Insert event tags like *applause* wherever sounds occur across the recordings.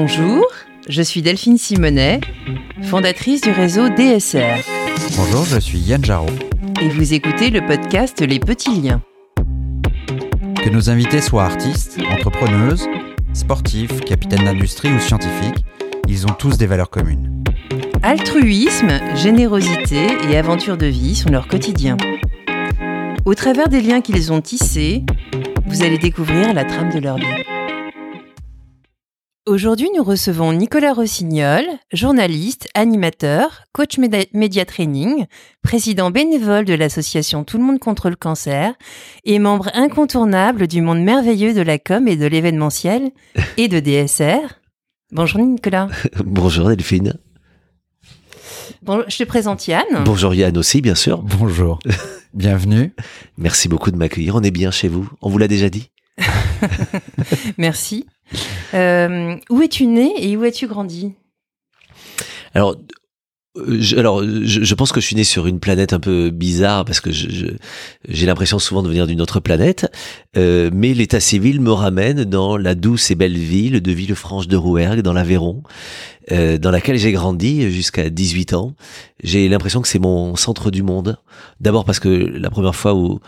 Bonjour, je suis Delphine Simonet, fondatrice du réseau DSR. Bonjour, je suis Yann Jarot. Et vous écoutez le podcast Les Petits Liens. Que nos invités soient artistes, entrepreneuses, sportifs, capitaines d'industrie ou scientifiques, ils ont tous des valeurs communes. Altruisme, générosité et aventure de vie sont leur quotidien. Au travers des liens qu'ils ont tissés, vous allez découvrir la trame de leur vie. Aujourd'hui, nous recevons Nicolas Rossignol, journaliste, animateur, coach média training, président bénévole de l'association Tout le monde contre le cancer et membre incontournable du monde merveilleux de la com et de l'événementiel et de DSR. Bonjour Nicolas. *laughs* Bonjour Delphine. Bon, je te présente Yann. Bonjour Yann aussi, bien sûr. Bonjour. Bienvenue. Merci beaucoup de m'accueillir. On est bien chez vous. On vous l'a déjà dit. *laughs* Merci. Euh, où es-tu né et où as-tu grandi Alors, je, alors, je, pense que je suis né sur une planète un peu bizarre parce que j'ai l'impression souvent de venir d'une autre planète. Euh, mais l'état civil me ramène dans la douce et belle ville de Villefranche de Rouergue, dans l'Aveyron, euh, dans laquelle j'ai grandi jusqu'à 18 ans. J'ai l'impression que c'est mon centre du monde. D'abord parce que la première fois où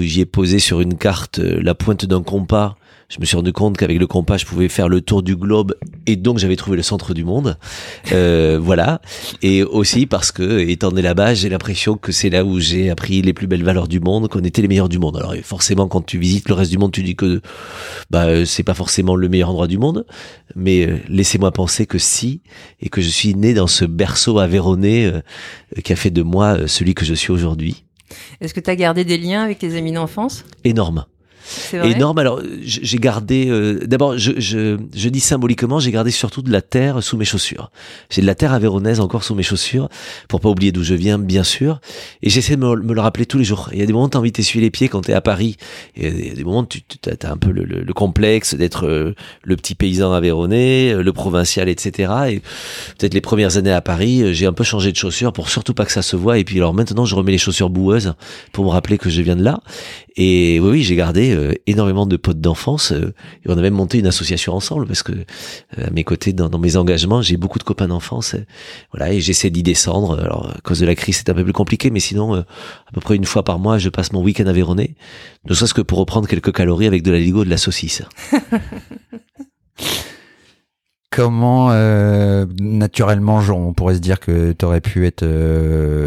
j'y ai posé sur une carte la pointe d'un compas je me suis rendu compte qu'avec le compas, je pouvais faire le tour du globe et donc j'avais trouvé le centre du monde. Euh, voilà. Et aussi parce que, étant né là-bas, j'ai l'impression que c'est là où j'ai appris les plus belles valeurs du monde, qu'on était les meilleurs du monde. Alors forcément, quand tu visites le reste du monde, tu dis que bah c'est pas forcément le meilleur endroit du monde, mais euh, laissez-moi penser que si et que je suis né dans ce berceau avéronné euh, qui a fait de moi celui que je suis aujourd'hui. Est-ce que tu as gardé des liens avec tes amis d'enfance? Énorme énorme. Alors, j'ai gardé. Euh, d'abord, je, je, dis symboliquement, j'ai gardé surtout de la terre sous mes chaussures. J'ai de la terre avéronaise encore sous mes chaussures, pour pas oublier d'où je viens, bien sûr. Et j'essaie de me, le rappeler tous les jours. Il y a des moments où t'as envie de t'essuyer les pieds quand t'es à Paris. Il y a des moments où tu as, un peu le, le, complexe d'être euh, le petit paysan avéronais, euh, le provincial, etc. Et peut-être les premières années à Paris, j'ai un peu changé de chaussures pour surtout pas que ça se voit. Et puis alors maintenant, je remets les chaussures boueuses pour me rappeler que je viens de là. Et oui, oui, j'ai gardé euh, énormément de potes d'enfance. Euh, et on a même monté une association ensemble parce que euh, à mes côtés, dans, mes engagements, j'ai beaucoup de copains d'enfance. voilà, et j'essaie d'y descendre. Alors, à cause de la crise, c'est un peu plus compliqué, mais sinon, à peu près une fois par mois, je passe mon week-end à Véronée, ne serait-ce que pour reprendre quelques calories avec de la ligo de la saucisse. *laughs* Comment naturellement, on pourrait se dire que tu aurais pu être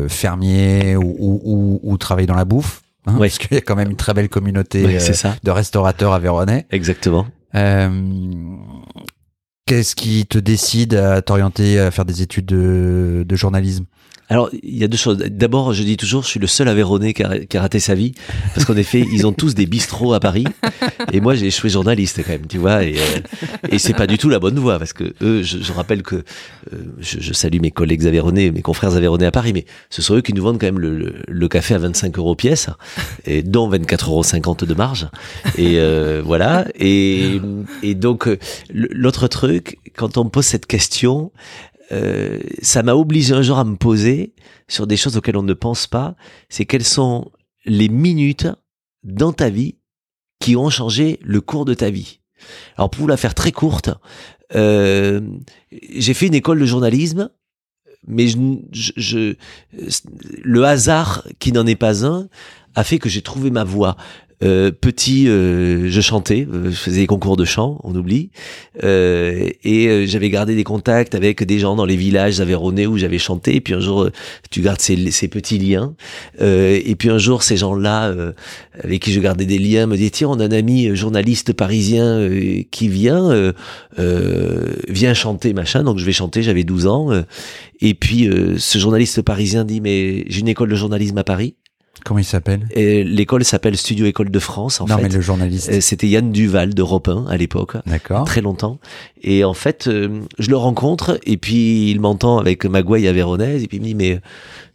fermier ou, travailler dans la bouffe? Hein, Parce qu'il y a quand même une très belle communauté euh, de restaurateurs à Véronais. Exactement. Euh, Qu'est-ce qui te décide à t'orienter à faire des études de, de journalisme? Alors, il y a deux choses. D'abord, je dis toujours, je suis le seul Aveyronais qui a, raté sa vie, parce qu'en effet, ils ont tous des bistrots à Paris, et moi, j'ai échoué journaliste quand même, tu vois, et, euh, c'est pas du tout la bonne voie, parce que eux, je, rappelle que euh, je, salue mes collègues Aveyronnais, mes confrères Aveyronnais à Paris, mais ce sont eux qui nous vendent quand même le, le, café à 25 euros pièce, et dont 24,50 euros de marge, et euh, voilà. Et, et donc, l'autre truc, quand on me pose cette question, euh, ça m'a obligé un jour à me poser sur des choses auxquelles on ne pense pas, c'est quelles sont les minutes dans ta vie qui ont changé le cours de ta vie. Alors pour vous la faire très courte, euh, j'ai fait une école de journalisme, mais je, je, le hasard qui n'en est pas un a fait que j'ai trouvé ma voie. Euh, petit, euh, je chantais, euh, je faisais des concours de chant, on oublie, et j'avais gardé des contacts avec des gens dans les villages aveyronnais où j'avais chanté. Et puis un jour, tu gardes ces, ces petits liens. et puis un jour, ces gens-là, avec qui je gardais des liens, me disaient tiens, on a un ami journaliste parisien qui vient, vient chanter machin. Donc je vais chanter. J'avais 12 ans. et puis ce journaliste parisien dit mais j'ai une école de journalisme à Paris. Comment il s'appelle? L'école s'appelle Studio École de France. En non, mais le journaliste. Euh, c'était Yann Duval d'Europe 1 à l'époque. D'accord. Très longtemps. Et en fait, euh, je le rencontre et puis il m'entend avec Magouille à Véronèse et puis il me dit mais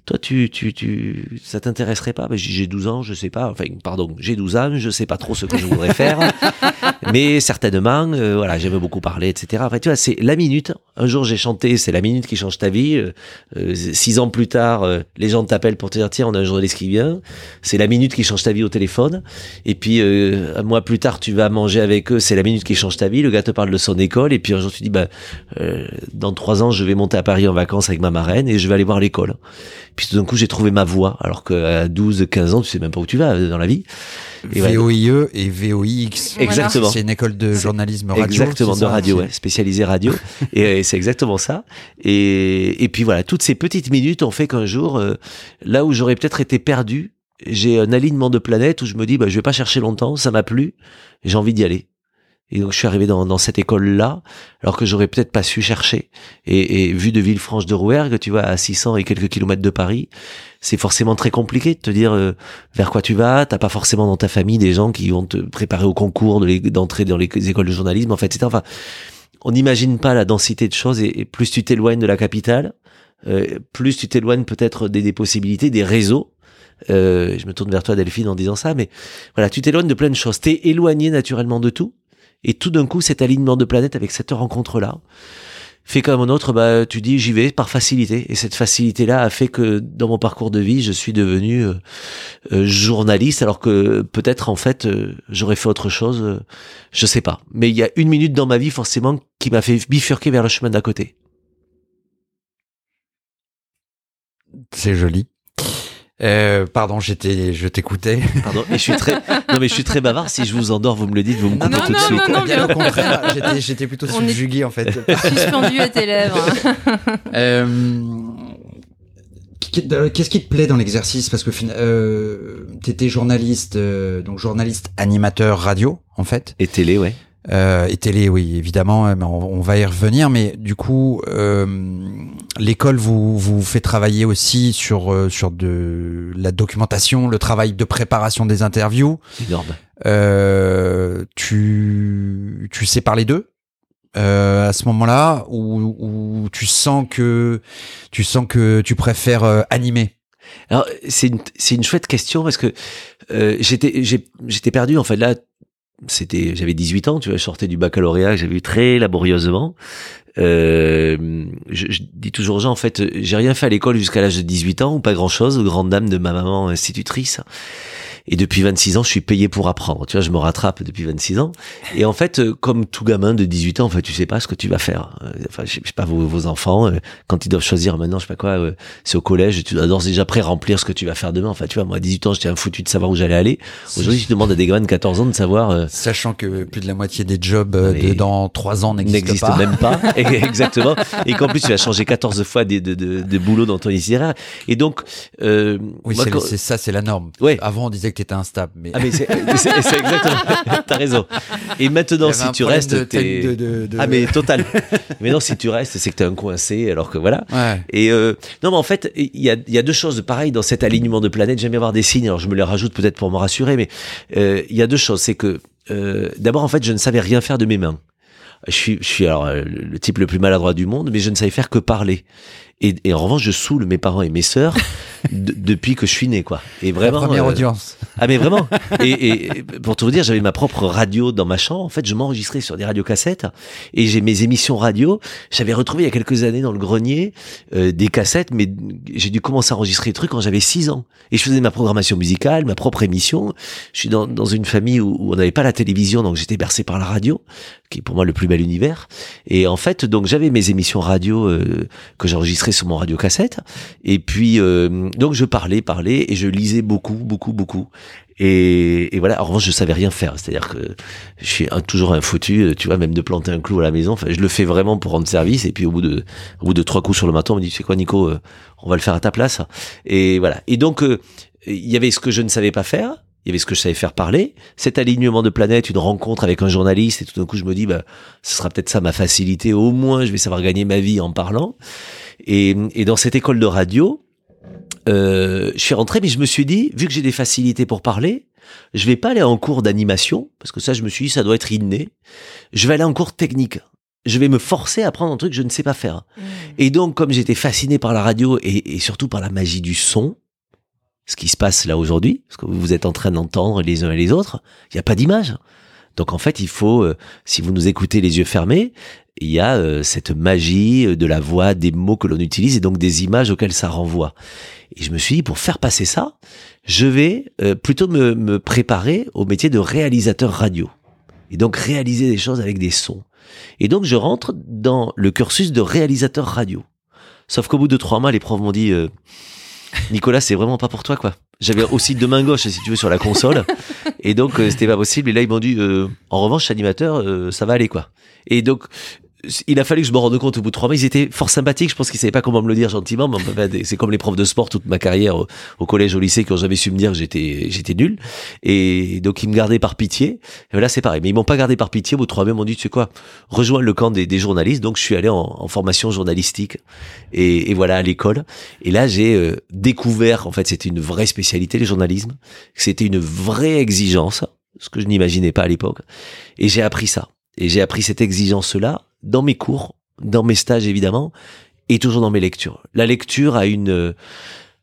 toi, tu, tu, tu, ça t'intéresserait pas? Ben, j'ai 12 ans, je sais pas. Enfin, pardon, j'ai 12 ans, je sais pas trop ce que je voudrais faire. *laughs* mais certainement, euh, voilà, j'aime beaucoup parler, etc. Après, tu vois, c'est la minute. Un jour, j'ai chanté, c'est la minute qui change ta vie. Euh, euh, six ans plus tard, les gens t'appellent pour te dire, tiens, on a un journaliste qui vient. C'est la minute qui change ta vie au téléphone. Et puis, un mois plus tard, tu vas manger avec eux, c'est la minute qui change ta vie. Le gars te parle de son école. Et puis, un jour, tu dis, bah, dans trois ans, je vais monter à Paris en vacances avec ma marraine et je vais aller voir l'école. Puis tout d'un coup, j'ai trouvé ma voie. Alors qu'à 12, 15 ans, tu sais même pas où tu vas dans la vie. VOIE et VOIX. Exactement. C'est une école de journalisme radio. Exactement, de radio, ouais, spécialisée radio. *laughs* et, c'est exactement ça. Et, et puis voilà, toutes ces petites minutes ont fait qu'un jour, euh, là où j'aurais peut-être été perdu, j'ai un alignement de planètes où je me dis, bah, je vais pas chercher longtemps, ça m'a plu, j'ai envie d'y aller. Et donc je suis arrivé dans, dans cette école-là, alors que j'aurais peut-être pas su chercher. Et, et vu de Villefranche de Rouergue, tu vois, à 600 et quelques kilomètres de Paris, c'est forcément très compliqué de te dire euh, vers quoi tu vas. T'as pas forcément dans ta famille des gens qui vont te préparer au concours d'entrer dans les écoles de journalisme, en fait, etc. Enfin, on n'imagine pas la densité de choses. Et, plus tu t'éloignes de la capitale, euh, plus tu t'éloignes peut-être des, des possibilités, des réseaux. Euh, je me tourne vers toi Delphine en disant ça, mais voilà, tu t'éloignes de plein de choses. T'es éloigné naturellement de tout. Et tout d'un coup, cet alignement de planètes avec cette rencontre-là fait comme un autre, bah, tu dis j'y vais par facilité. Et cette facilité-là a fait que dans mon parcours de vie, je suis devenu euh, euh, journaliste, alors que peut-être en fait euh, j'aurais fait autre chose, je sais pas. Mais il y a une minute dans ma vie forcément qui m'a fait bifurquer vers le chemin d'à côté. C'est joli. Euh, pardon, j'étais, je t'écoutais. Pardon, mais je suis très, non mais je suis très bavard. Si je vous endors, vous me le dites, vous me coupez tout de suite. Non, non, au contraire, j'étais, j'étais plutôt On subjugué en fait. Suspendu à tes lèvres. *laughs* euh, Qu'est-ce qui te plaît dans l'exercice? Parce que euh, t'étais journaliste, euh, donc journaliste animateur radio en fait. Et télé, ouais. Euh, et télé, oui, évidemment, on, on, va y revenir, mais du coup, euh, l'école vous, vous fait travailler aussi sur, euh, sur de la documentation, le travail de préparation des interviews. Énorme. Euh, tu, tu sais parler d'eux euh, à ce moment-là ou, ou tu sens que tu sens que tu préfères euh, animer? Alors c'est une c'est une chouette question parce que euh, j'étais j'étais perdu en fait là c'était j'avais 18 ans tu vois je sortais du baccalauréat j'avais eu très laborieusement. Euh, je, dis toujours aux gens en fait j'ai rien fait à l'école jusqu'à l'âge de 18 ans ou pas grand chose grande dame de ma maman institutrice et depuis 26 ans, je suis payé pour apprendre. Tu vois, je me rattrape depuis 26 ans. Et en fait, euh, comme tout gamin de 18 ans, en fait, tu sais pas ce que tu vas faire. Euh, enfin, je sais pas, vos, vos enfants, euh, quand ils doivent choisir maintenant, je sais pas quoi, c'est au collège, tu dois déjà pré-remplir ce que tu vas faire demain. Enfin, tu vois, moi, à 18 ans, j'étais un foutu de savoir où j'allais aller. Aujourd'hui, je demande à des gamins de 14 ans de savoir. Sachant que plus de la moitié des jobs de dans 3 ans n'existent même pas. *laughs* Exactement. Et qu'en plus, tu vas changer 14 fois de, de, de, de boulot dans ton itinéraire. Et donc, euh, oui, c'est ça, c'est la norme. Ouais. Avant, on disait que t'étais instable. Mais... Ah mais c'est exactement. *laughs* T'as raison. Et maintenant, si tu restes, t'es. De, de, de... Ah mais total. *laughs* mais non, si tu restes, c'est que t'es un coincé. Alors que voilà. Ouais. Et euh, non, mais en fait, il y a, y a deux choses pareilles dans cet alignement de planètes. J'aime bien avoir des signes. Alors je me les rajoute peut-être pour me rassurer, mais euh, il y a deux choses. C'est que euh, d'abord, en fait, je ne savais rien faire de mes mains. Je suis, je suis alors le type le plus maladroit du monde, mais je ne savais faire que parler. Et, et, en revanche, je saoule mes parents et mes sœurs depuis que je suis né, quoi. Et vraiment. La première euh, audience. Ah mais vraiment. *laughs* Et, et, pour tout vous dire, j'avais ma propre radio dans ma chambre. En fait, je m'enregistrais sur des radiocassettes et j'ai mes émissions radio. J'avais retrouvé il y a quelques années dans le grenier euh, des cassettes, mais j'ai dû commencer à enregistrer des trucs quand j'avais 6 ans. Et je faisais ma programmation musicale, ma propre émission. Je suis dans, dans une famille où, où on n'avait pas la télévision, donc j'étais bercé par la radio, qui est pour moi le plus bel univers. Et en fait, donc j'avais mes émissions radio euh, que j'enregistrais sur mon radiocassette. Et puis, euh, donc je parlais, parlais, et je lisais beaucoup, beaucoup, beaucoup. Et, et, voilà. En revanche, je savais rien faire. C'est-à-dire que je suis toujours un foutu, tu vois, même de planter un clou à la maison. Enfin, je le fais vraiment pour rendre service. Et puis au bout de, au bout de trois coups sur le matin, on me dit, c'est quoi, Nico, euh, on va le faire à ta place. Et voilà. Et donc, euh, il y avait ce que je ne savais pas faire. Il y avait ce que je savais faire parler, cet alignement de planètes, une rencontre avec un journaliste, et tout d'un coup je me dis, bah, ce sera peut-être ça ma facilité, au moins je vais savoir gagner ma vie en parlant. Et, et dans cette école de radio, euh, je suis rentré, mais je me suis dit, vu que j'ai des facilités pour parler, je vais pas aller en cours d'animation, parce que ça, je me suis dit, ça doit être inné. Je vais aller en cours technique. je vais me forcer à apprendre un truc que je ne sais pas faire. Mmh. Et donc, comme j'étais fasciné par la radio et, et surtout par la magie du son, ce qui se passe là aujourd'hui, ce que vous êtes en train d'entendre les uns et les autres, il n'y a pas d'image. Donc en fait, il faut, euh, si vous nous écoutez les yeux fermés, il y a euh, cette magie euh, de la voix, des mots que l'on utilise et donc des images auxquelles ça renvoie. Et je me suis dit, pour faire passer ça, je vais euh, plutôt me, préparer au métier de réalisateur radio. Et donc réaliser des choses avec des sons. Et donc je rentre dans le cursus de réalisateur radio. Sauf qu'au bout de trois mois, les profs m'ont dit, euh, Nicolas, c'est vraiment pas pour toi, quoi. J'avais aussi deux mains gauches, si tu veux, sur la console. Et donc, euh, c'était pas possible. Et là, ils m'ont dit, en revanche, animateur, ça va aller, quoi. Et donc, il a fallu que je me rende compte au bout de trois mois. Ils étaient fort sympathiques. Je pense qu'ils savaient pas comment me le dire gentiment. Mais c'est comme les profs de sport toute ma carrière au, collège, au lycée, qui ont jamais su me dire que j'étais, j'étais nul. Et donc, ils me gardaient par pitié. Et là, c'est pareil. Mais ils m'ont pas gardé par pitié. Au bout de trois mois, ils m'ont dit, tu sais quoi, rejoins le camp des, journalistes. Donc, je suis allé en, formation journalistique. Et, et voilà, à l'école. Et là, j'ai euh, découvert, en fait, c'était une vraie spécialité, le journalisme. C'était une vraie exigence. Ce que je n'imaginais pas à l'époque. Et j'ai appris ça. Et j'ai appris cette exigence-là dans mes cours, dans mes stages évidemment, et toujours dans mes lectures. La lecture a une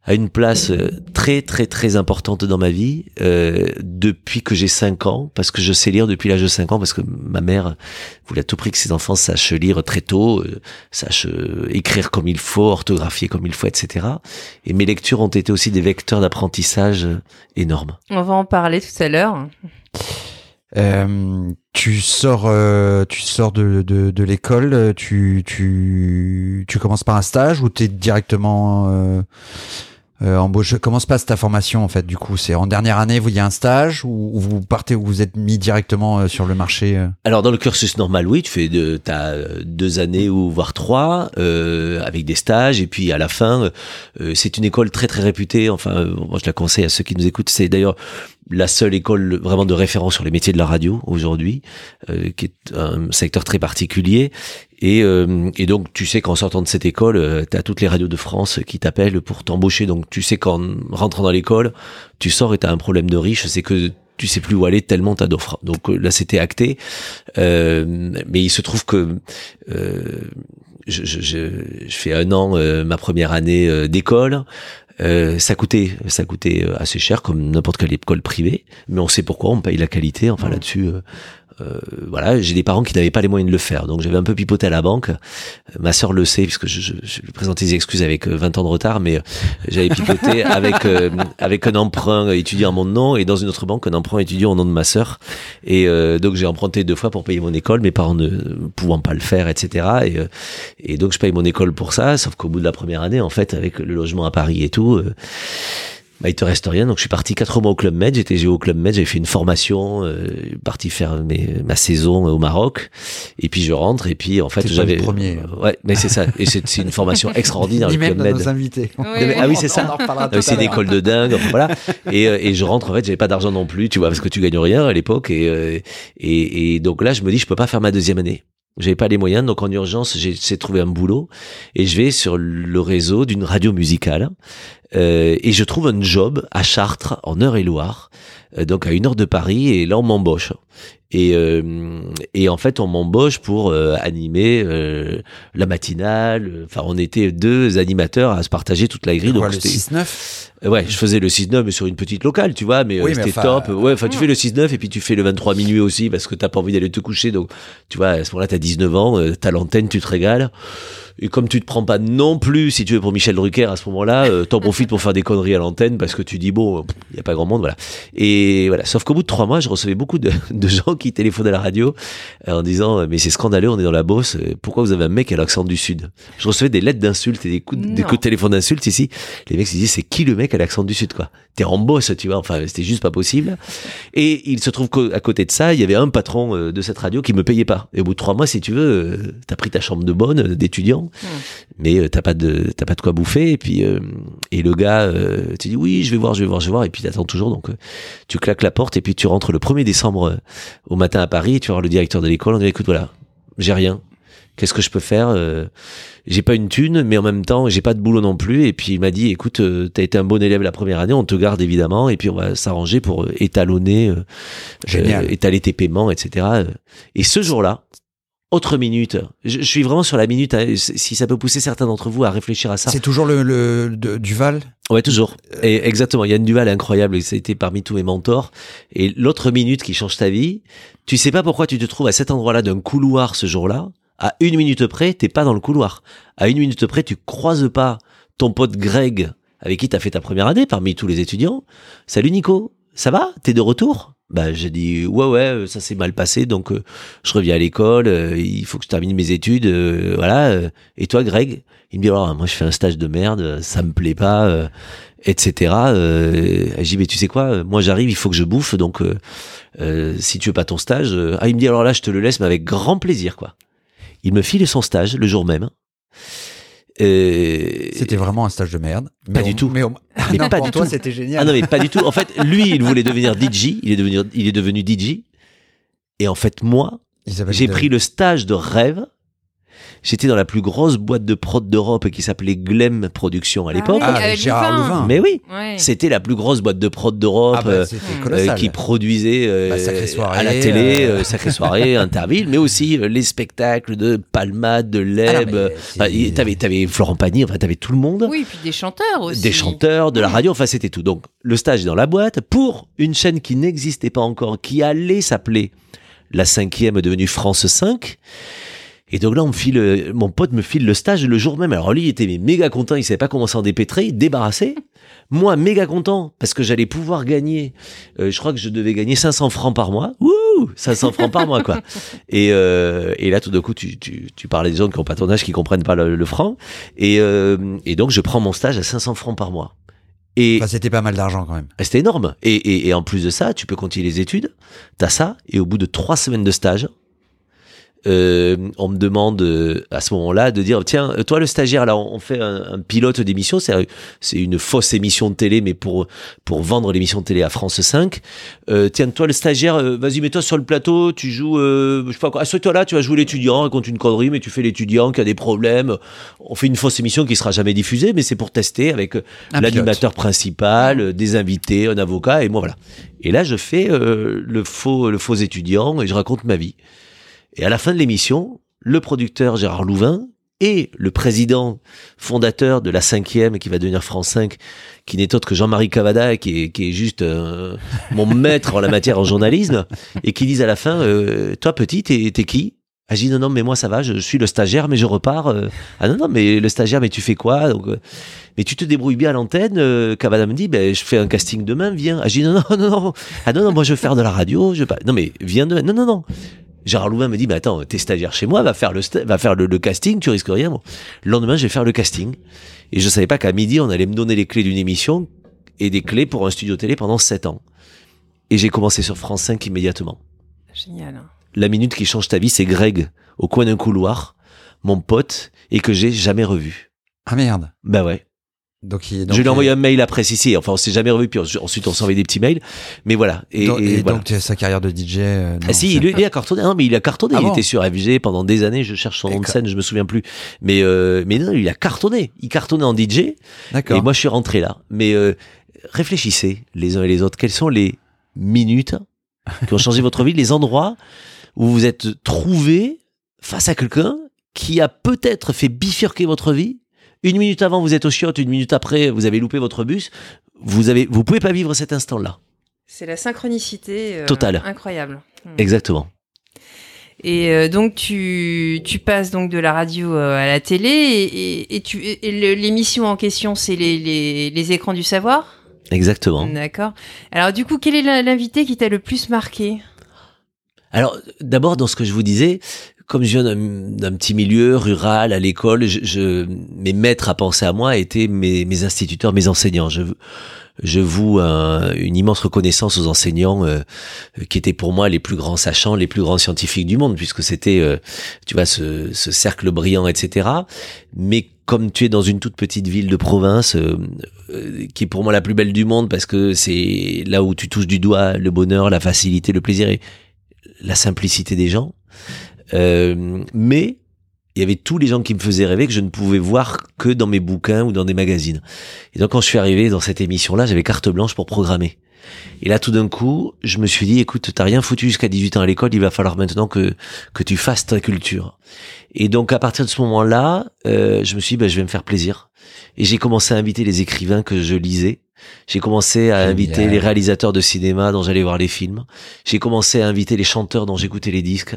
a une place euh, très très très importante dans ma vie euh, depuis que j'ai 5 ans, parce que je sais lire depuis l'âge de 5 ans, parce que ma mère voulait à tout prix que ses enfants sachent lire très tôt, euh, sachent euh, écrire comme il faut, orthographier comme il faut, etc. Et mes lectures ont été aussi des vecteurs d'apprentissage énormes. On va en parler tout à l'heure. Euh, tu sors, euh, tu sors de, de, de l'école, euh, tu, tu, tu commences par un stage ou t'es directement euh, euh, embauché? Comment se passe ta formation en fait Du coup, c'est en dernière année, vous il y a un stage ou, ou vous partez ou vous êtes mis directement euh, sur le marché Alors dans le cursus normal, oui, tu fais de, euh, deux années ou voire trois avec des stages et puis à la fin, c'est une école très très réputée. Enfin, moi je la conseille à ceux qui nous écoutent. C'est d'ailleurs la seule école vraiment de référence sur les métiers de la radio aujourd'hui, euh, qui est un secteur très particulier. Et, euh, et donc, tu sais qu'en sortant de cette école, tu as toutes les radios de France qui t'appellent pour t'embaucher. Donc, tu sais qu'en rentrant dans l'école, tu sors et tu as un problème de riche, c'est que tu sais plus où aller tellement t'as d'offres. Donc euh, là, c'était acté. Euh, mais il se trouve que euh, je, je, je, fais un an euh, ma première année euh, d'école. Euh, ça coûtait, ça coûtait euh, assez cher comme n'importe quelle école privée, mais on sait pourquoi, on paye la qualité. Enfin là-dessus, euh, euh, voilà, j'ai des parents qui n'avaient pas les moyens de le faire, donc j'avais un peu pipoté à la banque. Euh, Ma sœur le sait puisque je, je, je lui présentais des excuses avec euh, 20 ans de retard, mais euh, j'avais pipoté *laughs* avec euh, avec un emprunt étudiant à mon nom et dans une autre banque un emprunt étudiant au nom de ma sœur. Et euh, donc j'ai emprunté deux fois pour payer mon école, mes parents ne pouvant pas le faire, etc. Et, euh, et donc je paye mon école pour ça, sauf qu'au bout de la première année, en fait, avec le logement à Paris et tout. Bah, il te reste rien. Donc, je suis parti quatre mois au Club Med. J'étais géo au Club Med. J'avais fait une formation, euh, parti faire mes, ma saison au Maroc. Et puis, je rentre. Et puis, en fait, j'avais. le premier. Euh, Ouais, mais c'est ça. Et c'est c'est une formation extraordinaire, Ni le même Club Med. nos invités. Ah oui, c'est ça. À c'est une école de dingue, enfin, voilà. Et, euh, et je rentre, en fait, j'avais pas d'argent non plus, tu vois, parce que tu gagnes rien à l'époque. Et, euh, et, et donc là, je me dis, je peux pas faire ma deuxième année. J'avais pas les moyens, donc en urgence, j'ai j'ai trouvé un boulot et je vais sur le réseau d'une radio musicale euh, et je trouve un job à Chartres, en Eure-et-Loire, euh, donc à une heure de Paris, et là on m'embauche. Et, euh, et en fait, on m'embauche pour euh, animer euh, la matinale. Enfin, on était deux animateurs à se partager toute la grille. Quoi, donc le c'était- 6-9 euh, Ouais, je faisais le 6-9 mais sur une petite locale, tu vois, mais Oui, c'était top. Ouais, enfin, tu fais le 6-9 et puis tu fais le 23 minuit aussi parce que t'as pas envie d'aller te coucher. Donc, tu vois, à ce moment-là, t'as 19 ans, euh, t'as l'antenne, tu te régales. Et comme tu te prends pas non plus, si tu veux, pour Michel Drucker à ce moment-là, euh, t'en profites pour faire des conneries à l'antenne parce que tu dis, bon, il y a pas grand monde, voilà. Et voilà. Sauf qu'au bout de trois mois, je recevais beaucoup de, *laughs* de gens qui téléphonaient à la radio euh, en disant, euh, mais c'est scandaleux, on est dans la bosse, euh, pourquoi vous avez un mec à l'accent du Sud? Je recevais des lettres d'insultes et des coups, de- des Non. coups de téléphone d'insultes ici. Les mecs se disaient, c'est qui le mec à l'accent du Sud, quoi? T'es en bosse, tu vois. Enfin, c'était juste pas possible. Et il se trouve qu'à côté de ça, il y avait un patron de cette radio qui me payait pas. Et au bout de trois mois, si tu veux, t'as pris ta chambre de bonne d'étudiant, mais euh, t'as pas de t'as pas de quoi bouffer. Et puis euh, et le gars, euh, tu dis oui, je vais voir, je vais voir, je vais voir. Et puis t'attends toujours. Donc euh, tu claques la porte et puis tu rentres le 1er décembre au matin à Paris. Et tu vas voir le directeur de l'école. On dit écoute voilà, j'ai rien. Qu'est-ce que je peux faire J'ai pas une thune, mais en même temps, j'ai pas de boulot non plus. Et puis il m'a dit, écoute, t'as été un bon élève la première année, on te garde évidemment, et puis on va s'arranger pour étalonner, euh, étaler tes paiements, etc. Et ce jour-là, autre minute. Je, suis vraiment sur la minute. si ça peut pousser certains d'entre vous à réfléchir à ça. C'est toujours le, le de- Duval Ouais, toujours. Et exactement. Yann Duval est incroyable. et Ça a été parmi tous mes mentors. Et l'autre minute qui change ta vie, tu sais pas pourquoi tu te trouves à cet endroit-là d'un couloir ce jour-là. À une minute près, t'es pas dans le couloir. À une minute près, tu croises pas ton pote Greg avec qui t'as fait ta première année parmi tous les étudiants. Salut Nico, ça va? T'es de retour? Bah j'ai dit ouais ouais, ça s'est mal passé donc euh, je reviens à l'école. euh, il faut que je termine mes études. euh, voilà. euh. et toi Greg? Il me dit alors moi je fais un stage de merde, ça me plaît pas. euh, etc. Euh, j'ai dit, mais tu sais quoi, euh, moi j'arrive, il faut que je bouffe, donc euh, euh, si tu veux pas ton stage, euh, ah il me dit alors là je te le laisse, mais avec grand plaisir quoi. Il me file son stage le jour même. Euh, C'était vraiment un stage de merde. Pas Mais du au- tout. Mais, *laughs* Ah Mais non, pas du toi, tout. c'était génial. Ah non mais pas du tout. En fait, lui il voulait devenir DJ, il est devenu, il est devenu DJ. Et en fait moi, j'ai de- pris le stage de rêve. J'étais dans la plus grosse boîte de prod d'Europe qui s'appelait Glem Productions à l'époque. Ah, avec Gérard Louvain. Mais oui, Ouais. c'était la plus grosse boîte de prod d'Europe. Ah bah, euh, euh, qui produisait euh, Bah, Soirée, à la télé, euh, Sacrée Soirée, *laughs* Interville, mais aussi euh, les spectacles de Palmade, de Ah Leb. y- t'avais, t'avais Florent Pagny, enfin t'avais tout le monde. Oui, puis des chanteurs aussi. Des chanteurs, de la radio, enfin c'était tout. Donc le stage est dans la boîte pour une chaîne qui n'existait pas encore, qui allait s'appeler la cinquième devenue France 5. Et donc là, on me file, mon pote me file le stage le jour même. Alors lui, il était méga content, il savait pas comment s'en dépêtrer, débarrassé. Moi, méga content parce que j'allais pouvoir gagner. euh, je crois que je devais gagner 500 francs par mois. Wouh, 500 francs par mois quoi. *laughs* Et, euh, et là, tout d'un coup, tu, tu, tu parlais des gens qui ont pas ton âge, qui comprennent pas le, le franc. Et, euh, et donc, je prends mon stage à 500 francs par mois. Et Enfin, c'était pas mal d'argent quand même. c'était énorme. Et, et, et en plus de ça, tu peux continuer les études. T'as ça. Et au bout de trois semaines de stage, euh, on me demande euh, à ce moment-là de dire tiens toi le stagiaire là on fait un, un pilote d'émission c'est c'est une fausse émission de télé mais pour pour vendre l'émission de télé à France 5 euh, tiens toi le stagiaire euh, vas-y mets-toi sur le plateau tu joues euh, je sais pas quoi. Assieds-toi là tu vas jouer l'étudiant raconte une connerie mais tu fais l'étudiant qui a des problèmes. On fait une fausse émission qui sera jamais diffusée mais c'est pour tester avec euh, l'animateur principal euh, des invités un avocat et moi voilà. Et là je fais euh, le faux le faux étudiant et je raconte ma vie et à la fin de l'émission, le producteur Gérard Louvain et le président fondateur de la cinquième qui va devenir France 5, qui n'est autre que Jean-Marie Cavada, qui est, qui est juste euh, mon *laughs* maître en la matière en journalisme, et qui disent à la fin, euh, toi petit, t'es qui? Ah, je dis non, non, mais moi ça va, je suis le stagiaire, mais je repars. euh. Ah non, non, mais le stagiaire, mais tu fais quoi? Mais tu te débrouilles bien à l'antenne. Cavada me dit, ben, je fais un casting demain, viens. Ah, je dis non, non, non. Ah non, non, moi je veux faire de la radio. Je pas. Non, mais viens demain. Non, non, non. Gérard Louvain me dit, mais attends, t'es stagiaire chez moi, va faire le, va faire le, le casting, tu risques rien. Bon. Le lendemain, je vais faire le casting. Et je savais pas qu'à midi, on allait me donner les clés d'une émission et des clés pour un studio télé pendant sept ans. Et j'ai commencé sur France 5 immédiatement. Génial. La minute qui change ta vie, c'est Greg, au coin d'un couloir, mon pote, et que j'ai jamais revu. Ah merde. Bah ouais. Donc, il, donc, je lui ai envoyé un mail après, si, si. Enfin, on s'est jamais revu, puis ensuite on envoyé des petits mails. Mais voilà. Et, donc, et et voilà. donc, sa carrière de DJ. euh, non, Ah si, c'est- il, a cartonné. Non, mais il a cartonné. Ah il bon était sur FG pendant des années. Je cherche son nom de scène, je me souviens plus. Mais euh, mais non, il a cartonné. Il cartonnait en DJ. D'accord. Et moi, je suis rentré là. Mais euh, réfléchissez les uns et les autres. Quelles sont les minutes qui ont changé votre vie, les endroits où vous êtes trouvé face à quelqu'un qui a peut-être fait bifurquer votre vie. Une minute avant, vous êtes au chiottes. Une minute après, vous avez loupé votre bus. Vous avez, vous pouvez pas vivre cet instant-là. C'est la synchronicité. euh, Totale. Incroyable. Hmm. Exactement. Et euh, donc tu, tu passes donc de la radio euh, à la télé et, et, et tu l'émission en question c'est les, les, les écrans du savoir? Exactement. D'accord. Alors du coup quel est l'invité qui t'a le plus marqué? Alors, d'abord, dans ce que je vous disais, comme je viens d'un petit milieu rural à l'école, je, je- mes maîtres à penser à moi étaient mes, mes instituteurs, mes enseignants. Je, je voue un- une immense reconnaissance aux enseignants euh, qui étaient pour moi les plus grands sachants, les plus grands scientifiques du monde, puisque c'était, euh, tu vois, ce, ce cercle brillant, etc. Mais comme tu es dans une toute petite ville de province, euh, euh, qui est pour moi la plus belle du monde, parce que c'est là où tu touches du doigt le bonheur, la facilité, le plaisir et la simplicité des gens. Euh, mais il y avait tous les gens qui me faisaient rêver que je ne pouvais voir que dans mes bouquins ou dans des magazines. Et donc quand je suis arrivé dans cette émission-là, j'avais carte blanche pour programmer. Et là, tout d'un coup, je me suis dit, écoute, t'as rien foutu jusqu'à 18 ans à l'école, il va falloir maintenant que que tu fasses ta culture. Et donc, à partir de ce moment-là, euh, je me suis dit, bah, je vais me faire plaisir. Et j'ai commencé à inviter les écrivains que je lisais. J'ai commencé à inviter les réalisateurs de cinéma dont j'allais voir les films. J'ai commencé à inviter les chanteurs dont j'écoutais les disques.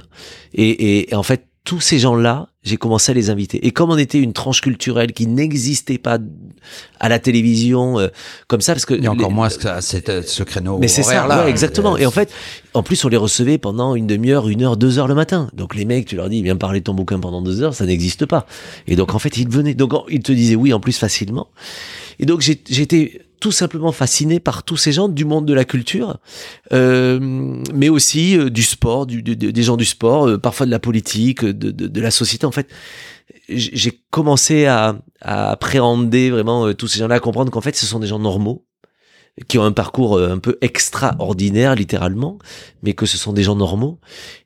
Et, et en fait, tous ces gens-là, j'ai commencé à les inviter. Et comme on était une tranche culturelle qui n'existait pas à la télévision euh, comme ça, parce que il y a encore moins ce, ce créneau. Mais c'est ça, là, exactement. Et en fait, en plus, on les recevait pendant une demi-heure, une heure, deux heures le matin. Donc les mecs, tu leur dis, viens parler de ton bouquin pendant deux heures, ça n'existe pas. Et donc en fait, ils venaient. Donc ils te disaient oui en plus facilement. Et donc j'étais tout simplement fasciné par tous ces gens du monde de la culture, euh, mais aussi euh, du sport, du, des gens du sport, euh, parfois de la politique, de, de, de, la société. En fait, j'ai commencé à, à, appréhender vraiment tous ces gens-là, à comprendre qu'en fait, ce sont des gens normaux qui ont un parcours un peu extraordinaire littéralement, mais que ce sont des gens normaux.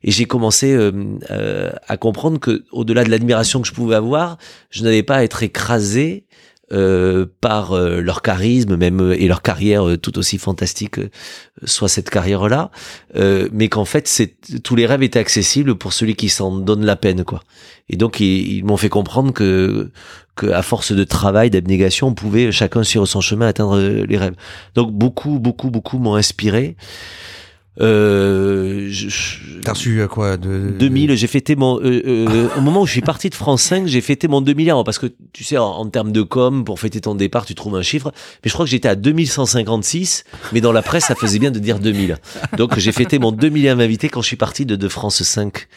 Et j'ai commencé euh, à comprendre que, au-delà de l'admiration que je pouvais avoir, je n'avais pas à être écrasé euh, par euh, leur charisme même euh, et leur carrière tout aussi fantastique soit cette carrière là mais qu'en fait c'est tous les rêves étaient accessibles pour celui qui s'en donne la peine quoi. Et donc ils, m'ont fait comprendre que que à force de travail d'abnégation on pouvait chacun sur son chemin atteindre les rêves. Donc beaucoup beaucoup beaucoup m'ont inspiré euh, T'as reçu euh, quoi de... 2000, j'ai fêté mon... Euh, euh, au moment où je suis parti de France 5, j'ai fêté mon 2000 ans, parce que tu sais, en, termes de com, pour fêter ton départ, tu trouves un chiffre, mais je crois que j'étais à 2156, mais dans la presse, ça faisait bien de dire 2000. Donc j'ai fêté mon 2000e invité quand je suis parti de, de France 5.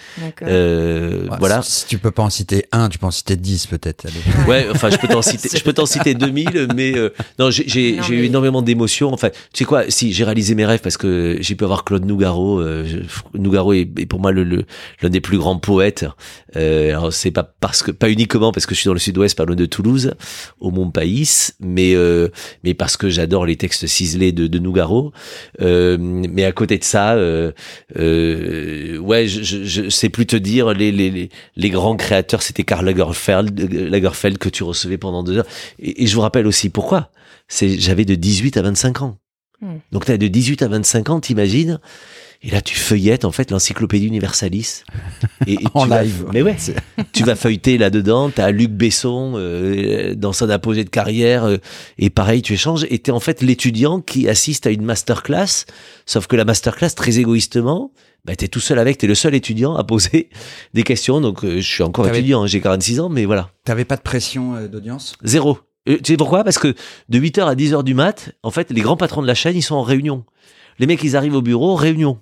Euh, voilà. Si, tu peux pas en citer un, tu peux en citer 10 peut-être. Ouais, enfin, je peux t'en citer, je peux t'en citer 2000, mais euh, non, j'ai eu énormément d'émotions. Enfin, tu sais quoi, si j'ai réalisé mes rêves parce que j'ai pu avoir Claude Nougaro. Euh, Nougaro est, pour moi l'un le, des plus grands poètes. Euh, alors c'est pas parce que pas uniquement parce que je suis dans le sud-ouest, pas de Toulouse, au Mont Païs, mais euh, mais parce que j'adore les textes ciselés de, de Nougaro. Mais à côté de ça, ouais, je, je, je, sais plus te dire les les les, grands créateurs, c'était Karl Lagerfeld, Lagerfeld que tu recevais pendant deux heures. Et, et je vous rappelle aussi pourquoi. C'est j'avais de 18 à 25 ans. Hmm. Donc tu as de 18 à 25 ans, t'imagines? Et là, tu feuillettes en fait l'encyclopédie universalis. Et, *laughs* en live. mais ouais, tu vas feuilleter là-dedans. T'as Luc Besson euh, dans son apogée de carrière euh, et pareil, tu échanges. Et t'es en fait l'étudiant qui assiste à une masterclass. Sauf que la masterclass, très égoïstement, bah, t'es tout seul avec. T'es le seul étudiant à poser *laughs* des questions. Donc, euh, je suis encore étudiant. Hein, j'ai 46 ans, mais voilà. T'avais pas de pression d'audience? Zéro. Tu sais pourquoi? Parce que de 8h à 10h du mat, en fait, les grands patrons de la chaîne, ils sont en réunion. Les mecs, ils arrivent au bureau, réunion.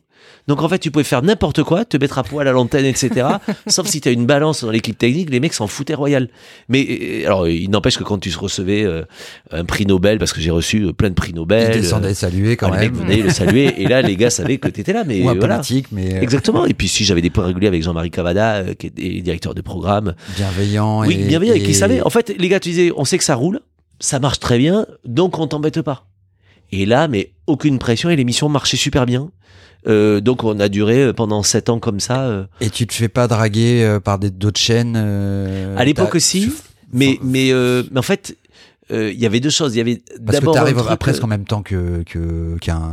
Donc en fait, tu pouvais faire n'importe quoi, te mettre à poil à l'antenne, etc. *laughs* sauf si tu as une balance dans l'équipe technique, les mecs s'en foutaient royal. Mais euh, alors, il n'empêche que quand tu recevais euh, un prix Nobel, parce que j'ai reçu plein de prix Nobel, ils descendaient saluer quand même. Les mecs venaient le saluer, et là, les gars savaient que tu étais là. Mais Ou un voilà. politique, mais exactement. *laughs* Et puis si j'avais des points réguliers avec Jean-Marie Cavada, qui est directeur de programme, bienveillant, oui, bienveillant, et, qui savait. En fait, les gars, tu disais, on sait que ça roule ça marche très bien, donc on t'embête pas. Et là, mais aucune pression et l'émission marchait super bien. Euh, donc on a duré euh, pendant sept ans comme ça. Euh. Et tu te fais pas draguer par des d'autres chaînes À l'époque aussi, mais mais, mais en fait il y avait deux choses. Il y avait parce que t'arrives presque en même temps que qu'un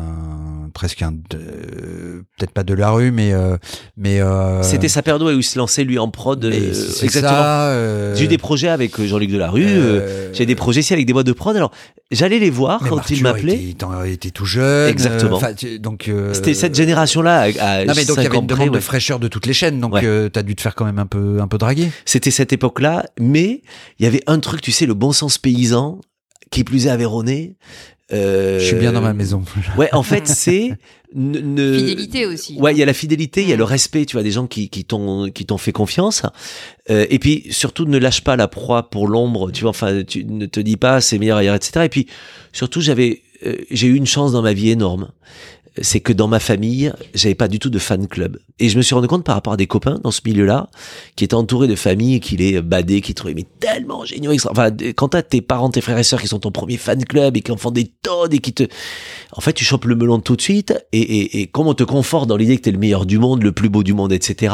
presque un peut-être pas de la rue mais euh, mais euh, c'était sa où il se lançait lui en prod euh, exactement. j'ai eu des projets avec Jean-Luc Delarue j'ai des projets ici avec des boîtes de prod. Alors j'allais les voir quand il m'appelait. il était tout jeune exactement. donc c'était cette génération là non mais donc il y avait une demande de fraîcheur de toutes les chaînes donc tu t'as dû te faire quand même un peu un peu draguer. C'était cette époque là mais il y avait un truc tu sais le bon sens paysan qui plus est Aveyronais euh, je suis bien dans ma maison. *laughs* Ouais, en fait, c'est ne... fidélité aussi. Ouais, il y a la fidélité, il y a le respect, tu vois, des gens qui qui t'ont qui t'ont fait confiance. Euh, et puis surtout, ne lâche pas la proie pour l'ombre. Tu vois, enfin, tu ne te dis pas c'est meilleur ailleurs, etc. Et puis surtout, j'avais euh, j'ai eu une chance dans ma vie énorme c'est que dans ma famille, j'avais pas du tout de fan club. Et je me suis rendu compte par rapport à des copains dans ce milieu-là, qui étaient entourés de familles qui les badaient, qui trouvaient mais tellement géniaux. Enfin, quand t'as tes parents, tes frères et sœurs qui sont ton premier fan club et qui en font des tonnes et qui te, en fait, tu chopes le melon tout de suite. Et, et, et comme on te conforte dans l'idée que t'es le meilleur du monde, le plus beau du monde, etc.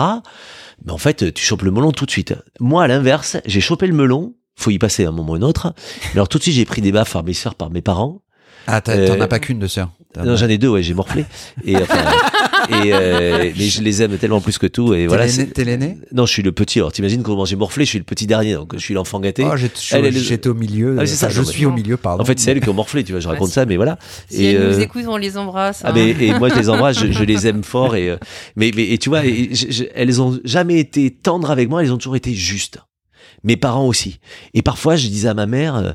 Mais en fait, tu chopes le melon tout de suite. Moi, à l'inverse, j'ai chopé le melon. Faut y passer un moment ou un autre. Alors tout de suite, j'ai pris des baffes par mes sœurs, par mes parents. Ah, t'en as euh, pas qu'une de sœur Non, j'en ai deux, ouais, j'ai morflé. Et, enfin, *laughs* et euh, mais je les aime tellement plus que tout. Et voilà. T'es l'aîné Non, je suis le petit. Alors, t'imagines comment j'ai morflé Je suis le petit dernier, donc je suis l'enfant gâté. Oh, j'étais au milieu. Ah, c'est ça. Je suis au milieu, pardon. En fait, c'est elles qui ont morflé. Tu vois, je raconte ça, mais voilà. Si et elles nous euh, écoutent, on les embrasse. Ah, mais, hein. et moi, je les embrasse. Je, les aime fort. Et euh, mais, mais et tu vois, elles ont jamais été tendres avec moi. Elles ont toujours été justes mes parents aussi. Et parfois, je disais à ma mère, euh,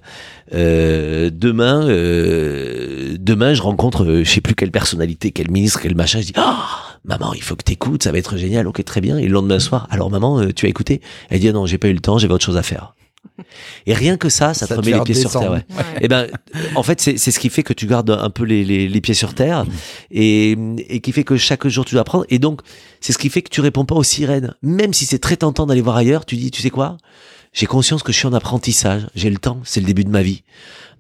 euh demain, euh, demain, je rencontre, euh, je sais plus quelle personnalité, quel ministre, quel machin. Je dis, ah, maman, il faut que t'écoutes, ça va être génial. Ok, très bien. Et le lendemain soir, alors maman, euh, tu as écouté? Elle dit, ah non, j'ai pas eu le temps, j'avais autre chose à faire. Et rien que ça, ça, te remet les pieds sur terre. Ouais. Et eh ben, en fait, c'est ce qui fait que tu gardes un peu les, les, les pieds sur terre et, et, qui fait que chaque jour tu dois apprendre. Et donc, c'est ce qui fait que tu réponds pas aux sirènes. Même si c'est très tentant d'aller voir ailleurs, tu dis, tu sais quoi? J'ai conscience que je suis en apprentissage, j'ai le temps, c'est le début de ma vie.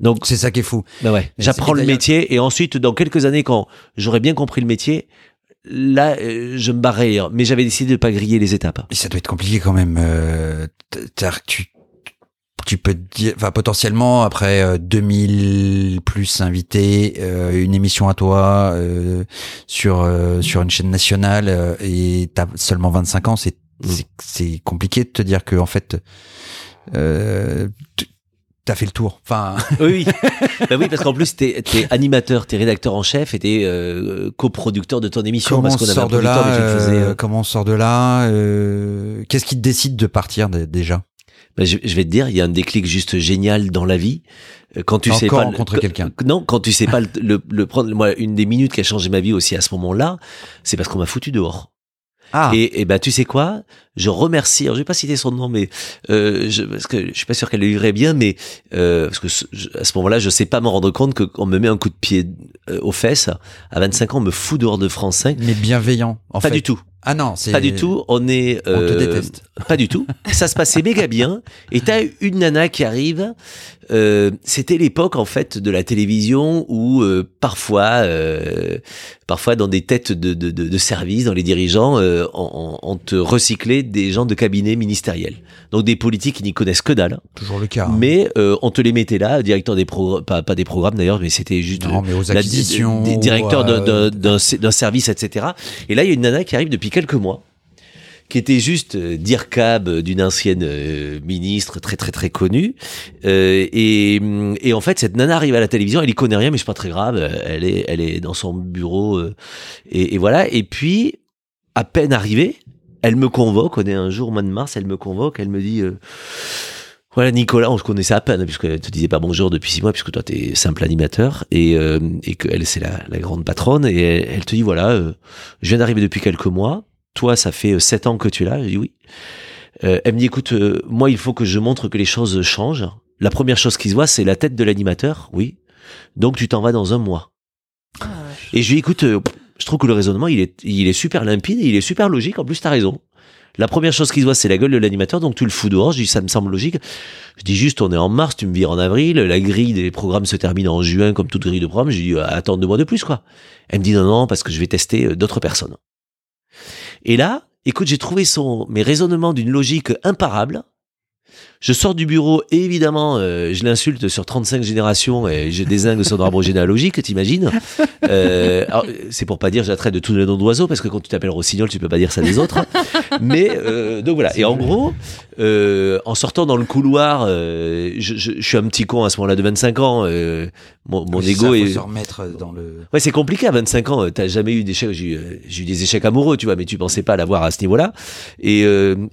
Donc c'est ça qui est fou. Ben ouais, j'apprends le métier et ensuite dans quelques années quand j'aurai bien compris le métier, là euh, je me barrerai. Mais j'avais décidé de pas griller les étapes. Et ça doit être compliqué quand même. Euh, tu tu peux dire, enfin potentiellement après 2000 euh, plus invités, euh, une émission à toi euh, sur sur une chaîne nationale et t'as seulement 25 ans, c'est mm. c'est compliqué de te dire que en fait euh, T'as fait le tour. Enfin. *laughs* Oui, bah oui, parce qu'en plus t'es es animateur, t'es rédacteur en chef et t'es euh, coproducteur de ton émission. Comment parce on sort de là euh, Comment on sort de là Qu'est-ce qui te décide de partir déjà? Bah, je, vais te dire, il y a un déclic juste génial dans la vie. Quand tu sais pas rencontrer quelqu'un. Non, quand tu sais pas le, le, prendre. Moi, une des minutes qui a changé ma vie aussi à ce moment-là, c'est parce qu'on m'a foutu dehors. Ah. Et, et ben tu sais quoi? Je remercie. Alors je vais pas citer son nom, mais euh, je, parce que je suis pas sûr qu'elle le lirait bien, mais euh, parce que à ce moment-là, je sais pas me rendre compte qu'on me met un coup de pied euh, aux fesses. À 25 ans, on me fout dehors de France 5. Mais bienveillant. En pas fait. du tout. Ah non, c'est pas du tout. On est. on te euh, déteste. Pas du tout. Ça se passait méga bien. Et t'as une nana qui arrive. Euh, C'était l'époque en fait de la télévision où euh, parfois, euh, parfois dans des têtes de, de, de, de service, dans les dirigeants, euh, on, on, te recyclait des gens de cabinet ministériel. Donc des politiques qui n'y connaissent que dalle. Toujours le cas. Hein. Mais on te les mettait là, directeur des programmes, pas, pas des programmes d'ailleurs, mais c'était juste. Non, mais aux acquisitions. La, directeur d'un service, etc. Et là, il y a une nana qui arrive depuis quelques mois qui était juste euh, d'IRCAB euh, d'une ancienne euh, ministre très très très connue. et, et en fait, cette nana arrive à la télévision, elle y connaît rien, mais c'est pas très grave. Elle est elle est dans son bureau et, et, voilà. Et puis, à peine arrivée, elle me convoque. On est un jour au mois de mars, elle me convoque, elle me dit. Voilà, Nicolas, on se connaissait à peine, puisque te disais pas bonjour depuis six mois, puisque toi, tu es simple animateur, et, euh, et qu'elle, c'est la, la, grande patronne, et elle, te dit, voilà, euh, je viens d'arriver depuis quelques mois, toi, ça fait euh, sept ans que tu es là, je dis oui. Euh, elle me dit, écoute, moi, il faut que je montre que les choses changent. La première chose qui se voit, c'est la tête de l'animateur, oui. Donc, tu t'en vas dans un mois. Ah, et je lui dis, écoute, je trouve que le raisonnement, il est, il est super limpide, et il est super logique, en plus, t'as raison. La première chose qui se voit, c'est la gueule de l'animateur, donc tu le fous dehors. Je dis, ça me semble logique. Je dis juste, on est en mars, tu me vires en avril, la grille des programmes se termine en juin, comme toute grille de programme. Je dis, attends deux mois de plus, quoi. Elle me dit, non, non, parce que je vais tester euh, d'autres personnes. Et là, écoute, j'ai trouvé son, mes raisonnements d'une logique imparable. Je sors du bureau et évidemment, euh, je l'insulte sur 35 générations et je désingue son arbre généalogique, t'imagines *laughs* euh, C'est pour pas dire j'attraite de tous les noms d'oiseaux parce que quand tu t'appelles Rossignol, tu peux pas dire ça des autres. Mais euh, donc voilà. Et en gros, euh, en sortant dans le couloir, euh, je, je, je, suis un petit con à ce moment-là de 25 ans. Euh, mon, mon ego est. Se remettre dans le. Ouais, c'est compliqué à 25 ans. T'as jamais eu d'échecs. J'ai eu des échecs amoureux, tu vois, mais tu pensais pas l'avoir à ce niveau-là. Et,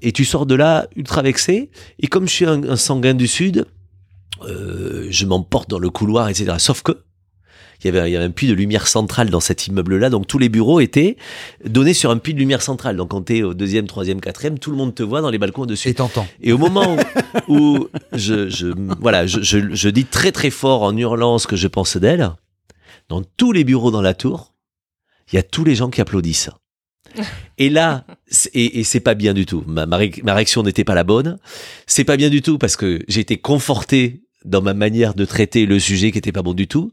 et tu sors de là ultra vexé. Et comme je suis un, un sanguin du sud, je m'emporte dans le couloir, etc. Sauf que il y avait, il y avait un puits de lumière centrale dans cet immeuble-là, donc tous les bureaux étaient donnés sur un puits de lumière centrale. Donc quand t'es au deuxième, troisième, quatrième, tout le monde te voit dans les balcons au-dessus. Et t'entends. Et au moment où, je, je, voilà, je, je, je dis très très fort en hurlant ce que je pense d'elle, dans tous les bureaux dans la tour, il y a tous les gens qui applaudissent. Et là, et, c'est pas bien du tout. Ma réaction n'était pas la bonne. C'est pas bien du tout parce que j'ai été conforté dans ma manière de traiter le sujet qui était pas bon du tout.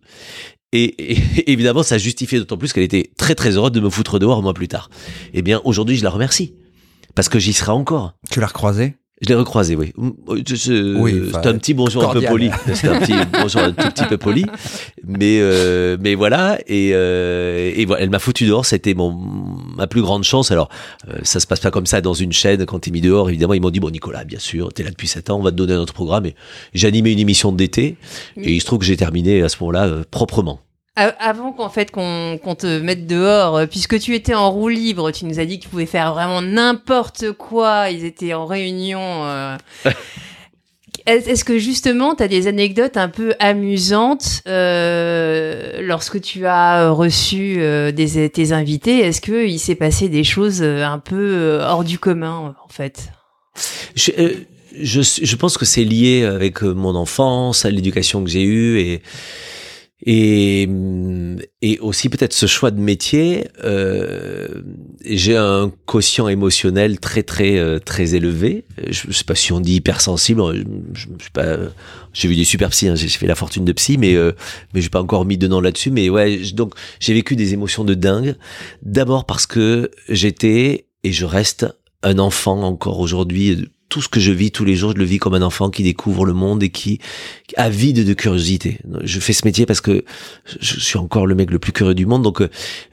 Et, *laughs* évidemment, ça justifiait d'autant plus qu'elle était très très heureuse de me foutre dehors un mois plus tard. Eh bien, aujourd'hui, je la remercie. Parce que j'y serai encore. Tu l'as recroisée? Je l'ai recroisé, oui. c'est un petit bonjour un peu poli. C'est un petit *laughs* bonjour un tout petit peu poli. Mais, euh, mais voilà. Et, euh, et voilà, elle m'a foutu dehors. C'était mon, ma plus grande chance. Alors, euh, ça se passe pas comme ça dans une chaîne. Quand t'es mis dehors, évidemment, ils m'ont dit, bon, Nicolas, bien sûr, t'es là depuis 7 ans, on va te donner un autre programme. Et j'ai animé une émission d'été. Et il se trouve que j'ai terminé à ce moment-là euh, proprement. Avant qu'en fait qu'on te mette dehors, euh, puisque tu étais en roue libre, tu nous as dit que tu pouvais faire vraiment n'importe quoi. Ils étaient en réunion. Euh. *laughs* Est-ce que justement, tu as des anecdotes un peu amusantes euh, lorsque tu as reçu des, tes invités? Est-ce qu'il s'est passé des choses un peu hors du commun, en fait? Je, je, je, pense que c'est lié avec mon enfance, à l'éducation que j'ai eue et et, et aussi peut-être ce choix de métier, euh, j'ai un quotient émotionnel très très euh, très élevé. Je, sais pas si on dit hypersensible. Je, je, je pas. J'ai vu des super psy. Hein, j'ai fait la fortune de psy, mais euh, mais j'ai pas encore mis de nom là-dessus. Mais ouais, donc j'ai vécu des émotions de dingue. D'abord parce que j'étais et je reste un enfant encore aujourd'hui tout ce que je vis tous les jours, je le vis comme un enfant qui découvre le monde et qui avide de curiosité. Je fais ce métier parce que je suis encore le mec le plus curieux du monde, donc euh,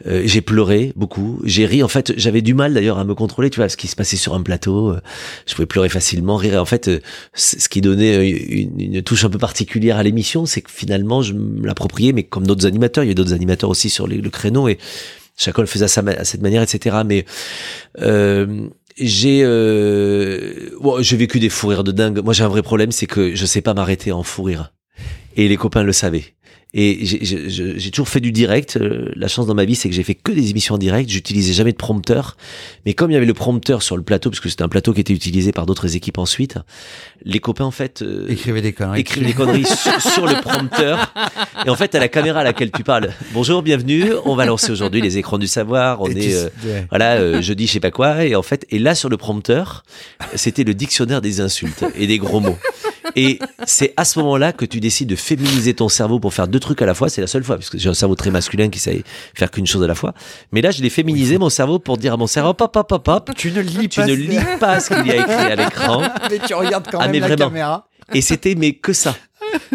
euh, j'ai pleuré beaucoup, j'ai ri. En fait, j'avais du mal d'ailleurs à me contrôler, tu vois, ce qui se passait sur un plateau. Euh, je pouvais pleurer facilement, rire. En fait, ce qui donnait une, une, touche un peu particulière à l'émission, c'est que finalement, je me l'appropriais, mais comme d'autres animateurs, il y a d'autres animateurs aussi sur le créneau et chacun le faisait à, à cette manière, etc. Mais euh, j'ai euh... bon, j'ai vécu des fous rires de dingue. Moi, j'ai un vrai problème, c'est que je sais pas m'arrêter en fou rire. Et les copains le savaient. Et j'ai toujours fait du direct. Euh, la chance dans ma vie, c'est que j'ai fait que des émissions en direct. J'utilisais jamais de prompteur. Mais comme il y avait le prompteur sur le plateau, parce que c'était un plateau qui était utilisé par d'autres équipes ensuite, les copains en fait euh, écrivaient des conneries, écrivaient des conneries sur, le prompteur. Et en fait, à la caméra à laquelle tu parles, bonjour, bienvenue. On va lancer aujourd'hui les écrans du savoir. On est euh, voilà jeudi, je sais pas quoi. Et en fait, et là sur le prompteur, c'était le dictionnaire des insultes et des gros mots. Et c'est à ce moment-là que tu décides de féminiser ton cerveau pour faire deux trucs à la fois. C'est la seule fois, parce que j'ai un cerveau très masculin qui sait faire qu'une chose à la fois. Mais là, je l'ai féminisé mon cerveau pour dire à mon cerveau, hop, hop, hop, hop. Tu ne lis tu ne lis pas ce qu'il y a écrit à l'écran. *laughs* Mais tu regardes quand ah, même la caméra. Et c'était, mais que ça.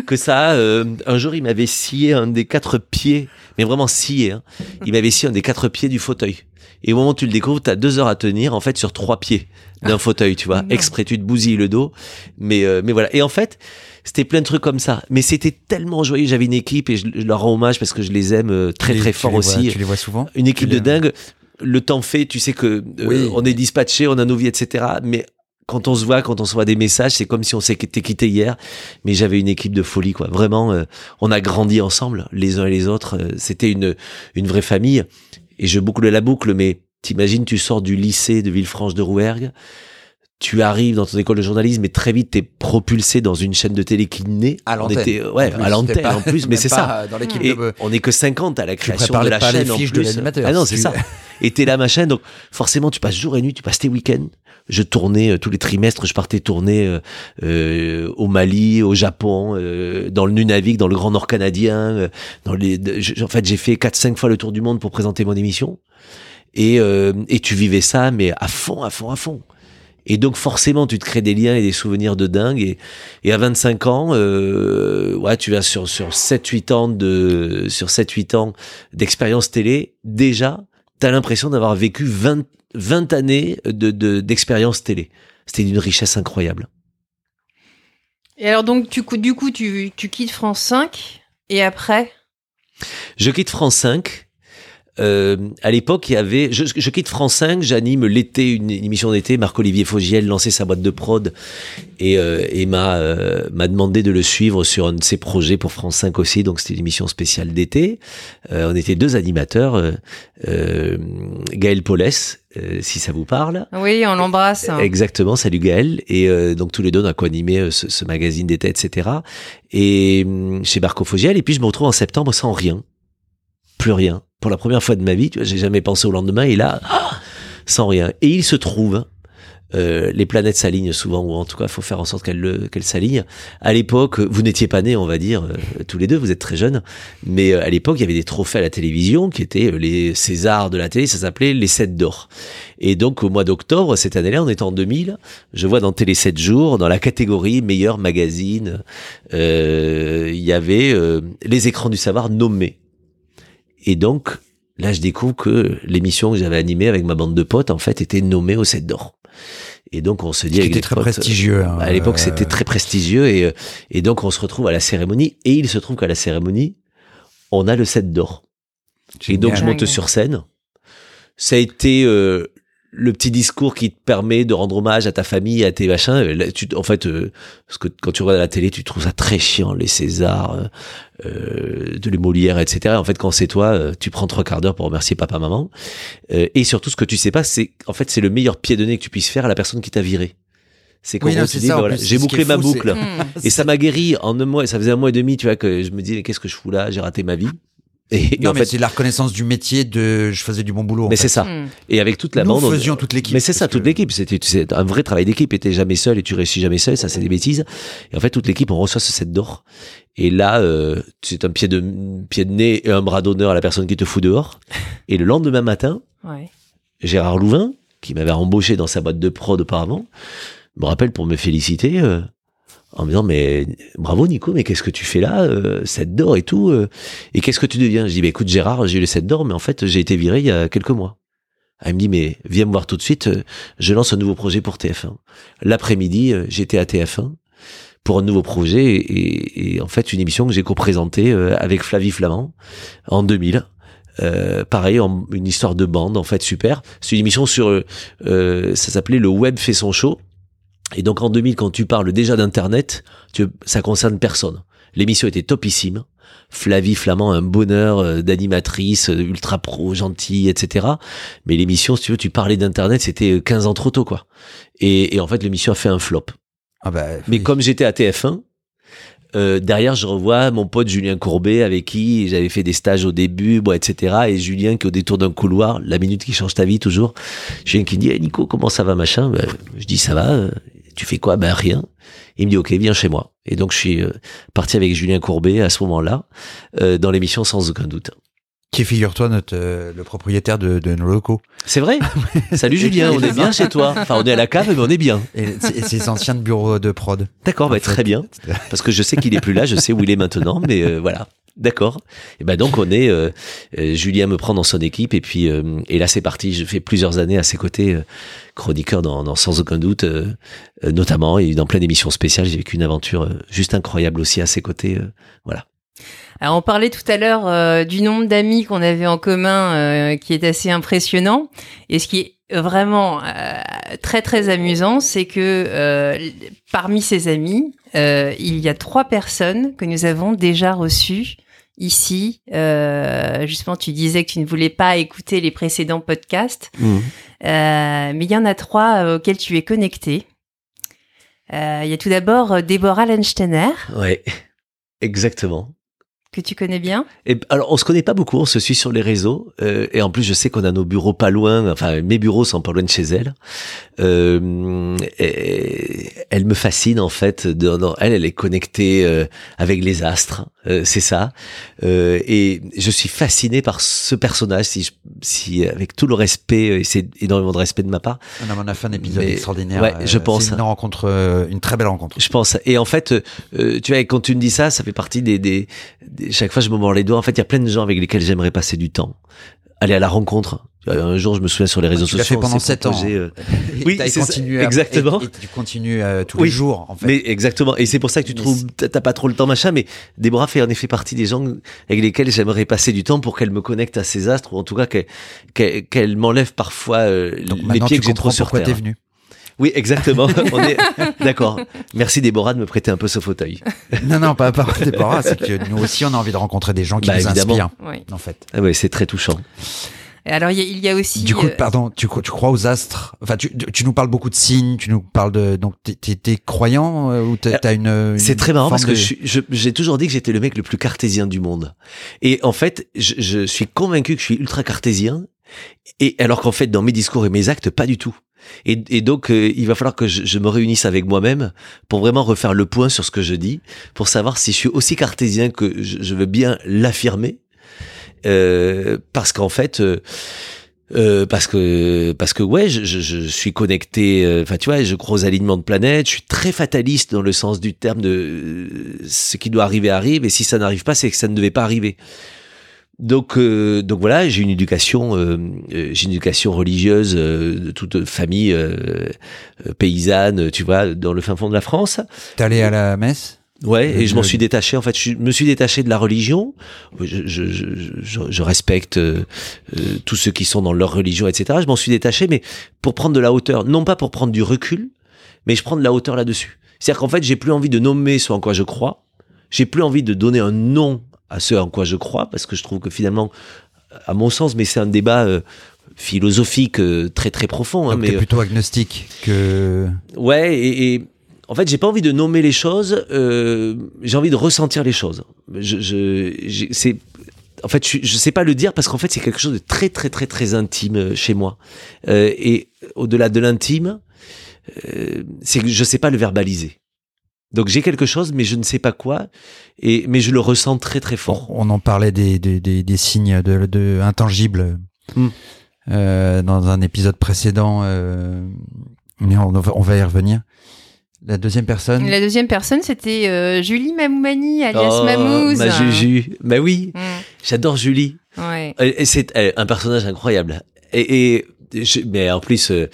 Que ça, euh, un jour, il m'avait scié un des quatre pieds, mais vraiment scié, hein. Il m'avait scié un des quatre pieds du fauteuil. Et au moment où tu le découvres, tu as deux heures à tenir, en fait, sur trois pieds d'un fauteuil, tu vois. Exprès, tu te bousilles le dos. Mais, euh, mais voilà. Et en fait, c'était plein de trucs comme ça. Mais c'était tellement joyeux. J'avais une équipe et je, leur rends hommage parce que je les aime euh, très, très fort aussi. tu les vois souvent? Une équipe de dingue. Le temps fait, tu sais que euh, on est dispatché, on a nos vies, etc. Mais quand on se voit, quand on se voit des messages, c'est comme si on s'était quitté hier. Mais j'avais une équipe de folie, quoi. Vraiment, on a grandi ensemble, les uns et les autres. C'était une, une vraie famille. Et je boucle la boucle, mais T'imagines, tu sors du lycée de Villefranche de Rouergue, tu arrives dans ton école de journalisme et très vite t'es propulsé dans une chaîne de télé qui naît. À l'antenne. Ouais, à l'antenne en plus, mais c'est ça. Dans l'équipe de... On est que 50 à la création de la pas chaîne en plus. de. Ah non, c'est ça. Et t'es là, machin. Donc, forcément, tu passes jour et nuit, tu passes tes week-ends. Je tournais euh, tous les trimestres, je partais tourner euh, euh au Mali, au Japon, dans le Nunavik, dans le Grand Nord canadien. dans les, en fait, j'ai fait 4-5 fois le tour du monde pour présenter mon émission et, et tu vivais ça, mais à fond, à fond, à fond. Et donc forcément, tu te crées des liens et des souvenirs de dingue. Et, et à 25 ans, euh, ouais, tu vas sur sur 7-8 ans de sur 7-8 ans d'expérience télé. Déjà, t'as l'impression d'avoir vécu 20 20 années de d'expérience télé. C'était d'une richesse incroyable. Et alors donc tu du coup tu tu quittes France 5 et après? Je quitte France 5 euh, à l'époque, il y avait. Je, je quitte France 5, j'anime l'été, une, émission d'été. Marc-Olivier Fogiel lançait sa boîte de prod et, euh, et m'a euh, m'a demandé de le suivre sur un de ses projets pour France 5 aussi. Donc c'était une émission spéciale d'été. Euh, on était deux animateurs, euh, Gaël Paulès, si ça vous parle. Oui, on l'embrasse. Exactement, salut Gaël. Et donc tous les deux, on a co-animé ce, ce, magazine d'été, etc. Et hum, chez Marco Fogiel. Et puis je me retrouve en septembre sans rien, plus rien pour la première fois de ma vie, tu vois, j'ai jamais pensé au lendemain, et là, sans rien. Et il se trouve euh, les planètes s'alignent souvent, ou en tout cas, il faut faire en sorte qu'elles qu'elles s'alignent. À l'époque, vous n'étiez pas nés, on va dire, euh, tous les deux, vous êtes très jeunes, mais euh, à l'époque, il y avait des trophées à la télévision qui étaient les Césars de la télé, ça s'appelait les 7 d'or. Et donc, au mois d'octobre, cette année-là, on est en 2000, je vois dans Télé 7 jours, dans la catégorie meilleur magazine, il y avait les écrans du savoir nommés. Et donc, là, je découvre que l'émission que j'avais animée avec ma bande de potes, en fait, était nommée au 7 d'or. Et donc on se dit, c'était très prestigieux. Hein, à l'époque, c'était très prestigieux et euh, et donc on se retrouve à la cérémonie et il se trouve qu'à la cérémonie, on a le set d'or. Et donc je monte sur scène. Ça a été euh, le petit discours qui te permet de rendre hommage à ta famille, à tes machins. tu, en fait, euh, parce que quand tu regardes la télé, tu trouves ça très chiant, les Césars, euh, euh de les Molières, etc. En fait, quand c'est toi, euh, tu prends trois quarts d'heure pour remercier papa, maman. et surtout, ce que tu sais pas, c'est en fait, c'est le meilleur pied de nez que tu puisses faire à la personne qui t'a viré. C'est quand on te dit, voilà, j'ai bouclé ma boucle. *laughs* Et ça m'a guéri en un mois, ça faisait un mois et demi, tu vois, que je me dis, qu'est-ce que je fous là? J'ai raté ma vie. Et, non, en mais fait, c'est la reconnaissance du métier de je faisais du bon boulot. Mais c'est ça. Hmm. Et avec toute la Nous bande. faisions toute l'équipe. Mais c'est ça, toute l'équipe. C'était un vrai travail d'équipe. Et t'es jamais seul et tu réussis jamais seul. Ça, c'est des bêtises. Et en fait, toute l'équipe, on reçoit ce set d'or. Et là, euh, c'est un pied de, pied de nez et un bras d'honneur à la personne qui te fout dehors. Et le lendemain matin, ouais. Gérard Louvain, qui m'avait embauché dans sa boîte de prod auparavant, me rappelle pour me féliciter. Euh, en me disant mais bravo Nico mais qu'est-ce que tu fais là euh, 7 d'or et tout euh, et qu'est-ce que tu deviens? Je dis bah écoute Gérard j'ai eu le 7 d'or mais en fait j'ai été viré il y a quelques mois elle me dit mais viens me voir tout de suite euh, je lance un nouveau projet pour TF1 l'après-midi euh, j'étais à TF1 pour un nouveau projet et, et en fait une émission que j'ai co-présentée avec Flavie Flamand en 2000 euh, pareil, une histoire de bande, en fait, super. C'est une émission sur, ça s'appelait Le Web fait son show. Et donc en 2000, quand tu parles déjà d'Internet, ça concerne personne. L'émission était topissime. Flavie Flamand, un bonheur euh, d'animatrice, euh, ultra pro, gentille, etc. Mais l'émission, si tu veux, tu parlais d'Internet, c'était 15 ans trop tôt, quoi. Et, et en fait, l'émission a fait un flop. Ah bah, Mais comme j'étais à TF1, euh, derrière, je revois mon pote Julien Courbet avec qui j'avais fait des stages au début, bon, etc. Et Julien qui au détour d'un couloir, la minute qui change ta vie toujours, Julien qui dit hey, Nico, comment ça va, machin? Ben, Je dis ça va tu fais quoi? Ben rien. Il me dit ok, viens chez moi. Et donc je suis euh, parti avec Julien Courbet à ce moment-là euh, dans l'émission sans aucun doute. Qui figure-toi notre euh, le propriétaire de, de nos locaux. C'est vrai. *laughs* Salut Julien, on est bien chez toi. Enfin, on est à la cave, mais on est bien. Et c'est anciens de bureau de prod. D'accord, bah, très bien. *laughs* Parce que je sais qu'il est plus là, je sais où il est maintenant, mais voilà. D'accord. Et ben donc on est euh, euh, Julien me prend dans son équipe et puis euh, et là c'est parti. Je fais plusieurs années à ses côtés, chroniqueur dans, sans aucun doute, notamment et dans plein d'émissions spéciales. J'ai vécu une aventure juste incroyable aussi à ses côtés. voilà. Alors on parlait tout à l'heure du nombre d'amis qu'on avait en commun, qui est assez impressionnant. Et ce qui est vraiment très très amusant, c'est que parmi ces amis, il y a trois personnes que nous avons déjà reçues ici. Euh, justement, tu disais que tu ne voulais pas écouter les précédents podcasts, mmh. euh, mais il y en a trois euh, auxquels tu es connecté. Il y a tout d'abord Déborah Lensteiner. Ouais, exactement que tu connais bien et, Alors, on se connaît pas beaucoup, on se suit sur les réseaux. Euh, et en plus, je sais qu'on a nos bureaux pas loin, enfin, mes bureaux sont pas loin de chez elle. Euh, elle me fascine, en fait. De, elle, elle est connectée euh, avec les astres, euh, c'est ça. Euh, et je suis fasciné par ce personnage, si, si avec tout le respect, et c'est énormément de respect de ma part. On a fait un épisode extraordinaire. Ouais, je pense. C'est une rencontre, une très belle rencontre. Je pense. Et en fait, tu vois, quand tu me dis ça, ça fait partie des, des chaque fois je me mords les doigts. En fait, il y a plein de gens avec lesquels j'aimerais passer du temps. Aller à la rencontre. Un jour, je me souviens sur les réseaux sociaux. Tu fait pendant sept ans. Euh... *laughs* oui, c'est ça. Exactement. Et, tu continues euh, tous les jours, en fait. Mais exactement. Et c'est pour ça que tu trouves, t'as pas trop le temps, machin. Mais Déborah fait en effet partie des gens avec lesquels j'aimerais passer du temps pour qu'elle me connecte à ses astres, ou en tout cas qu'elle m'enlève parfois euh, les pieds que j'ai trop sur terre. T'es venu. Oui, exactement. *laughs* On est d'accord. Merci Déborah de me prêter un peu ce fauteuil. non, non, pas, pas Déborah. C'est que nous aussi, on a envie de rencontrer des gens qui bah, nous inspirent. Oui. En fait. Ah ouais, c'est très touchant. Alors il y, a aussi. Du coup, euh, pardon, tu, tu crois aux astres? Enfin, tu, tu, nous parles beaucoup de signes. Tu nous parles de donc t'es es, croyant euh, ou t'as une, une C'est très marrant parce que j'ai toujours dit que j'étais le mec le plus cartésien du monde. Et en fait, je, je suis convaincu que je suis ultra cartésien. Et alors qu'en fait, dans mes discours et mes actes, pas du tout. Et, et donc, euh, il va falloir que je, je me réunisse avec moi-même pour vraiment refaire le point sur ce que je dis, pour savoir si je suis aussi cartésien que je, je veux bien l'affirmer, euh, parce qu'en fait. Euh, euh, parce que parce que ouais je, je, je suis connecté euh, enfin tu vois je crois aux alignements de planètes je suis très fataliste dans le sens du terme de euh, ce qui doit arriver arrive et si ça n'arrive pas c'est que ça ne devait pas arriver donc, euh, donc voilà, j'ai une éducation, euh, euh, j'ai une éducation religieuse de toute famille paysanne, tu vois, dans le fin fond de la France. T'es allé à la messe? Ouais, et je m'en suis détaché. En fait, je me suis détaché de la religion. Je, je, je, je respecte euh, tous ceux qui sont dans leur religion, etc. Je m'en suis détaché, mais pour prendre de la hauteur, non pas pour prendre du recul, mais je prends de la hauteur là-dessus. C'est-à-dire qu'en fait, j'ai plus envie de nommer ce en quoi je crois. J'ai plus envie de donner un nom à ce en quoi je crois, parce que je trouve que finalement, à mon sens, mais c'est un débat euh, philosophique euh, très très profond. Hein, mais plutôt agnostique que. Ouais, et, et en fait, j'ai pas envie de nommer les choses. Euh, j'ai envie de ressentir les choses. Je, je c'est en fait, je, je sais pas le dire parce qu'en fait, c'est quelque chose de très, très, très, très intime chez moi. Euh, et au-delà de l'intime, euh, c'est que je sais pas le verbaliser. Donc j'ai quelque chose, mais je ne sais pas quoi, et mais je le ressens très très fort. On en parlait des, des, des, des signes de, de intangibles mm. euh, dans un épisode précédent, euh, mais on, on va y revenir. La deuxième personne La deuxième personne, c'était euh, Julie Mamoumani, alias oh, Mamouze. Ma Juju. Bah oui, mm. j'adore Julie. Ouais. Et c'est un personnage incroyable. Et, et mais en plus, euh,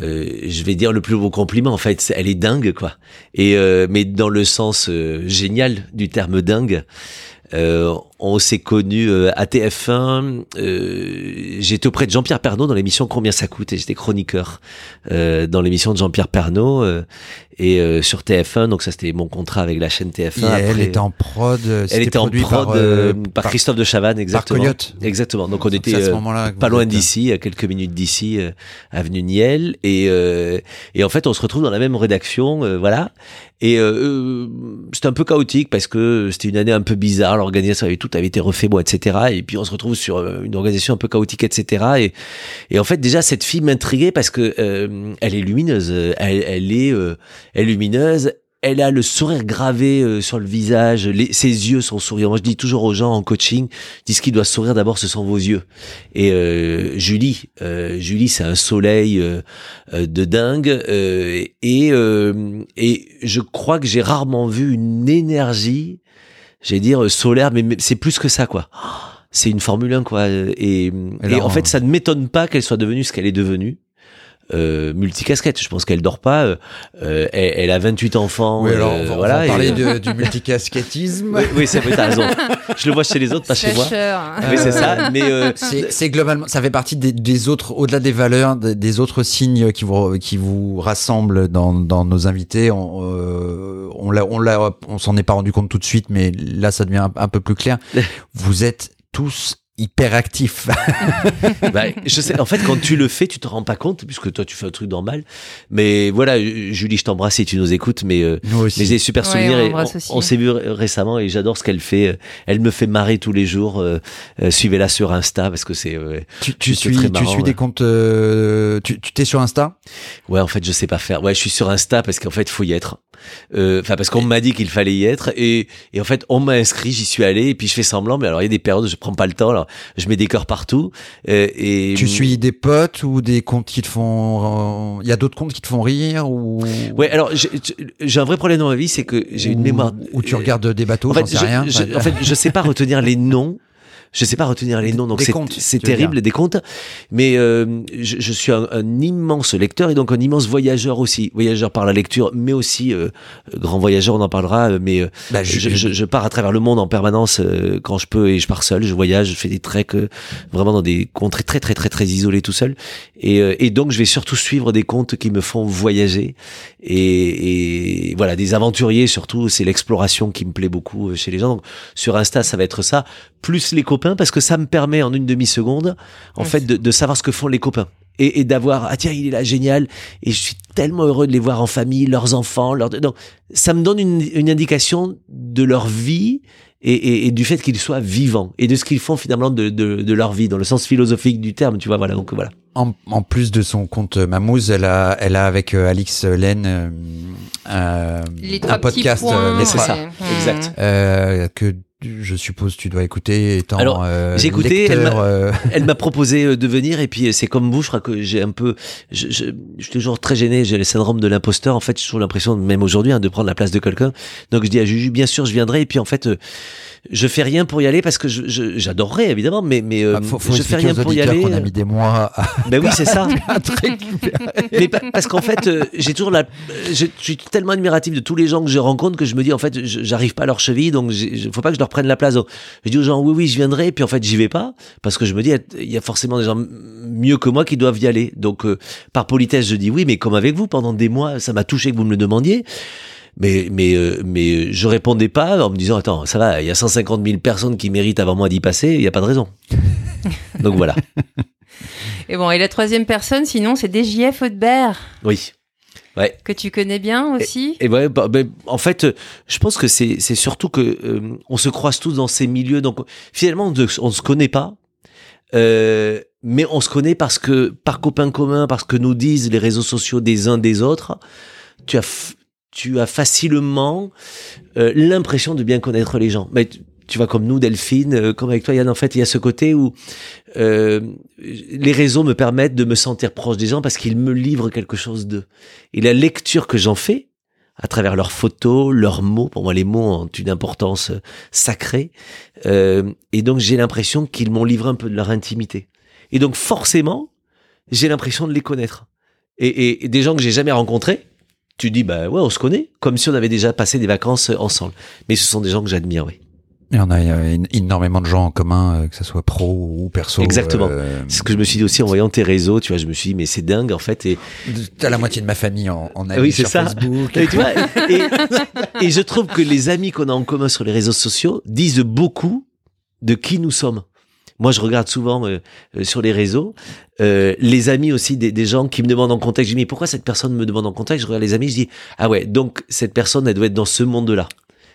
euh, je vais dire le plus beau compliment. En fait, elle est dingue, quoi. Et euh, mais dans le sens génial du terme dingue. On s'est connu à TF1. j'étais auprès de Jean-Pierre Pernaud dans l'émission Combien ça coûte et j'étais chroniqueur dans l'émission de Jean-Pierre Pernaud et euh, sur TF1 donc ça c'était mon contrat avec la chaîne TF1 et après, elle était en prod elle était en prod par, euh, par, Christophe de Chavannes exactement. Par Coyote. exactement. Donc on était euh, pas loin d'ici à quelques minutes d'ici euh, avenue Niel. Et et en fait on se retrouve dans la même rédaction voilà. Et c'était un peu chaotique parce que c'était une année un peu bizarre. L'organisation avait tout avait été refait bon etc et puis on se retrouve sur une organisation un peu chaotique etc et et en fait déjà cette fille m'intriguait parce que elle est lumineuse elle, elle est elle est lumineuse, elle a le sourire gravé euh, sur le visage, les, ses yeux sont souriants. Moi, je dis toujours aux gens en coaching, dis ce qui doit sourire d'abord, ce sont vos yeux. Et euh, Julie, euh, Julie, c'est un soleil euh, euh, de dingue. et et je crois que j'ai rarement vu une énergie, j'allais dire solaire, mais, c'est plus que ça, quoi. C'est une Formule 1, quoi. Et, et en fait, ça ne m'étonne pas qu'elle soit devenue ce qu'elle est devenue euh, multicasquette. Je pense qu'elle dort pas. Euh, elle, elle, a 28 enfants. Oui, alors, euh, on va, voilà, on va parler de, du multicasquettisme. oui, *laughs* oui c'est vrai, t'as raison. Je le vois chez les autres, pas chez moi. Oui, c'est ça. Mais euh, c'est globalement, ça fait partie des, des autres, au-delà des valeurs, des, des, autres signes qui vous qui vous rassemblent dans, dans nos invités. On, euh, on l'a, on l'a, on s'en est pas rendu compte tout de suite, mais là, ça devient un, un peu plus clair. *laughs* vous êtes tous hyper actif. *laughs* bah, je sais, en fait, quand tu le fais, tu te rends pas compte, puisque toi, tu fais un truc normal. Mais voilà, Julie, je t'embrasse si tu nous écoutes, mais, euh, mais j'ai des super souvenirs ouais, et on, on s'est vu récemment et j'adore ce qu'elle fait. Elle me fait marrer tous les jours. Euh, euh, Suivez-la sur Insta parce que c'est. Euh, tu, tu suis, marrant, tu suis des comptes. Euh, tu t'es sur Insta? Ouais, en fait, je sais pas faire. Ouais, je suis sur Insta parce qu'en fait, faut y être. Enfin, parce qu'on m'a dit qu'il fallait y être et, et en fait, on m'a inscrit, j'y suis allé et puis je fais semblant. Mais alors, il y a des périodes où je prends pas le temps. Alors, je mets des cœurs partout. Euh, et tu suis des potes ou des comptes qui te font, il y a d'autres comptes qui te font rire ou? Ouais, alors j'ai un vrai problème dans ma vie, c'est que j'ai une mémoire. Où tu regardes des bateaux, en fait, sais rien. Je, en fait, je sais pas retenir les noms je sais pas retenir les noms, donc c'est terrible, des comptes. Mais euh, je, je, suis un, un, immense lecteur et donc un immense voyageur aussi, voyageur par la lecture, mais aussi euh, grand voyageur, on en parlera. Mais euh, bah, je, je, je, pars à travers le monde en permanence euh, quand je peux et je pars seul. Je voyage, je fais des treks euh, vraiment dans des contrées très très très très isolées tout seul. Et, et donc je vais surtout suivre des comptes qui me font voyager et, et voilà des aventuriers surtout. C'est l'exploration qui me plaît beaucoup chez les gens. Donc sur Insta, ça va être ça, plus les copains parce que ça me permet en une demi seconde en fait de, de, savoir ce que font les copains. Et, et d'avoir ah tiens il est là génial. Et je suis tellement heureux de les voir en famille leurs enfants leurs donc ça me donne une, une indication de leur vie et, et, et du fait qu'ils soient vivants et de ce qu'ils font finalement de, de, de leur vie dans le sens philosophique du terme tu vois voilà donc voilà. En, plus de son compte Mamouze, elle a, elle a avec euh, Alix Len euh, euh un podcast. mais c'est ça, exact. que je suppose tu dois écouter étant Alors, j'ai écouté, elle m'a proposé de venir et puis c'est comme vous, je crois que j'ai un peu, je, je, je, suis toujours très gêné, j'ai le syndrome de l'imposteur. En fait, j'ai toujours l'impression, même aujourd'hui, hein, de prendre la place de quelqu'un. Donc je dis à Juju, bien sûr, je viendrai. Et puis en fait, je fais rien pour y aller parce que j'adorerais je, évidemment, mais mais euh, ah, je fais rien pour y aller. On a mis des mois. À... *laughs* Ben oui, c'est ça. *laughs* mais parce qu'en fait, euh, j'ai toujours la, je, suis tellement admiratif de tous les gens que je rencontre que je me dis en fait, j'arrive pas à leur cheville, donc il faut pas que je leur prenne la place. je dis aux gens oui oui, je viendrai, et puis en fait, j'y vais pas parce que je me dis il y a forcément des gens mieux que moi qui doivent y aller. Donc euh, par politesse, je dis oui, mais comme avec vous pendant des mois, ça m'a touché que vous me le demandiez mais mais euh, mais je répondais pas en me disant attends ça va il y a 150 000 personnes qui méritent avant moi d'y passer il y a pas de raison *laughs* donc voilà et bon et la troisième personne sinon c'est DJF Audebert oui Ouais. Que tu connais bien aussi. Et, ouais, bah, bah, en fait, je pense que c'est c'est surtout que euh, on se croise tous dans ces milieux, donc finalement on, on se connaît pas, euh, mais on se connaît parce que par copain commun, parce que nous disent les réseaux sociaux des uns des autres. Tu as tu as facilement euh, l'impression de bien connaître les gens. Mais tu, vois comme nous, Delphine, euh, comme avec toi, Yann, en fait, il y a ce côté où euh, les réseaux me permettent de me sentir proche des gens parce qu'ils me livrent quelque chose d'eux. Et la lecture que j'en fais, à travers leurs photos, leurs mots, pour moi les mots ont une importance sacrée, et donc j'ai l'impression qu'ils m'ont livré un peu de leur intimité. Et donc forcément, j'ai l'impression de les connaître. Et, et des gens que j'ai jamais rencontrés, tu dis, bah ouais, on se connaît, comme si on avait déjà passé des vacances ensemble. Mais ce sont des gens que j'admire, oui. Et on a énormément de gens en commun, euh, que ce soit pro ou perso. Exactement. Euh, c'est ce que je me suis dit aussi en voyant tes réseaux, tu vois, je me suis dit, mais c'est dingue en fait. Et t'as la moitié de ma famille en, en amis oui, sur ça. Facebook. Et, tu vois, et, et je trouve que les amis qu'on a en commun sur les réseaux sociaux disent beaucoup de qui nous sommes. Moi, je regarde souvent euh, euh, sur les réseaux euh, les amis aussi des, des, gens qui me demandent en contact. Je dis mais pourquoi cette personne me demande en contact? Je regarde les amis, je dis ah ouais, donc cette personne elle doit être dans ce monde-là.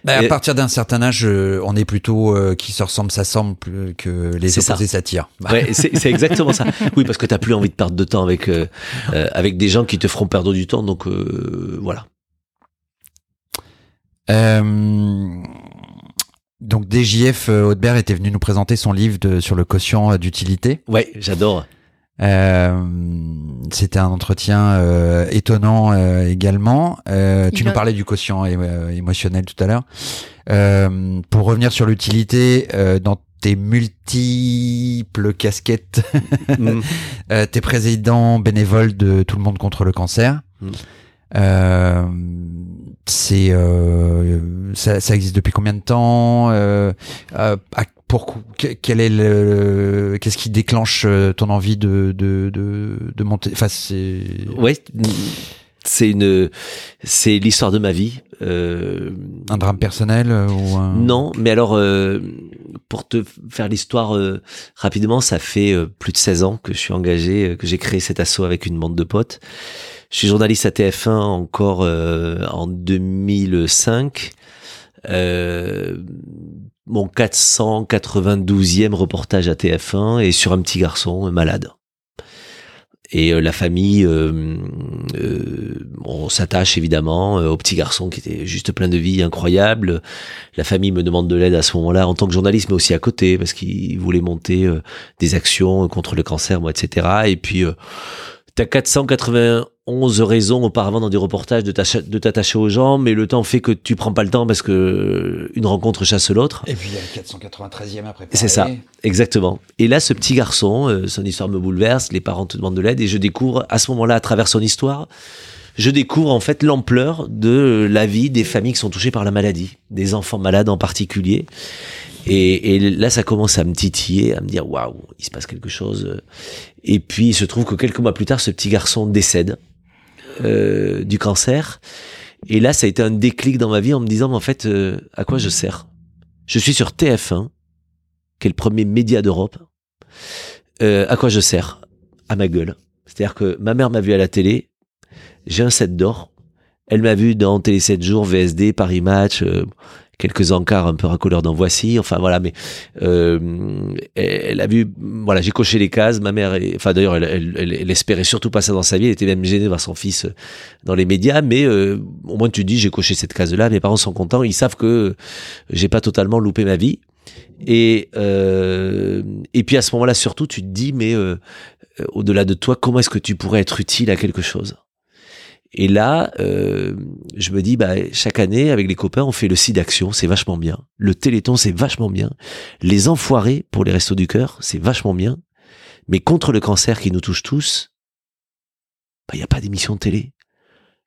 Bah, à partir d'un certain âge, on est plutôt qui se ressemble s'assemble que les opposés s'attirent. Ouais, c'est exactement ça. *laughs* Oui, parce que t'as plus envie de perdre de temps avec avec des gens qui te feront perdre du temps. Donc voilà. Donc DJF euh, Audebert était venu nous présenter son livre de, sur le quotient euh, d'utilité. Ouais, j'adore. Euh, C'était un entretien euh, étonnant euh, également. tu nous parlais du quotient émotionnel tout à l'heure. pour revenir sur l'utilité, dans tes multiples casquettes, *laughs* mm. t'es président bénévole de Tout le monde contre le cancer. Mm c'est euh, ça, ça, existe depuis combien de temps euh, euh pour quel est le qu'est-ce qui déclenche euh, ton envie de de de, de monter? Enfin c'est ouais c'est une c'est l'histoire de ma vie euh, un drame personnel ou un... non mais alors pour te faire l'histoire rapidement ça fait plus de 16 ans que je suis engagé que j'ai créé cet assaut avec une bande de potes je suis journaliste à TF1 encore euh, en 2005. Euh, mon 492e reportage à TF1 est sur un petit garçon malade. Et euh, la famille, euh, on s'attache évidemment au petit garçon qui était juste plein de vie incroyable. La famille me demande de l'aide à ce moment-là en tant que journaliste, mais aussi à côté parce qu'il voulait monter des actions contre le cancer, moi, etc. Et puis T'as 491 raisons auparavant dans des reportages de t'attacher aux gens, mais le temps fait que tu prends pas le temps parce que une rencontre chasse l'autre. Et puis il y a le 483e après. C'est ça, exactement. Et là, ce petit garçon, euh, son histoire me bouleverse, les parents te demandent de l'aide, et je découvre à ce moment-là, à travers son histoire, je découvre en fait l'ampleur de la vie des familles qui sont touchées par la maladie, des enfants malades en particulier. Et, et, là, ça commence à me titiller, à me dire waouh, il se passe quelque chose. Et puis, il se trouve que quelques mois plus tard, ce petit garçon décède euh, du cancer. Et là, ça a été un déclic dans ma vie en me disant, mais en fait, euh, à quoi je sers? Je suis sur TF1, qui est le premier média d'Europe. Euh, à quoi je sers? À ma gueule. C'est-à-dire que ma mère m'a vu à la télé, j'ai un set d'or, Elle m'a vu dans Télé 7 jours, VSD, Paris Match, euh, quelques encarts un peu racoleurs dans Voici, enfin voilà, mais euh, elle, a vu, voilà, j'ai coché les cases. Ma mère, enfin d'ailleurs, elle, elle, elle, espérait surtout pas ça dans sa vie. Elle était même gênée de voir son fils dans les médias, mais euh, au moins tu dis, j'ai coché cette case-là. Mes parents sont contents, ils savent que j'ai pas totalement loupé ma vie. Et euh, et puis à ce moment-là, surtout, tu te dis, mais euh, au-delà de toi, comment est-ce que tu pourrais être utile à quelque chose? Et là, euh, je me dis, bah, chaque année, avec les copains, on fait le site d'action, c'est vachement bien. Le téléthon, c'est vachement bien. Les enfoirés pour les restos du cœur, c'est vachement bien. Mais contre le cancer qui nous touche tous, bah, il n'y a pas d'émission de télé.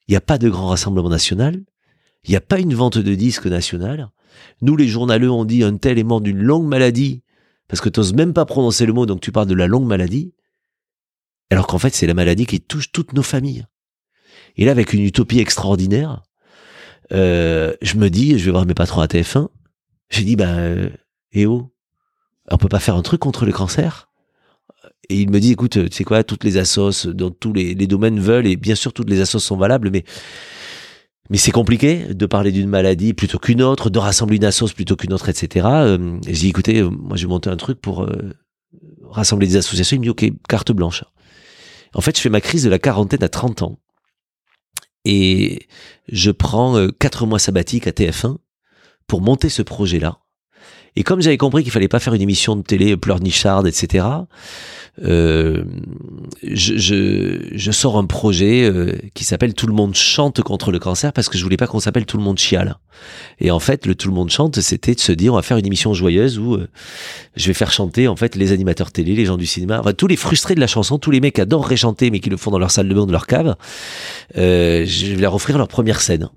Il n'y a pas de grand rassemblement national. Il n'y a pas une vente de disques nationale. Nous, les journaleux, on dit un tel est mort d'une longue maladie, parce que tu n'oses même pas prononcer le mot, donc tu parles de la longue maladie. Alors qu'en fait, c'est la maladie qui touche toutes nos familles. Et là, avec une utopie extraordinaire, euh, je me dis, je vais voir mes patrons à TF1. J'ai dit, bah, euh, eh oh, on peut pas faire un truc contre le cancer? Et il me dit, écoute, tu sais quoi, toutes les assos dans tous les, domaines veulent, et bien sûr toutes les assos sont valables, mais mais c'est compliqué de parler d'une maladie plutôt qu'une autre, de rassembler une assos plutôt qu'une autre, etc. Euh, j'ai dit, écoutez, moi je vais monter un truc pour euh, rassembler des associations. Il me dit, ok, carte blanche. En fait, je fais ma crise de la quarantaine à 30 ans et je prends euh, quatre mois sabbatiques à TF1 pour monter ce projet-là. Et comme j'avais compris qu'il fallait pas faire une émission de télé pleurnicharde, etc., euh, je, je, je, sors un projet euh, qui s'appelle Tout le monde chante contre le cancer parce que je voulais pas qu'on s'appelle Tout le monde chiale. Et en fait, le Tout le monde chante, c'était de se dire on va faire une émission joyeuse où euh, je vais faire chanter en fait les animateurs télé, les gens du cinéma, enfin, tous les frustrés de la chanson, tous les mecs qui adorent chanter mais qui le font dans leur salle de bain, de leur cave. je vais leur offrir leur première scène.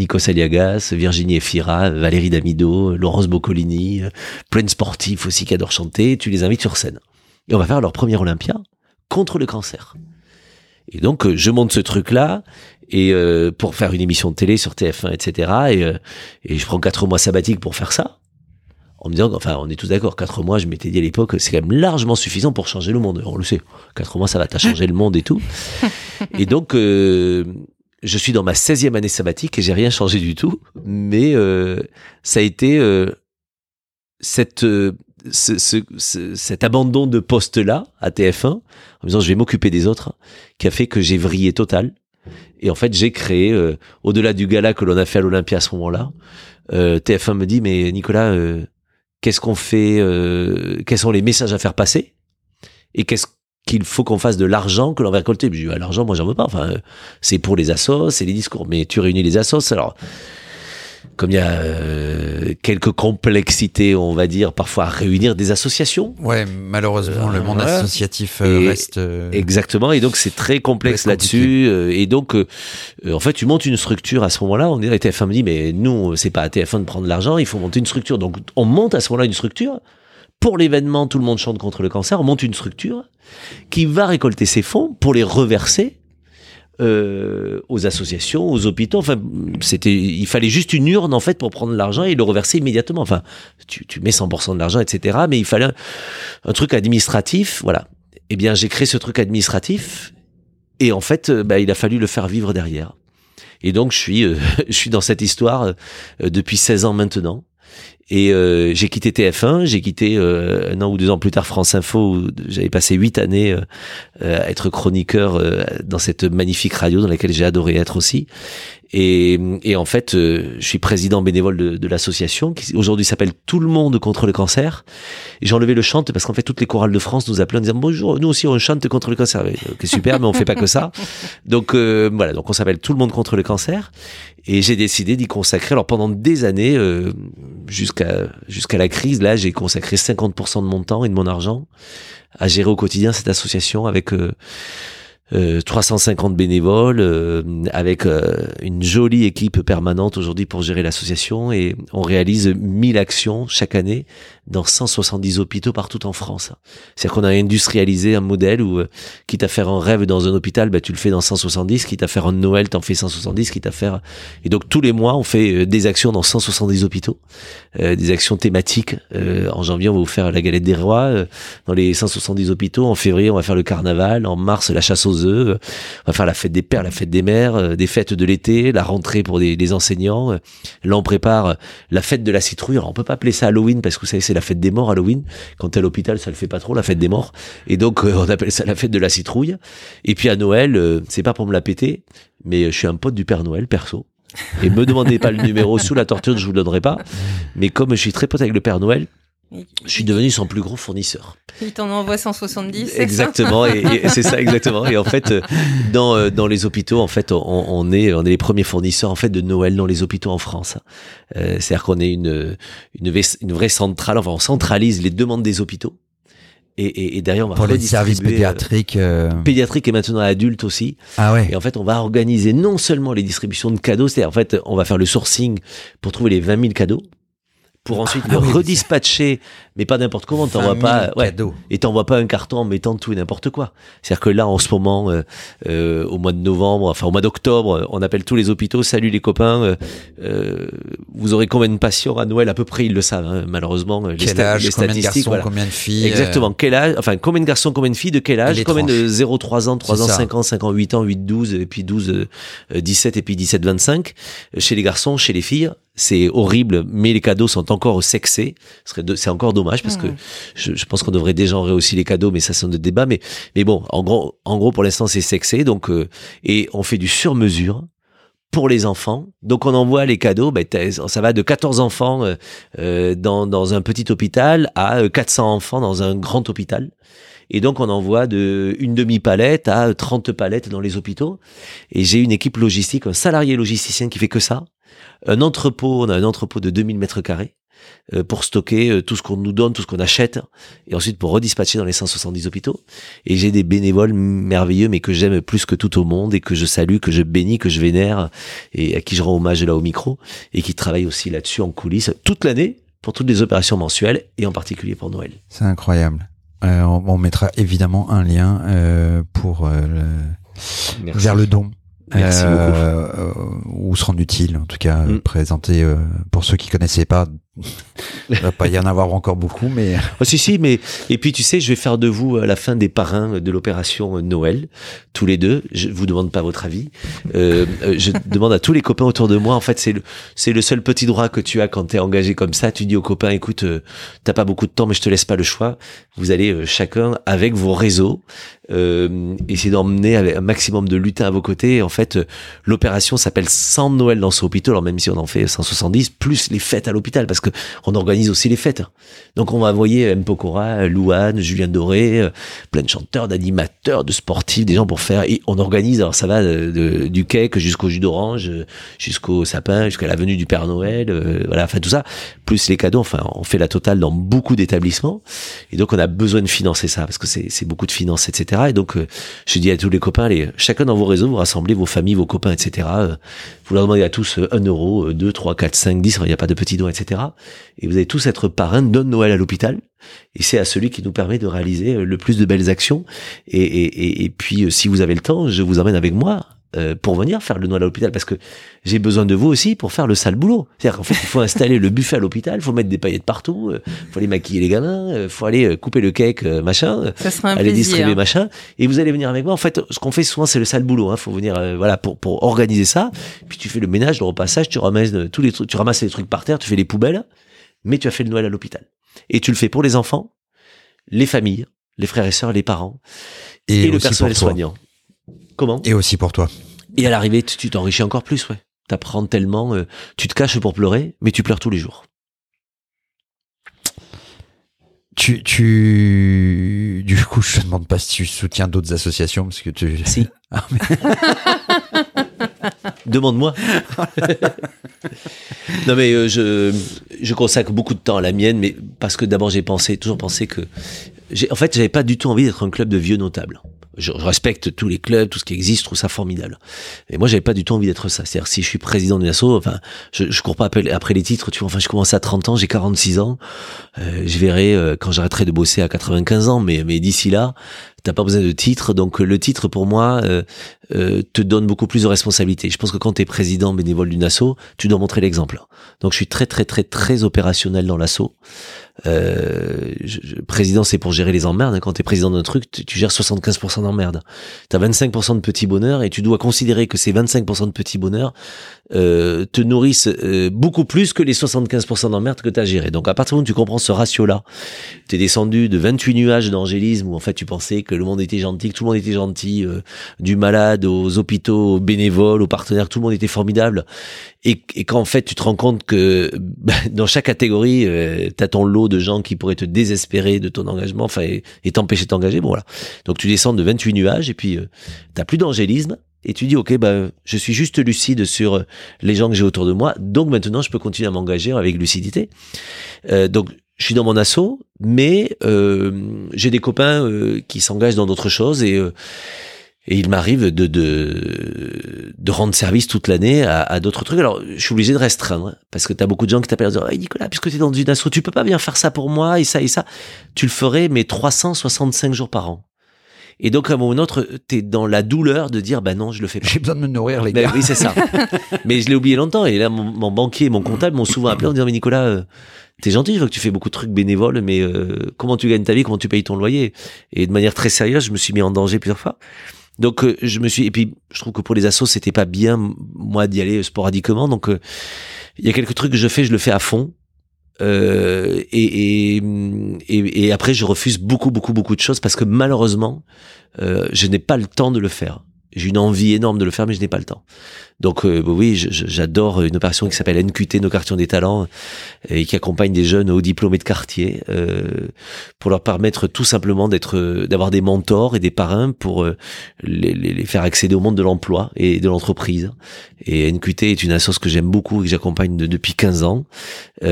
Nico Saliagas, Virginie Efira, Valérie Damido, Laurence Boccolini, plein de sportifs aussi qui adorent chanter, tu les invites sur scène. Et on va faire leur premier Olympia contre le cancer. Et donc, euh, je monte ce truc-là et euh, pour faire une émission de télé sur TF1, etc. Et, euh, et je prends quatre mois sabbatiques pour faire ça. En me disant, enfin, on est tous d'accord, quatre mois, je m'étais dit à l'époque, c'est quand même largement suffisant pour changer le monde. On le sait, quatre mois, ça va, t'as changé le monde et tout. *laughs* Et donc, je suis dans ma 16e année sabbatique et j'ai rien changé du tout, mais euh, ça a été euh, cette, euh, ce, ce, cet abandon de poste-là à TF1, en disant je vais m'occuper des autres, qui a fait que j'ai vrillé total. Et en fait, j'ai créé, euh, au-delà du gala que l'on a fait à l'Olympia à ce moment-là, TF1 me dit, mais Nicolas, qu'est-ce qu'on fait, quels sont les messages à faire passer et qu'est-ce qu'il faut qu'on fasse de l'argent que l'on va récolter. Je dis, bah, l'argent, moi, j'en veux pas. Enfin, c'est pour les assos, c'est les discours. Mais tu réunis les assos, alors, comme il y a euh, quelques complexités, on va dire, parfois à réunir des associations. Ouais, malheureusement, le monde associatif euh, reste. Euh, exactement, et donc c'est très complexe là-dessus. et donc, en fait, tu montes une structure à ce moment-là. On dirait TF1 me dit, mais nous, c'est pas à TF1 de prendre l'argent, il faut monter une structure. Donc, on monte à ce moment-là une structure pour l'événement Tout le monde chante contre le cancer, on monte une structure qui va récolter ces fonds pour les reverser euh, aux associations, aux hôpitaux. Enfin, c'était, il fallait juste une urne en fait pour prendre l'argent et le reverser immédiatement. Enfin, tu, tu mets 100% de l'argent, etc. Mais il fallait un, truc administratif, voilà. Eh bien, j'ai créé ce truc administratif et en fait, euh, bah, il a fallu le faire vivre derrière. Et donc, je suis, euh, *laughs* je suis dans cette histoire euh, depuis 16 ans maintenant. Et euh, j'ai quitté TF1, j'ai quitté euh, un an ou deux ans plus tard France Info, où j'avais passé huit années euh, à être chroniqueur dans cette magnifique radio dans laquelle j'ai adoré être aussi. Et, et, en fait, je suis président bénévole de, de l'association qui aujourd'hui s'appelle Tout le monde contre le cancer. J'ai enlevé le chante parce qu'en fait, toutes les chorales de France nous appellent en disant bonjour, nous aussi on chante contre le cancer. Ok, super, mais on fait pas que ça. Donc voilà, donc on s'appelle Tout le monde contre le cancer. Et j'ai décidé d'y consacrer. Alors pendant des années, euh, jusqu'à jusqu'à la crise, là, j'ai consacré 50% de mon temps et de mon argent à gérer au quotidien cette association avec euh, 350 euh, bénévoles, euh, avec euh, une jolie équipe permanente aujourd'hui pour gérer l'association. Et on réalise 1000 actions chaque année dans 170 hôpitaux partout en France. C'est-à-dire qu'on a industrialisé un modèle où, quitte à faire un rêve dans un hôpital, bah, tu le fais dans 170, quitte à faire un Noël, t'en fais 170, quitte à faire... Et donc tous les mois, on fait des actions dans 170 hôpitaux, des actions thématiques. en janvier, on va vous faire la galette des rois dans les 170 hôpitaux. En février, on va faire le carnaval. En mars, la chasse aux 14 œufs. On va faire la fête des pères, la fête des mères, des fêtes de l'été, la rentrée pour les enseignants. Là, on prépare la fête de la citrouille. Alors, on peut pas appeler ça Halloween parce que vous savez, c'est la fête des morts Halloween. Quand t'es à l'hôpital, ça le fait pas trop, la fête des morts. Et donc, on appelle ça la fête de la citrouille. Et puis à Noël, c'est pas pour me la péter, mais je suis un pote du Père Noël, perso. Et me demandez pas le numéro sous la torture, je vous le donnerai pas. Mais comme je suis très pote avec le Père Noël, je suis devenu son plus gros fournisseur. Il t'en envoie 170. Exactement, et, c'est ça exactement. Et en fait, euh, dans euh, dans les hôpitaux, en fait, on, est on est les premiers fournisseurs en fait de Noël dans les hôpitaux en France. Euh, C'est-à-dire qu'on est une, une une vraie centrale. Enfin, on centralise les demandes des hôpitaux et, et, derrière, on va pour les services pédiatriques, euh... pédiatriques et maintenant adultes aussi. Ah ouais. Et en fait, on va organiser non seulement les distributions de cadeaux, c'est-à-dire en fait, on va faire le sourcing pour trouver les 20 000 cadeaux pour ensuite ah le redispatcher, mais pas n'importe comment. T'envoies pas, ouais, et t'envoies pas un carton en mettant tout et n'importe quoi. C'est-à-dire que là, en ce moment, euh, euh, au mois de novembre, enfin au mois d'octobre, on appelle tous les hôpitaux. Salut les copains, euh, euh vous aurez combien de patients à Noël? À peu près, ils le savent. Hein, malheureusement, les, quel âge, les combien statistiques, de garçons, combien de filles Exactement. Quel âge Enfin, combien de garçons, combien de filles, de quel âge? Combien de 0, 3 ans, 3 ans, 5 ans, 5 ans, 8 ans, 8, 12, et puis 12, 17, et puis 17, 25. Chez les garçons, chez les filles, c'est horrible, mais les cadeaux sont encore sexés. C'est encore dommage parce que mmh. je, pense qu'on devrait dégenrer aussi les cadeaux, mais ça c'est un débat. Mais mais bon, en gros, en gros pour l'instant c'est sexé, donc euh, et on fait du sur-mesure pour les enfants. Donc on envoie les cadeaux, ben, ça va de 14 enfants euh, euh, dans, dans un petit hôpital à 400 enfants dans un grand hôpital. Et donc, on envoie de une demi-palette à 30 palettes dans les hôpitaux. Et j'ai une équipe logistique, un salarié logisticien qui fait que ça un entrepôt, on a un entrepôt de 2000 mètres carrés euh, pour stocker euh, tout ce qu'on nous donne, tout ce qu'on achète, et ensuite pour redispatcher dans les 170 hôpitaux. Et j'ai des bénévoles merveilleux, mais que j'aime plus que tout au monde, et que je salue, que je bénis, que je vénère, et à qui je rends hommage là au micro, et qui travaillent aussi là-dessus en coulisses toute l'année pour toutes les opérations mensuelles, et en particulier pour Noël. C'est incroyable. Euh, on, mettra évidemment un lien pour vers le don Merci euh, Ou se rendre utile, en tout cas, mm. présenter euh, pour ceux qui connaissaient pas il va pas y en avoir encore beaucoup, mais. Oh, si, si, mais. Et puis, tu sais, je vais faire de vous à la fin des parrains de l'opération Noël, tous les deux. Je vous demande pas votre avis. Euh, euh je demande à tous les copains autour de moi. En fait, c'est le, c'est le seul petit droit que tu as quand tu es engagé comme ça. Tu dis aux copains, écoute, euh, t'as pas beaucoup de temps, mais je te laisse pas le choix. Vous allez euh, chacun avec vos réseaux euh, essayer d'emmener un maximum de lutins à vos côtés. En fait, l'opération s'appelle 100 Noël dans ce hôpital. Alors même si on en fait 170, plus les fêtes à l'hôpital, parce que on organise aussi les fêtes. Donc on va envoyer M. Pokora, Louane, Julien Doré, euh, plein de chanteurs, d'animateurs, de sportifs, des gens pour faire. Et on organise, alors ça va de, du cake jusqu'au jus d'orange, jusqu'au sapin, jusqu'à la venue du Père Noël, euh, voilà, enfin tout ça, plus les cadeaux. Enfin, on fait la totale dans beaucoup d'établissements. Et donc on a besoin de financer ça parce que c'est beaucoup de finances, etc. Et donc euh, je dis à tous les copains, allez, chacun dans vos réseaux, vous rassemblez vos familles, vos copains, etc. vous leur demandez à tous un euro, 2, 3, 4, 5, 10, il n'y a pas de petits dons, etc et vous allez tous être parrain de Noël à l'hôpital. Et c'est à celui qui nous permet de réaliser euh, le plus de belles actions. Et, puis, euh, si vous avez le temps, je vous emmène avec moi euh, pour venir faire le Noël à l'hôpital parce que j'ai besoin de vous aussi pour faire le sale boulot. C'est-à-dire qu'en fait, il faut installer le buffet à l'hôpital, il faut mettre des paillettes partout, il faut aller maquiller les gamins, il faut aller couper le cake, machin, aller distribuer machin. Et vous allez venir avec moi. En fait, ce qu'on fait souvent, c'est le sale boulot. Hein. Faut venir, voilà, pour pour organiser ça. Puis tu fais le ménage, le repassage, tu ramasses tous les trucs, tu ramasses les trucs par terre, tu fais les poubelles mais tu as fait le Noël à l'hôpital. Et tu le fais pour les enfants, les familles, les frères et sœurs, les parents et, le personnel soignant. Comment Et aussi pour toi. Et à l'arrivée, tu t'enrichis encore plus, ouais. T'apprends tellement, euh, tu te caches pour pleurer, mais tu pleures tous les jours. Tu, tu, du coup, je te demande pas si tu soutiens d'autres associations parce que tu. *laughs* Si. Ah, *laughs* Demande-moi. *laughs* non mais euh, je, je consacre beaucoup de temps à la mienne, mais parce que d'abord j'ai pensé, toujours pensé que, en fait, j'avais pas du tout envie d'être un club de vieux notables je, respecte tous les clubs, tout ce qui existe, je trouve ça formidable. Et moi, j'avais pas du tout envie d'être ça. C'est-à-dire, si je suis président d'une asso, enfin, je, je cours pas après, les titres, tu vois. Enfin, je commence à 30 ans, j'ai 46 ans. Euh, je verrai euh, quand j'arrêterai de bosser à 95 ans, mais, mais d'ici là, t'as pas besoin de titre. Donc, le titre, pour moi, euh, euh te donne beaucoup plus de responsabilités. Je pense que quand tu es président bénévole d'une asso, tu dois montrer l'exemple. Donc, je suis très, très, très, très opérationnel dans l'asso. Euh, président, c'est pour gérer les emmerdes. Quand tu es président d'un truc, tu, gères 75% d'emmerdes. Tu as 25% de petits bonheurs et tu dois considérer que ces 25% de petits bonheurs euh, te nourrissent euh, beaucoup plus que les 75% d'emmerdes que tu as géré. Donc à partir du moment où tu comprends ce ratio-là, tu es descendu de 28 nuages d'angélisme où en fait tu pensais que le monde était gentil, que tout le monde était gentil, euh, du malade aux hôpitaux, aux bénévoles, aux partenaires, tout le monde était formidable. Et, et quand en fait tu te rends compte que *laughs* bah, dans chaque catégorie, euh, tu as ton lot de gens qui pourraient te désespérer de ton engagement, enfin et t'empêcher de t'engager, bon voilà. Donc tu descends de 28 nuages et puis euh, t'as plus d'angélisme et tu dis ok bah je suis juste lucide sur euh, les gens que j'ai autour de moi donc maintenant je peux continuer à m'engager avec lucidité euh, donc je suis dans mon assaut mais euh, j'ai des copains euh, qui s'engagent dans d'autres choses et euh, et il m'arrive de, de, de rendre service toute l'année à, à d'autres trucs. Alors, je suis obligé de restreindre, hein, parce que tu as beaucoup de gens qui t'appellent en disant hey Nicolas, puisque tu es dans une asso, tu peux pas bien faire ça pour moi, et ça, et ça. Tu le ferais, mais 365 jours par an. Et donc, à un moment ou un autre, t'es dans la douleur de dire, bah non, je le fais pas. J'ai besoin de me nourrir, les gars. oui, c'est ça. *laughs* mais je l'ai oublié longtemps. Et là, mon, mon banquier et mon comptable m'ont souvent appelé en disant, mais Nicolas, euh, t'es gentil, je vois que tu fais beaucoup de trucs bénévoles, mais euh, comment tu gagnes ta vie, comment tu payes ton loyer? Et de manière très sérieuse, je me suis mis en danger plusieurs fois. Donc, euh, je me suis... Et puis, je trouve que pour les assos, c'était pas bien, moi, d'y aller sporadiquement. Donc, euh, il y a quelques trucs que je fais, je le fais à fond. Euh, et, et, et, après, je refuse beaucoup, beaucoup, beaucoup de choses parce que malheureusement, euh, je n'ai pas le temps de le faire. J'ai une envie énorme de le faire, mais je n'ai pas le temps. Donc euh, oui, je- je- j'adore une opération qui s'appelle NQT, nos quartiers des talents, et qui accompagne des jeunes hauts diplômés de quartier euh, pour leur permettre tout simplement d'être, d'avoir des mentors et des parrains pour euh, les, les- faire accéder au monde de l'emploi et de l'entreprise. Et NQT est une association que j'aime beaucoup et que j'accompagne de- depuis 15 ans.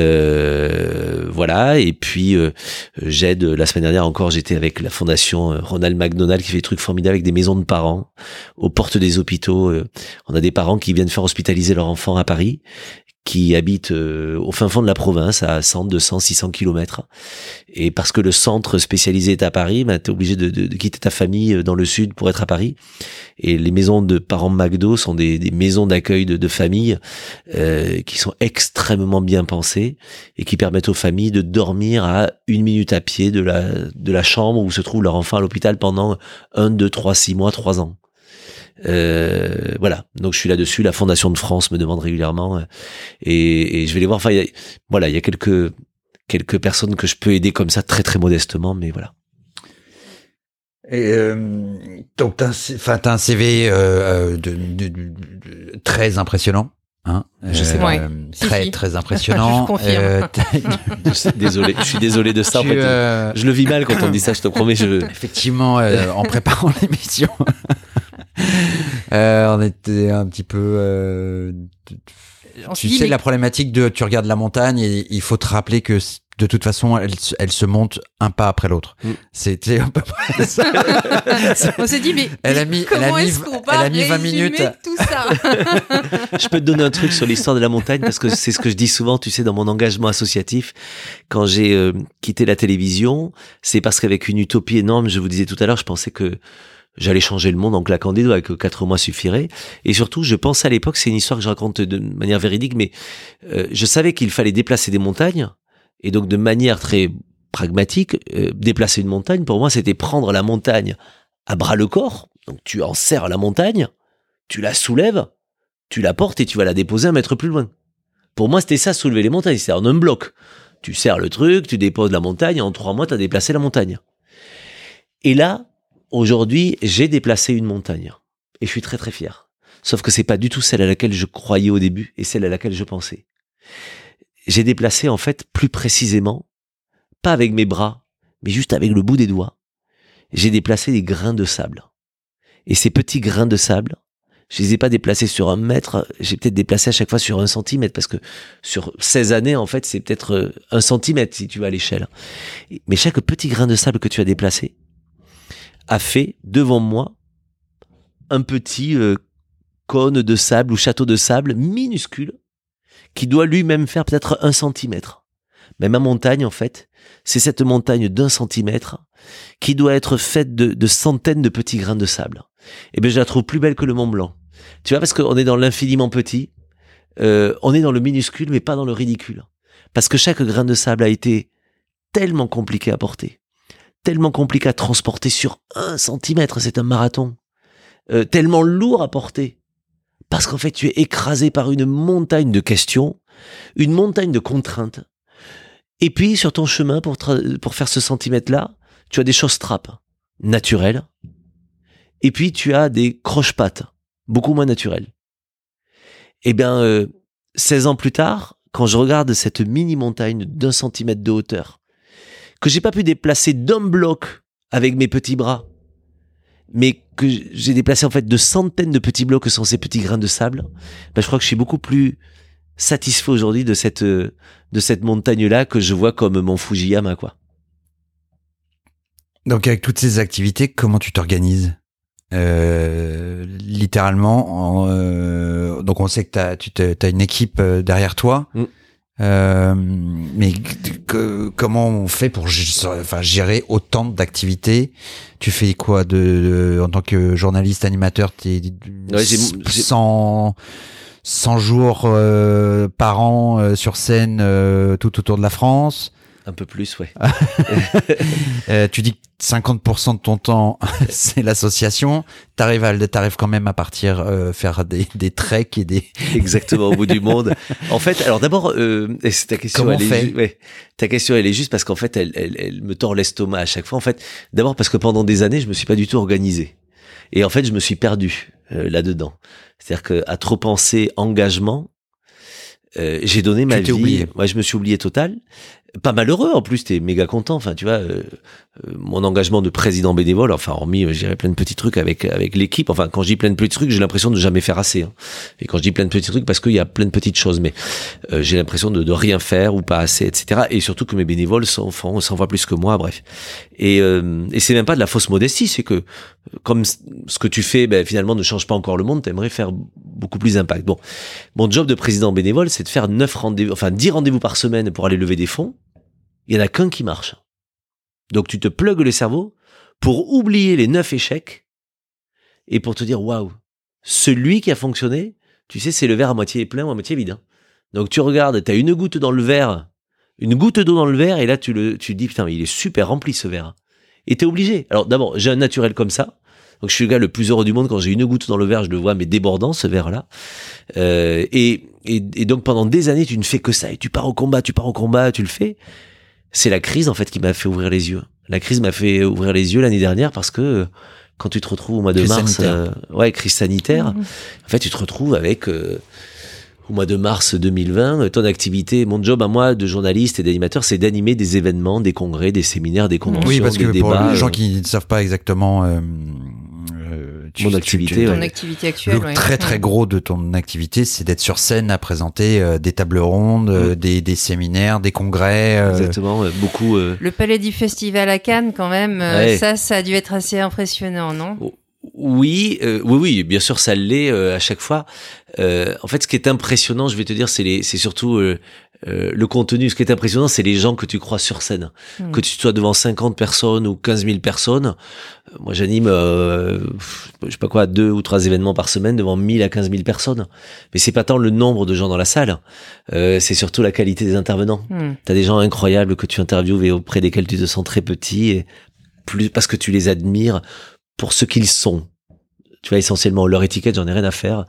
Euh, voilà. Et puis euh, j'aide. La semaine dernière encore, j'étais avec la fondation euh, Ronald McDonald qui fait des trucs formidables avec des maisons de parents aux portes des hôpitaux. Euh, On a des parents qui viennent faire hospitaliser leur enfant à Paris qui habitent euh, au fin fond de la province, à 100, 200, 600 kilomètres. Et parce que le centre spécialisé est à Paris, bah, tu es obligé de, de- de quitter ta famille euh, dans le sud pour être à Paris. Et les maisons de parents McDo sont des, des maisons d'accueil de, de famille euh, qui sont extrêmement bien pensées et qui permettent aux familles de dormir à une minute à pied de la, de la chambre où se trouve leur enfant à l'hôpital pendant un, deux, trois, six mois, trois ans. Euh, voilà, donc je suis là-dessus. La Fondation de France me demande régulièrement euh, et, et je vais les voir. Enfin, il y a- voilà, il y a quelques quelques personnes que je peux aider comme ça très très modestement, mais voilà. Et, euh, donc t'as un, C- enfin, t'as un CV euh, euh, de, de- de- de- très impressionnant. Hein Je sais pas. Ouais. très Si, si. très *laughs* impressionnant. Je. Euh, *laughs* suis désolé, je suis désolé de ça. en tu, fait. euh, Je le vis mal quand on me dit ça. Je te promets, je *laughs* effectivement, euh, en préparant l'émission, euh, on était un petit peu. euh, tu sais mais- la problématique de tu regardes la montagne et il faut te rappeler que de toute façon elle, se- elle se monte un pas après l'autre. Mm. C'était à peu près *laughs* ça. on s'est dit, mais Elle a mis- elle a comment mis- est-ce qu'on elle a mis 20 résumer minutes. tout ça? *laughs* Je peux te donner un truc sur l'histoire de la montagne parce que c'est ce que je dis souvent, tu sais, dans mon engagement associatif. Quand j'ai euh, quitté la télévision, c'est parce qu'avec une utopie énorme, je vous disais tout à l'heure, je pensais que j'allais changer le monde en claquant des doigts, que quatre mois suffiraient. Et surtout, je pensais à l'époque, c'est une histoire que je raconte de manière véridique, mais euh, je savais qu'il fallait déplacer des montagnes. Et donc, de manière très pragmatique, euh, déplacer une montagne, pour moi, c'était prendre la montagne à bras le corps. Donc, tu en serres la montagne, tu la soulèves, tu la portes et tu vas la déposer un mètre plus loin. Pour moi, c'était ça, soulever les montagnes. C'est en un bloc. Tu serres le truc, tu déposes la montagne, et en trois mois, tu as déplacé la montagne. Et là, aujourd'hui, j'ai déplacé une montagne. Et je suis très très fier. Sauf que c'est pas du tout celle à laquelle je croyais au début et celle à laquelle je pensais. J'ai déplacé, en fait, plus précisément, pas avec mes bras, mais juste avec le bout des doigts. J'ai déplacé des grains de sable. Et ces petits grains de sable, je les ai pas déplacés sur un mètre, j'ai peut-être déplacé à chaque fois sur un centimètre, parce que sur 16 années, en fait, c'est peut-être euh, un centimètre si tu vas à l'échelle. Mais chaque petit grain de sable que tu as déplacé a fait devant moi un petit euh, cône de sable ou château de sable minuscule qui doit lui-même faire peut-être un centimètre. Mais ma montagne, en fait, c'est cette montagne d'un centimètre qui doit être faite de, centaines de petits grains de sable. Et bien, je la trouve plus belle que le Mont Blanc. Tu vois, parce qu'on est dans l'infiniment petit, euh, on est dans le minuscule, mais pas dans le ridicule. Parce que chaque grain de sable a été tellement compliqué à porter, tellement compliqué à transporter sur un centimètre, c'est un marathon, euh, tellement lourd à porter, parce qu'en fait tu es écrasé par une montagne de questions, une montagne de contraintes, et puis sur ton chemin pour, faire ce centimètre-là, tu as des choses trappes naturelles, et puis tu as des croche-pattes beaucoup moins naturelles. Eh bien, euh, 16 ans plus tard, quand je regarde cette mini montagne d'un centimètre de hauteur, que j'ai pas pu déplacer d'un bloc avec mes petits bras, mais que j'ai déplacé en fait de centaines de petits blocs que sont ces petits grains de sable, ben je crois que je suis beaucoup plus satisfait aujourd'hui de cette de cette montagne là que je vois comme mon Fujiyama quoi. Donc avec toutes ces activités, comment tu t'organises? Euh, littéralement. Euh, donc on sait que tu as une équipe euh, derrière toi. Mm. Euh, mais comment on fait pour enfin, gérer autant d'activités? Tu fais quoi de, en tant que journaliste animateur T'es ouais, 100, 100 jours euh, par an sur scène tout autour de la France? Un peu plus, ouais. *laughs* euh, tu dis que 50% de ton temps, *laughs* c'est l'association. T'arrives à, t'arrives quand même à partir euh, faire des, des treks et des. *laughs* Exactement, au bout du monde. En fait, alors d'abord, euh, ta question, Comment elle fait? est, ouais, ta question, elle est juste parce qu'en fait, elle, elle, elle me tord l'estomac à chaque fois. En fait, d'abord parce que pendant des années, je me suis pas du tout organisé. Et en fait, je me suis perdu euh, là-dedans. C'est-à-dire que à trop penser engagement, euh, j'ai donné ma vie. Oublié. Ouais, je me suis oublié total pas malheureux en plus t'es méga content enfin tu vois euh, euh, mon engagement de président bénévole enfin hormis euh, j'irai plein de petits trucs avec avec l'équipe enfin quand je dis plein de petits trucs j'ai l'impression de jamais faire assez hein. et quand je dis plein de petits trucs parce qu'il y a plein de petites choses mais j'ai l'impression de, de, rien faire ou pas assez etc et surtout que mes bénévoles s'en font s'en voient plus que moi bref et et c'est même pas de la fausse modestie c'est que comme ce que tu fais ben, finalement ne change pas encore le monde t'aimerais faire beaucoup plus d'impact bon mon job de président bénévole c'est de faire neuf rendez-vous enfin dix rendez-vous par semaine pour aller lever des fonds il y en a qu'un qui marche. Donc tu te plugues le cerveau pour oublier les neuf échecs et pour te dire waouh, celui qui a fonctionné, tu sais, c'est le verre à moitié plein ou à moitié vide. Hein. Donc tu regardes, tu as une goutte dans le verre, une goutte d'eau dans le verre et là tu tu dis putain, il est super rempli ce verre. Et t'es obligé. Alors d'abord, j'ai un naturel comme ça. Donc je suis le gars le plus heureux du monde quand j'ai une goutte dans le verre, je le vois mais débordant ce verre là. Euh, et, et donc pendant des années tu ne fais que ça et tu pars au combat, tu pars au combat, tu le fais c'est la crise en fait qui m'a fait ouvrir les yeux. La crise m'a fait ouvrir les yeux l'année dernière parce que quand tu te retrouves au mois de mars, euh, ouais, crise sanitaire, mhm. en fait, tu te retrouves avec euh, au mois de mars 2020, ton activité, mon job à moi de journaliste et d'animateur, c'est d'animer des événements, des congrès, des séminaires, des conventions, oui, parce des que débats. Pour les gens qui ne savent pas exactement mon activité, ton activité actuelle. Le très très gros de ton activité, c'est d'être sur scène à présenter euh, des tables rondes, euh, des, des, séminaires, des congrès. Euh. Exactement, beaucoup. Le Palais du Festival à Cannes, quand même, ça, ça a dû être assez impressionnant, non? Oh, oui, oui, oui, bien sûr, ça l'est à chaque fois. en fait, ce qui est impressionnant, je vais te dire, c'est c'est surtout euh, le contenu, ce qui est impressionnant, c'est les gens que tu crois sur scène. Hmm. Que tu sois devant 50 personnes ou 15 000 personnes. Moi, j'anime, euh, je sais pas quoi, deux ou trois événements par semaine devant 1000 à 15 000 personnes. Mais c'est pas tant le nombre de gens dans la salle, euh, c'est surtout la qualité des intervenants. Hmm. T'as des gens incroyables que tu interviews et auprès desquels tu te sens très petit et plus parce que tu les admires pour ce qu'ils sont tu vois essentiellement leur étiquette j'en ai rien à faire.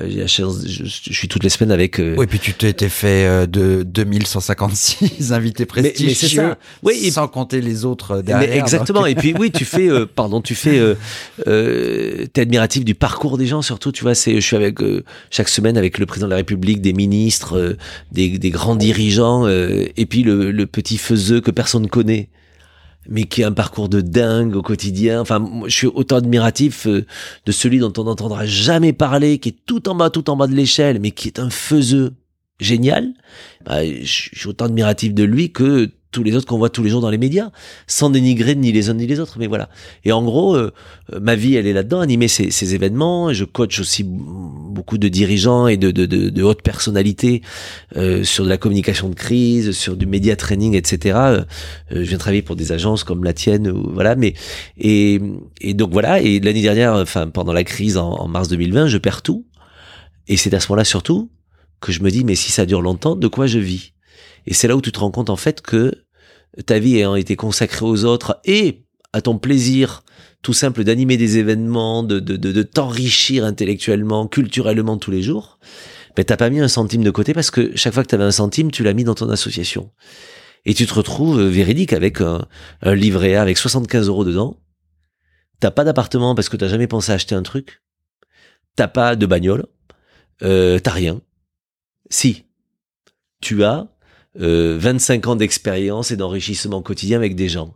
Euh, je, suis toutes les semaines avec euh... oui puis tu t'es fait euh, de 2156 *laughs* invités prestigieux mais, c'est ça. Oui, sans compter les autres derrière mais exactement. et puis oui tu fais euh, *laughs* pardon tu fais euh, t'es admiratif du parcours des gens surtout tu vois. C'est je suis avec chaque semaine avec le président de la République des ministres des, des, grands dirigeants et puis le, le petit faiseux que personne connaît mais qui a un parcours de dingue au quotidien. Enfin, je suis autant admiratif euh, de celui dont on n'entendra jamais parler, qui est tout en bas, tout en bas de l'échelle, mais qui est un faiseux génial. Bah, je suis autant admiratif de lui que tous les autres qu'on voit tous les jours dans les médias, sans dénigrer ni les uns ni les autres. Mais voilà. Et en gros, euh, euh, ma vie, elle est là-dedans, animer ces, ces, événements. Je coach aussi beaucoup de dirigeants et de, de, de, de hautes personnalités euh, sur de la communication de crise, sur du média training, etc. Euh, je viens travailler pour des agences comme la tienne, ou, voilà. Mais et, et donc voilà. Et l'année dernière, enfin pendant la crise en, en mars 2020, je perds tout. Et c'est à ce moment-là surtout que je me dis, mais si ça dure longtemps, de quoi je vis? Et c'est là où tu te rends compte en fait que ta vie ayant été consacrée aux autres et à ton plaisir tout simple d'animer des événements, de, de, t'enrichir intellectuellement, culturellement tous les jours, ben t'as pas mis un centime de côté parce que chaque fois que tu avais un centime, tu l'as mis dans ton association. Et tu te retrouves euh, véridique avec un, un livret A avec 75 euros dedans. T'as pas d'appartement parce que t'as jamais pensé à acheter un truc. T'as pas de bagnole. Euh, t'as rien. Si. Tu as euh, 25 ans d'expérience et d'enrichissement quotidien avec des gens.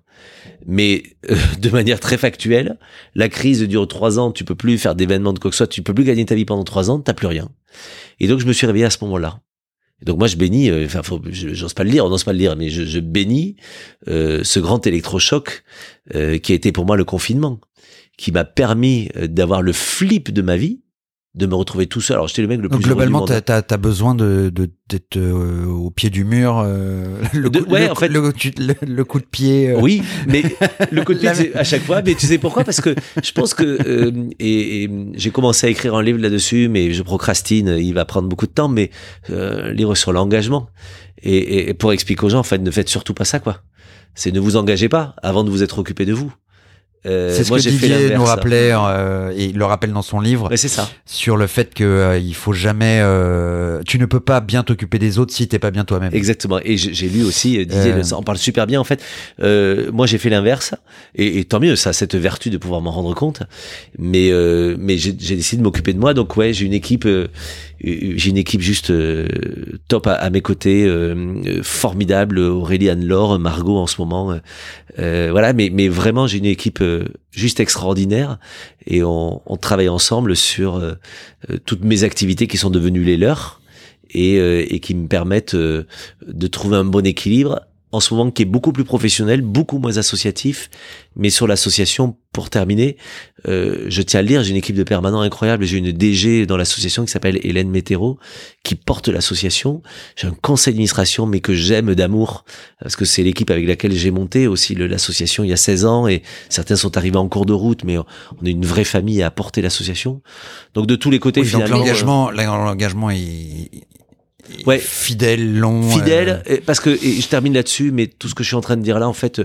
Mais euh, de manière très factuelle, la crise dure trois ans, tu peux plus faire d'événements de quoi que ce soit, tu peux plus gagner ta vie pendant trois ans, t'as plus rien. Et donc je me suis réveillé à ce moment-là. Donc moi je bénis, euh, enfin j'ose pas le lire, on n'ose pas le lire, mais je, je bénis euh, ce grand électrochoc qui a été pour moi le confinement, qui m'a permis d'avoir le flip de ma vie, de me retrouver tout seul. Alors j'étais le mec le plus Donc, globalement, t'as as, as, besoin de d'être euh, au pied du mur. Euh, *laughs* le, de, coup, ouais, le, en fait, le, le, le, coup de pied. Euh... Oui, mais le coup de pied *laughs* à chaque fois. Mais tu sais pourquoi? Parce que je pense que et, et j'ai commencé à écrire un livre là-dessus, mais je procrastine. Il va prendre beaucoup de temps, mais livre sur l'engagement. Et, et, pour expliquer aux gens, en fait, ne faites surtout pas ça, quoi. C'est ne vous engagez pas avant de vous être occupé de vous. Euh, c'est ce moi, que Didier nous rappelait euh, et il le rappelle dans son livre. c'est ça. Sur le fait que euh, il faut jamais, euh, tu ne peux pas bien t'occuper des autres si t'es pas bien toi-même. Exactement. Et j'ai lu aussi euh, Didier, on parle super bien en fait. moi j'ai fait l'inverse et, et, tant mieux, ça a cette vertu de pouvoir m'en rendre compte. Mais mais j'ai décidé de m'occuper de moi. Donc ouais, j'ai une équipe, j'ai une équipe juste top à, à, mes côtés, formidable. Aurélie Anne-Laure, Margot en ce moment. voilà, mais mais vraiment j'ai une équipe juste extraordinaire et on, on travaille ensemble sur euh, toutes mes activités qui sont devenues les leurs et, euh, et qui me permettent euh, de trouver un bon équilibre en ce moment qui est beaucoup plus professionnel, beaucoup moins associatif. Mais sur l'association, pour terminer, euh, je tiens à le dire, j'ai une équipe de permanents incroyable. J'ai une DG dans l'association qui s'appelle Hélène Météro, qui porte l'association. J'ai un conseil d'administration, mais que j'aime d'amour, parce que c'est l'équipe avec laquelle j'ai monté aussi l'association il y a 16 ans, et certains sont arrivés en cours de route, mais on est une vraie famille à porter l'association. Donc de tous les côtés, oui, finalement... l'engagement, l'engagement est ouais. fidèle, long. Fidèle, euh... parce que et je termine là-dessus, mais tout ce que je suis en train de dire là, en fait,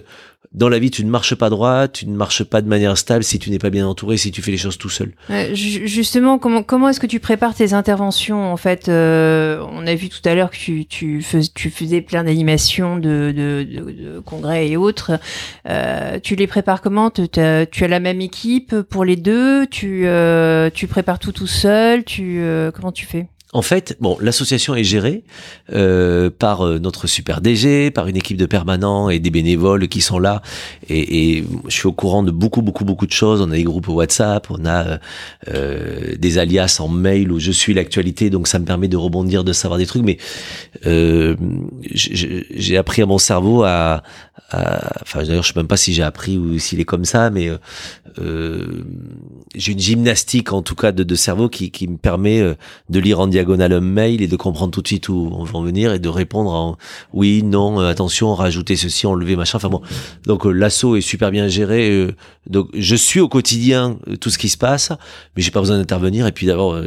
dans la vie, tu ne marches pas droit, tu ne marches pas de manière stable si tu n'es pas bien entouré, si tu fais les choses tout seul. Euh, justement, comment comment est-ce que tu prépares tes interventions En fait, euh, on a vu tout à l'heure que tu tu, fais, tu faisais plein d'animations, de, de, de, de, congrès et autres. Euh, tu les prépares comment? Tu as, tu as la même équipe pour les deux? Tu euh, tu prépares tout tout seul? Tu euh, comment tu fais? En fait, bon, l'association est gérée euh, par euh, notre super DG, par une équipe de permanents et des bénévoles qui sont là. Et, et, je suis au courant de beaucoup, beaucoup, beaucoup de choses. On a des groupes WhatsApp, on a euh, des alias en mail où je suis l'actualité, donc ça me permet de rebondir, de savoir des trucs. Mais euh, j'ai appris à mon cerveau à, à enfin d'ailleurs je sais même pas si j'ai appris ou s'il est comme ça, mais euh, j'ai une gymnastique en tout cas de, de cerveau qui, qui me permet de lire en diagonale un mail et de comprendre tout de suite où on va en venir et de répondre en oui, non, euh, attention, rajouter ceci, enlever machin. Enfin bon, donc euh, l'assaut est super bien géré. Euh, donc je suis au quotidien tout ce qui se passe, mais j'ai pas besoin d'intervenir. Et puis d'abord,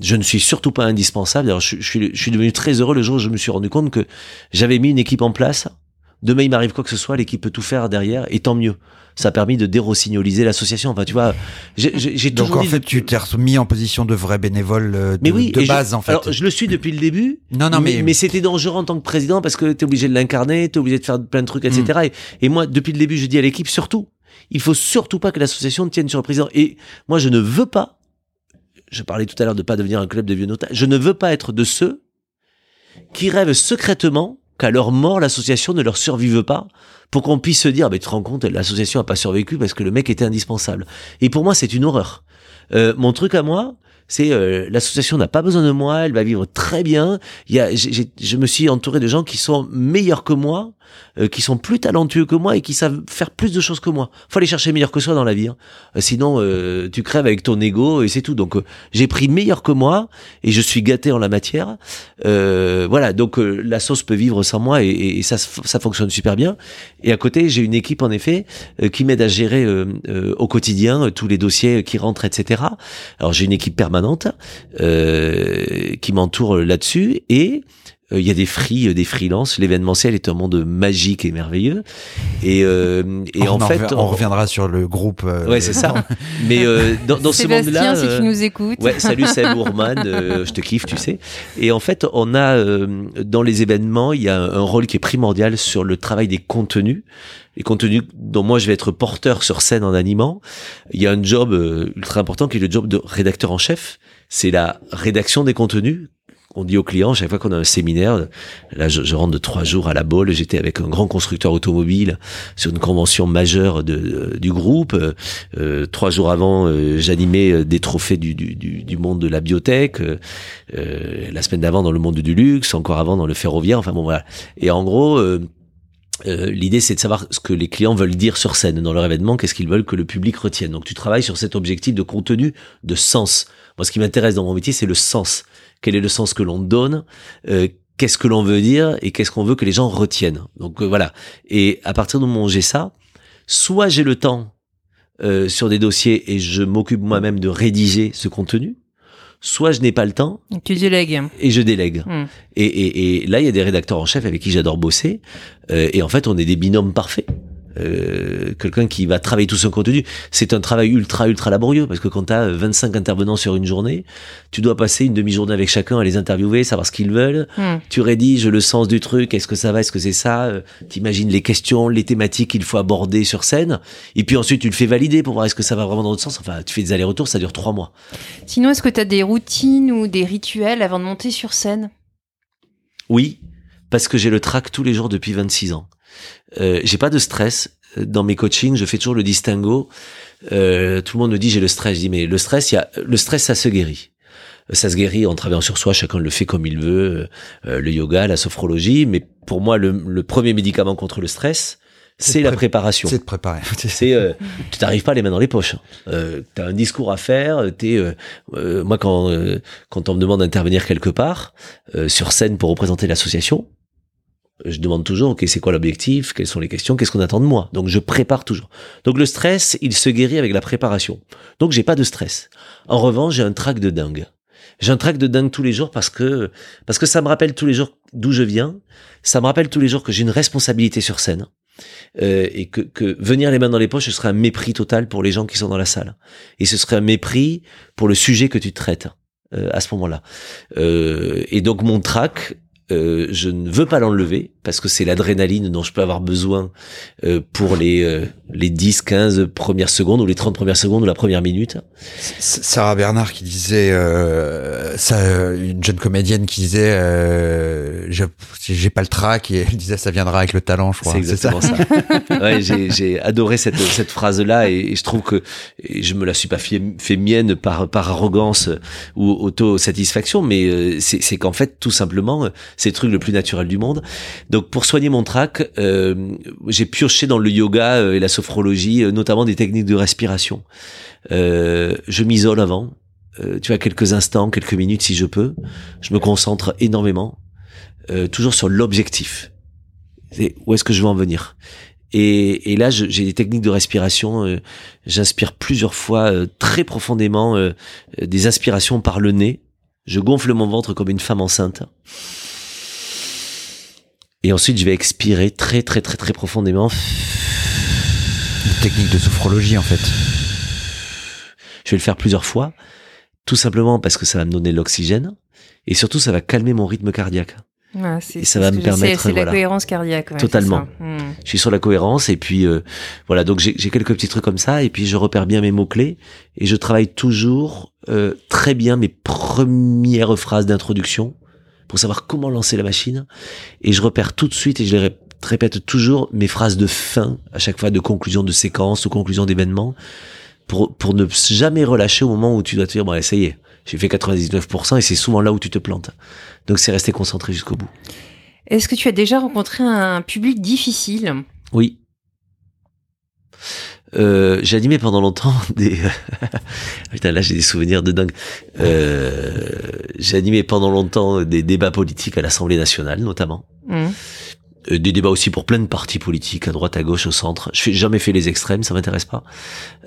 je ne suis surtout pas indispensable. Alors je, je, suis, je suis devenu très heureux le jour où je me suis rendu compte que j'avais mis une équipe en place. Demain il m'arrive quoi que ce soit, l'équipe peut tout faire derrière, et tant mieux ça a permis de dérossignoliser l'association. Enfin, tu vois, j'ai Donc en fait, tu t'es remis en position de vrai bénévole de, mais oui, de base, je, en fait. Alors, je le suis depuis le début. Non, non, mais mais, mais c'était dangereux en tant que président parce que t'es obligé de l'incarner, t'es obligé de faire plein de trucs, etc. Mm. Et, et moi, depuis le début, je dis à l'équipe surtout, il faut surtout pas que l'association tienne sur le président. Et moi, je ne veux pas. Je parlais tout à l'heure de pas devenir un club de vieux notaires. Je ne veux pas être de ceux qui rêvent secrètement qu'à leur mort, l'association ne leur survive pas pour qu'on puisse se dire, mais tu te rends compte, l'association a pas survécu parce que le mec était indispensable. Et pour moi, c'est une horreur. Euh, mon truc à moi, c'est euh, l'association n'a pas besoin de moi, elle va vivre très bien. Il y a, je me suis entouré de gens qui sont meilleurs que moi, euh, qui sont plus talentueux que moi et qui savent faire plus de choses que moi. Faut aller chercher meilleur que soi dans la vie. Hein. Euh, sinon, euh, tu crèves avec ton ego et c'est tout. Donc, j'ai pris meilleur que moi et je suis gâté en la matière. voilà, donc la sauce peut vivre sans moi et, et, ça, ça fonctionne super bien. Et à côté, j'ai une équipe en effet qui m'aide à gérer au quotidien tous les dossiers qui rentrent, etc. Alors, j'ai une équipe permanente qui m'entoure là-dessus et il y a des free, des freelances. L'événementiel est un monde magique et merveilleux. Et, euh, et on en fait, on, reviendra sur le groupe. ouais, c'est ça. *laughs* Mais euh, dans, dans ce monde-là, si tu nous écoutes. Ouais, salut Seb Bourman, je te kiffe, tu sais. Et en fait, on a dans les événements, il y a un rôle qui est primordial sur le travail des contenus. Les contenus dont moi je vais être porteur sur scène en animant. Il y a un job ultra important qui est le job de rédacteur en chef. C'est la rédaction des contenus on dit aux clients, chaque fois qu'on a un séminaire, là je, rentre de trois jours à la Bolle, j'étais avec un grand constructeur automobile sur une convention majeure de, du groupe. Euh, trois jours avant, euh, j'animais des trophées du, du, du, monde de la biotech. Euh, la semaine d'avant dans le monde du luxe, encore avant dans le ferroviaire. Enfin bon voilà. Et en gros. l'idée c'est de savoir ce que les clients veulent dire sur scène dans leur événement, qu'est-ce qu'ils veulent que le public retienne. Donc tu travailles sur cet objectif de contenu, de sens. Moi ce qui m'intéresse dans mon métier c'est le sens quel est le sens que l'on donne, euh, qu'est-ce que l'on veut dire et qu'est-ce qu'on veut que les gens retiennent. Donc euh, voilà. Et à partir du moment où j'ai ça, soit j'ai le temps euh, sur des dossiers et je m'occupe moi-même de rédiger ce contenu, soit je n'ai pas le temps. Tu délègues. Et je délègue. Hmm. Et, et, et, là, il y a des rédacteurs en chef avec qui j'adore bosser. et en fait, on est des binômes parfaits. Euh, quelqu'un qui va travailler tout son contenu, c'est un travail ultra ultra laborieux parce que quand tu as 25 intervenants sur une journée, tu dois passer une demi-journée avec chacun à les interviewer, savoir ce qu'ils veulent. Hmm. Tu rédiges le sens du truc, est-ce que ça va, est-ce que c'est ça, euh, t'imagines les questions, les thématiques qu'il faut aborder sur scène et puis ensuite tu le fais valider pour voir est-ce que ça va vraiment dans l'autre sens. Enfin, tu fais des allers-retours, ça dure trois mois. Sinon, est-ce que tu as des routines ou des rituels avant de monter sur scène? Oui, parce que j'ai le track tous les jours depuis 26 ans. Euh, j'ai pas de stress dans mes coachings. Je fais toujours le distinguo. Euh, tout le monde me dit j'ai le stress. Je dis mais le stress, il y a le stress, ça se guérit. Ça se guérit en travaillant sur soi. Chacun le fait comme il veut. Euh, le yoga, la sophrologie. Mais pour moi, le, le premier médicament contre le stress, c'est la préparation. C'est de préparer. *laughs* c'est euh, tu t'arrives pas les mains dans les poches. Euh, t'as un discours à faire. T'es euh, euh moi quand quand on me demande d'intervenir quelque part sur scène pour représenter l'association, je demande toujours, ok, c'est quoi l'objectif, quelles sont les questions, qu'est-ce qu'on attend de moi? Donc je prépare toujours. Donc le stress, il se guérit avec la préparation. Donc j'ai pas de stress. En revanche, j'ai un trac de dingue. J'ai un trac de dingue tous les jours parce que parce que ça me rappelle tous les jours d'où je viens. Ça me rappelle tous les jours que j'ai une responsabilité sur scène. Euh, et que, que venir les mains dans les poches, ce serait un mépris total pour les gens qui sont dans la salle. Et ce serait un mépris pour le sujet que tu traites euh, à ce moment-là. Euh, et donc mon trac, euh, je ne veux pas l'enlever parce que c'est l'adrénaline dont je peux avoir besoin euh, pour les euh, les 10 15 premières secondes ou les 30 premières secondes ou la première minute. Sarah Bernard qui disait ça une jeune comédienne qui disait j'ai pas le trac et elle disait ça viendra avec le talent je crois. C'est exactement ça. *laughs* ouais, j'ai adoré cette cette phrase là et, je trouve que je me la suis pas fait, fait mienne par par arrogance ou auto-satisfaction mais c'est qu'en fait tout simplement c'est le truc le plus naturel du monde. Donc pour soigner mon trac, euh, j'ai pioché dans le yoga euh, et la sophrologie, euh, notamment des techniques de respiration. je m'isole avant, tu vois, quelques instants, quelques minutes si je peux. Je me concentre énormément, toujours sur l'objectif. Où est-ce que je veux en venir et, et, là, j'ai des techniques de respiration. J'inspire plusieurs fois très profondément des inspirations par le nez. Je gonfle mon ventre comme une femme enceinte. Et ensuite, je vais expirer très, très, très, très profondément. Une technique de sophrologie, en fait. Je vais le faire plusieurs fois, tout simplement parce que ça va me donner l'oxygène et surtout, ça va calmer mon rythme cardiaque. et ça va me permettre c'est la cohérence cardiaque totalement hmm. je suis sur la cohérence et puis euh, voilà donc j'ai quelques petits trucs comme ça et puis je repère bien mes mots clés et je travaille toujours euh, très bien mes premières phrases d'introduction pour savoir comment lancer la machine. Et je repère tout de suite et je les répète toujours mes phrases de fin à chaque fois de conclusion de séquence ou conclusion d'événement pour, pour ne jamais relâcher au moment où tu dois te dire, bon, allez, ça y est, j'ai fait 99% et c'est souvent là où tu te plantes. Donc c'est rester concentré jusqu'au bout. Est-ce que tu as déjà rencontré un public difficile? Oui. Euh, j'ai animé pendant longtemps *laughs* des. Putain, là j'ai des souvenirs de dingue. Euh, j'ai animé pendant longtemps des débats politiques à l'Assemblée nationale, notamment. Mmh. Euh, des débats aussi pour plein de partis politiques, à droite, à gauche, au centre. Je n'ai jamais fait les extrêmes, ça m'intéresse pas.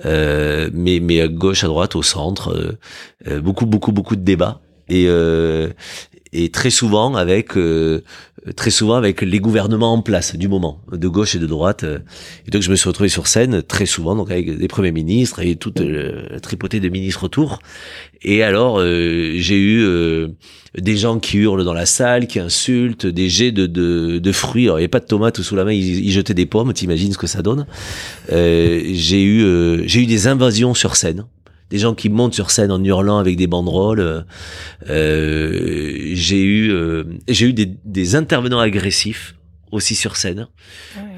Euh, mais mais à gauche, à droite, au centre, euh, beaucoup beaucoup beaucoup de débats. Et et très souvent avec euh, très souvent avec les gouvernements en place du moment, de gauche et de droite. Et donc je me suis retrouvé sur scène très souvent, donc avec des premiers ministres et toute la tripotée de ministres autour. Et alors euh, j'ai eu euh, des gens qui hurlent dans la salle, qui insultent, des jets de, de, de fruits. Alors il n'y avait pas de tomates sous la main, ils, ils jetaient des pommes. T'imagines ce que ça donne J'ai eu j'ai eu des invasions sur scène des gens qui montent sur scène en hurlant avec des banderoles. Euh, j'ai eu, euh, j'ai eu des, des, intervenants agressifs aussi sur scène.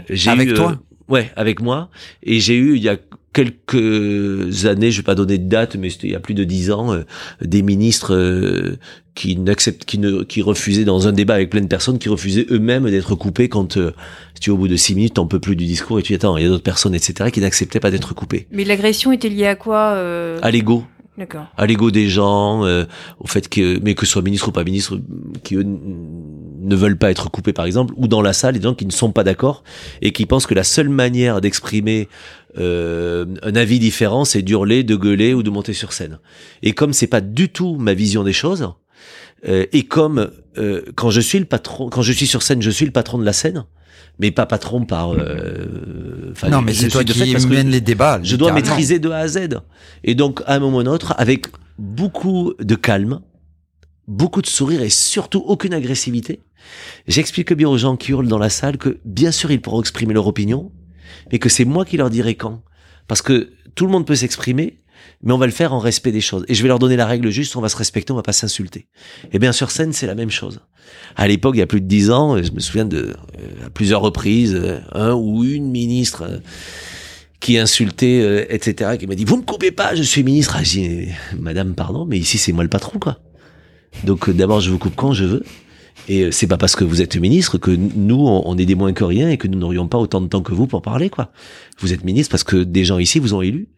J'ai avec eu, toi euh, Ouais, avec moi. Et j'ai eu il y a quelques années, je vais pas donner de date, mais c'était il y a plus de dix ans, euh, des ministres euh, qui n'acceptent, qui ne, qui refusaient dans un débat avec plein de personnes, qui refusaient eux-mêmes d'être coupés quand, euh, si tu au bout de six minutes, t'en peux plus du discours et tu dis attends, il y a d'autres personnes, etc., qui n'acceptaient pas d'être coupés. Mais l'agression était liée à quoi À l'ego. D'accord. À l'ego des gens, au fait que, mais que ce soit ministre ou pas ministre, qui eux ne veulent pas être coupés par exemple, ou dans la salle, des gens qui ne sont pas d'accord et qui pensent que la seule manière d'exprimer euh, un avis différent, c'est d'hurler, de gueuler ou de monter sur scène. Et comme c'est pas du tout ma vision des choses, euh, et comme euh, quand je suis le patron, quand je suis sur scène, je suis le patron de la scène, mais pas patron par. Euh, non, mais c'est toi qui mène les débats. Je dois maîtriser de A à Z. Et donc, à un moment ou un autre, avec beaucoup de calme, beaucoup de sourire et surtout aucune agressivité, j'explique bien aux gens qui hurlent dans la salle que bien sûr ils pourront exprimer leur opinion, mais que c'est moi qui leur dirai quand. Parce que tout le monde peut s'exprimer, mais on va le faire en respect des choses. Et je vais leur donner la règle juste, on va se respecter, on va pas s'insulter. Et bien sur scène, c'est la même chose. À l'époque, il y a plus de dix ans, je me souviens de euh, à plusieurs reprises, euh, un ou une ministre euh, qui insultait, etc., qui m'a dit, vous me coupez pas, je suis ministre. Ah, j'ai Madame, pardon, mais ici c'est moi le patron, quoi. Donc d'abord, je vous coupe quand je veux. Et euh, c'est pas parce que vous êtes ministre que nous, on est des moins que rien et que nous n'aurions pas autant de temps que vous pour parler, quoi. Vous êtes ministre parce que des gens ici vous ont élu.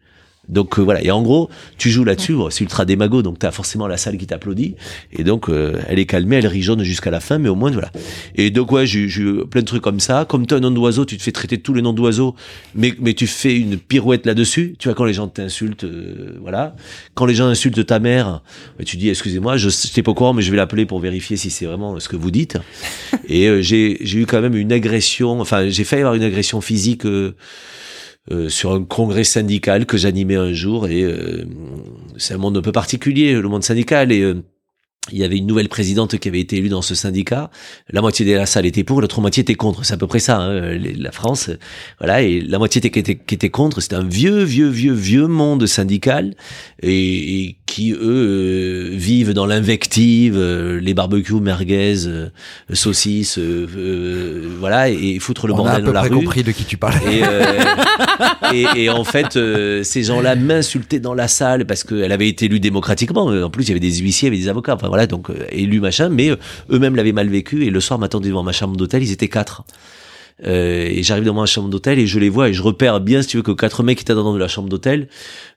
Donc euh, voilà, et en gros, tu joues là-dessus, c'est ultra démago, donc t'as forcément la salle qui t'applaudit, et donc euh, elle est calmée, elle rigeonne jusqu'à la fin, mais au moins voilà. Et donc ouais, j'ai eu plein de trucs comme ça. Comme tu as un nom d'oiseau, tu te fais traiter tous les noms d'oiseaux, mais mais tu fais une pirouette là-dessus. Tu vois quand les gens t'insultent, euh, voilà. Quand les gens insultent ta mère, bah, tu dis excusez-moi, je sais pas au courant, mais je vais l'appeler pour vérifier si c'est vraiment ce que vous dites. et j'ai j'ai eu quand même une agression, enfin j'ai failli avoir une agression physique. Euh, sur un congrès syndical que j'animais un jour et euh, c'est un monde un peu particulier le monde syndical et euh, il y avait une nouvelle présidente qui avait été élue dans ce syndicat. La moitié de la salle était pour, l'autre moitié était contre. C'est à peu près ça, hein, la France. Voilà, et la moitié qui était, qui était contre, c'était un vieux, vieux, vieux, vieux monde syndical et, qui eux euh, vivent dans l'invective, euh, les barbecues, merguez, euh, saucisses, voilà, et, foutre le On bordel a à peu dans la près rue. compris de qui tu parles. Et, *laughs* et, et en fait, ces gens-là m'insultaient dans la salle parce qu'elle avait été élue démocratiquement. En plus, il y avait des huissiers, il y avait des avocats. Enfin voilà, donc élus machin, mais eux-mêmes l'avaient mal vécu. Et le soir, m'attendaient devant ma chambre d'hôtel, ils étaient quatre. Euh, et j'arrive dans ma chambre d'hôtel et je les vois et je repère bien si tu veux que quatre mecs qui étaient dans la chambre d'hôtel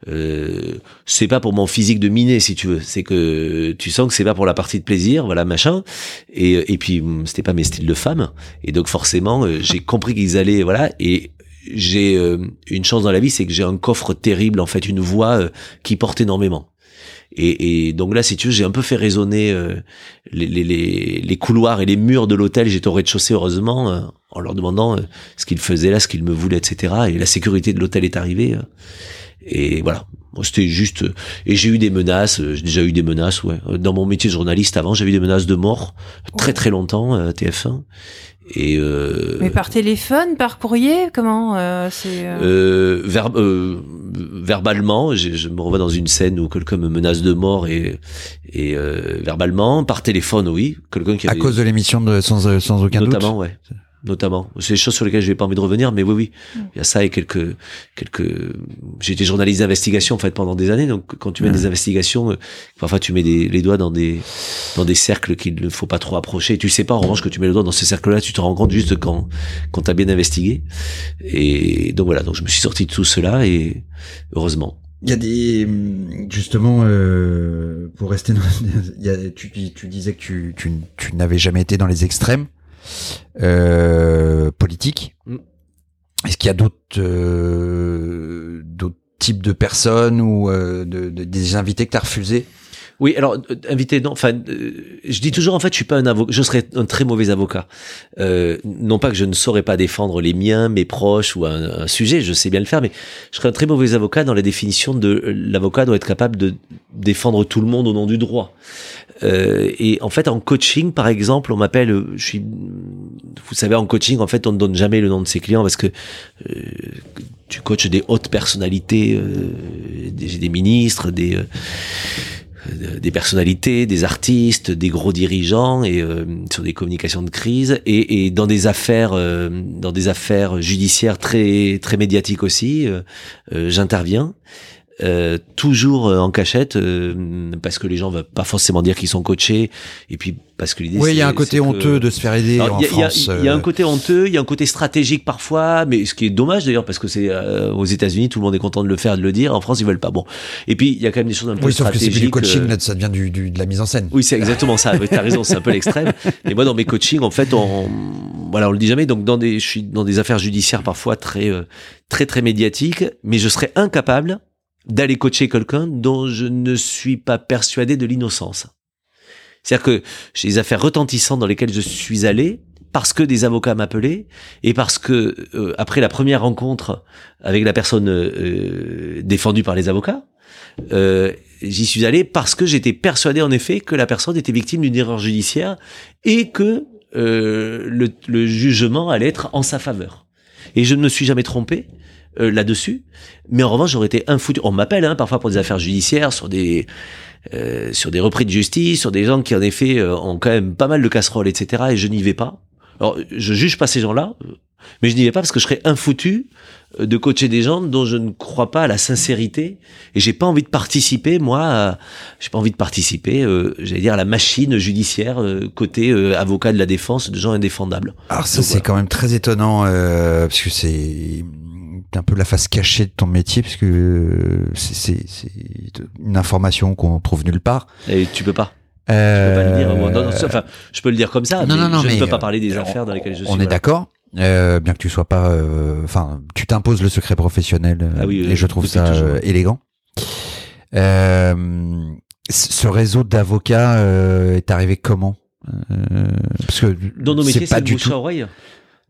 euh, c'est pas pour mon physique de miné si tu veux c'est que tu sens que c'est pas pour la partie de plaisir voilà machin et, et puis hum, c'était pas mes styles de femme et donc forcément euh, j'ai compris qu'ils allaient voilà et j'ai euh, une chance dans la vie c'est que j'ai un coffre terrible en fait une voix euh, qui porte énormément et, et, donc là, si tu veux, j'ai un peu fait résonner euh, les, les, les, les, couloirs et les murs de l'hôtel. J'étais au rez-de-chaussée, heureusement, euh, en leur demandant euh, ce qu'ils faisaient là, ce qu'ils me voulaient, etc. Et la sécurité de l'hôtel est arrivée. et voilà, c'était juste. Et j'ai eu des menaces. J'ai déjà eu des menaces. Ouais, dans mon métier de journaliste avant, j'avais eu des menaces de mort très très longtemps à TF1. Et euh, Mais par téléphone, par courrier, comment euh, c'est euh... Ver verbalement, je me revois dans une scène où quelqu'un me menace de mort et, et verbalement, par téléphone, oui, quelqu'un qui à cause de l'émission de sans sans aucun doute. Notamment, ouais notamment. C'est des choses sur lesquelles je n'ai pas envie de revenir, mais oui, oui, il y a ça et quelques, quelques. J'ai été journaliste d'investigation en fait pendant des années, donc quand tu mets des investigations, parfois tu mets des, les doigts dans des, dans des cercles qu'il ne faut pas trop approcher. Et tu sais pas en revanche que tu mets le doigt dans ce cercle-là, tu te rends compte juste quand, quand t'as bien investigué. Et donc voilà, donc je me suis sorti de tout cela et heureusement. Il y a des justement euh, pour rester dans, *laughs* il y a, tu, tu disais que tu, tu, tu n'avais jamais été dans les extrêmes euh, politique. Mm. Est-ce qu'il y a d'autres euh, d'autres types de personnes ou euh, de, de, des invités que tu as refusés? Oui, alors invité, non. Enfin, euh, je dis toujours en fait, je suis pas un avocat. Je serais un très mauvais avocat. Euh, non pas que je ne saurais pas défendre les miens, mes proches ou un, sujet. Je sais bien le faire, mais je serais un très mauvais avocat dans la définition de l'avocat doit être capable de défendre tout le monde au nom du droit. Euh, et en fait, en coaching, par exemple, on m'appelle. Je suis. Vous savez, en coaching, en fait, on ne donne jamais le nom de ses clients parce que euh, tu coaches des hautes personnalités, euh, des, ministres, des des personnalités, des artistes, des gros dirigeants et euh, sur des communications de crise et, et dans des affaires, euh, dans des affaires judiciaires très très médiatiques aussi, euh, j'interviens. Euh, toujours euh, en cachette euh, parce que les gens veulent pas forcément dire qu'ils sont coachés et puis parce que l'idée oui il y a un côté honteux de se faire aider en France il y, a un côté honteux il y a un côté stratégique parfois mais ce qui est dommage d'ailleurs parce que c'est aux États-Unis tout le monde est content de le faire de le dire. En France ils veulent pas. Bon. Et puis il y a quand même des choses un peu oui, sauf que c'est plus du coaching là, ça devient du, du, de la mise en scène. Oui c'est exactement ça. Tu as raison c'est un peu l'extrême. Et moi dans mes coachings en fait on voilà on le dit jamais donc dans des je suis dans des affaires judiciaires parfois très très très médiatiques mais je serais incapable d'aller coacher quelqu'un dont je ne suis pas persuadé de l'innocence. C'est-à-dire que j'ai des affaires retentissantes dans lesquelles je suis allé parce que des avocats m'appelaient et parce que euh, après la première rencontre avec la personne euh, défendue par les avocats, euh, j'y suis allé parce que j'étais persuadé en effet que la personne était victime d'une erreur judiciaire et que le, le jugement allait être en sa faveur. Et je ne me suis jamais trompé euh, là-dessus. Mais en revanche, j'aurais été infoutu. On m'appelle hein, parfois pour des affaires judiciaires, sur des euh, sur des repris de justice, sur des gens qui en effet euh, ont quand même pas mal de casseroles, etc. Et je n'y vais pas. Alors, je juge pas ces gens-là, mais je n'y vais pas parce que je serais infoutu de coacher des gens dont je ne crois pas à la sincérité et j'ai pas envie de participer moi j'ai pas envie de participer euh, j'allais dire à la machine judiciaire côté avocat de la défense de gens indéfendables alors ça c'est quand même très étonnant parce que c'est un peu la face cachée de ton métier parce que c'est une information qu'on trouve nulle part. Et tu peux pas. Euh... Je peux pas le dire. enfin, je peux le dire comme ça. Non, mais non, non, je ne peux pas parler des affaires dans lesquelles je suis. On est d'accord. Euh, bien que tu sois pas, euh, enfin, tu t'imposes le secret professionnel ah oui, et je trouve ça euh, élégant. ce réseau d'avocats est arrivé comment? Parce que dans nos métiers, c'est du tout. À oreille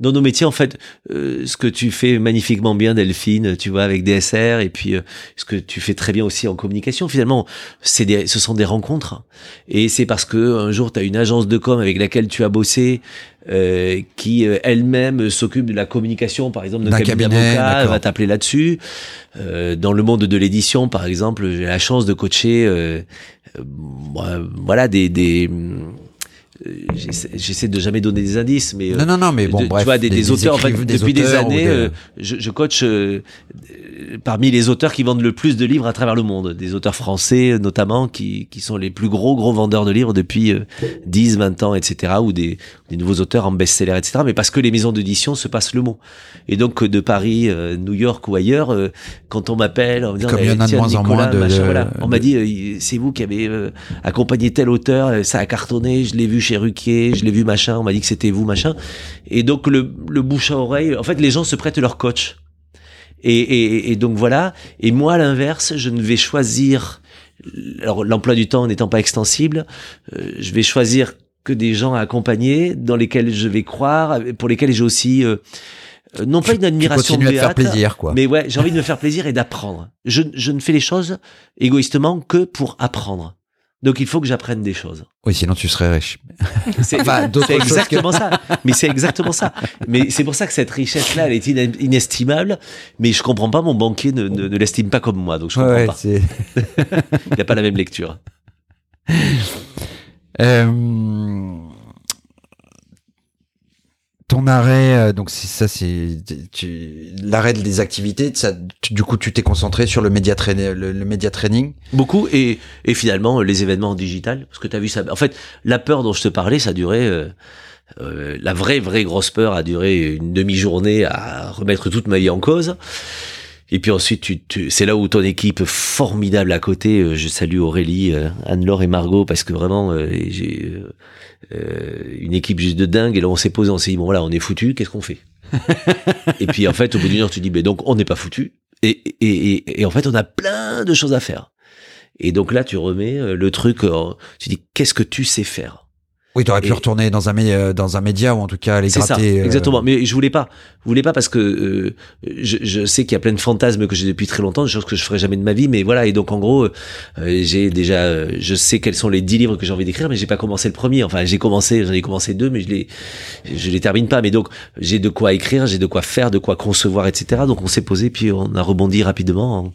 dans nos métiers, en fait, euh, ce que tu fais magnifiquement bien, Delphine, tu vois, avec DSR, et puis euh, ce que tu fais très bien aussi en communication, finalement, c'est des, ce sont des rencontres. Et c'est parce que un jour, tu as une agence de com avec laquelle tu as bossé, euh, qui elle-même s'occupe de la communication, par exemple, d'un cabinet, d'avocat, va t'appeler là-dessus. dans le monde de l'édition, par exemple, j'ai la chance de coacher, voilà, des, des euh, j'essaie de jamais donner des indices, mais non, non, non, mais bon, bref, tu vois, des, auteurs, depuis des années, euh, je, je, coach euh, parmi les auteurs qui vendent le plus de livres à travers le monde, des auteurs français notamment, qui, qui sont les plus gros gros vendeurs de livres depuis 10, 20 ans, etc., ou des, des nouveaux auteurs en best-seller, etc., mais parce que les maisons d'édition se passent le mot. Et donc de Paris, New York ou ailleurs, quand on m'appelle, on me dit, comme il y en a de moins en moins de, voilà. on m'a dit, c'est vous qui avez accompagné tel auteur, ça a cartonné, je l'ai vu chez Ruquier, je l'ai vu machin, on m'a dit que c'était vous machin. Et donc le, le bouche à oreille, en fait les gens se prêtent leur coach. Et, et, et donc voilà. Et moi à l'inverse, je ne vais choisir, alors l'emploi du temps n'étant pas extensible, euh, je vais choisir que des gens à accompagner, dans lesquels je vais croire, pour lesquels j'ai aussi euh, euh, non pas une admiration de faire plaisir, quoi. mais ouais, j'ai envie de me faire plaisir et d'apprendre. Je, je ne fais les choses égoïstement que pour apprendre. Donc il faut que j'apprenne des choses. Oui, sinon tu serais riche. *laughs* C'est enfin, exactement ça. Mais c'est exactement ça. Mais c'est pour ça que cette richesse-là, elle est inestimable. Mais je comprends pas, mon banquier ne, ne, l'estime pas comme moi, donc je comprends ouais, pas. *laughs* il n'a pas la même lecture. *laughs* Euh, ton arrêt, euh, donc ça c'est l'arrêt des activités. Ça, du coup, tu t'es concentré sur le média training, le, média training? Beaucoup et, et finalement les événements en digital. Parce que tu as vu ça. En fait, la peur dont je te parlais, ça duré. Euh, euh, la vraie vraie grosse peur a duré une demi-journée à remettre toute ma vie en cause. Et puis ensuite, tu, tu, c'est là où ton équipe formidable à côté. je salue Aurélie, Anne-Laure et Margot parce que vraiment, j'ai euh, une équipe juste de dingue. Et là, on s'est posé, on s'est dit, bon, voilà, on est foutu, qu'est-ce qu'on fait? Et puis, en fait, au bout d'une heure, tu dis, ben donc, on n'est pas foutu. Et, et, en fait, on a plein de choses à faire. Et donc là, tu remets le truc, tu dis, qu'est-ce que tu sais faire? Oui, tu aurais pu retourner dans un, média, dans un média ou en tout cas aller gratter. Ça, exactement. Mais je voulais pas. Je voulais pas parce que je, je, sais qu'il y a plein de fantasmes que j'ai depuis très longtemps, des choses que je ferai jamais de ma vie. Mais voilà. Et donc en gros, j'ai déjà, je sais quels sont les dix livres que j'ai envie d'écrire, mais j'ai pas commencé le premier. Enfin, j'ai commencé, j'en ai commencé deux, mais je les, je les termine pas. Mais donc j'ai de quoi écrire, j'ai de quoi faire, de quoi concevoir, etc. Donc on s'est posé, puis on a rebondi rapidement en,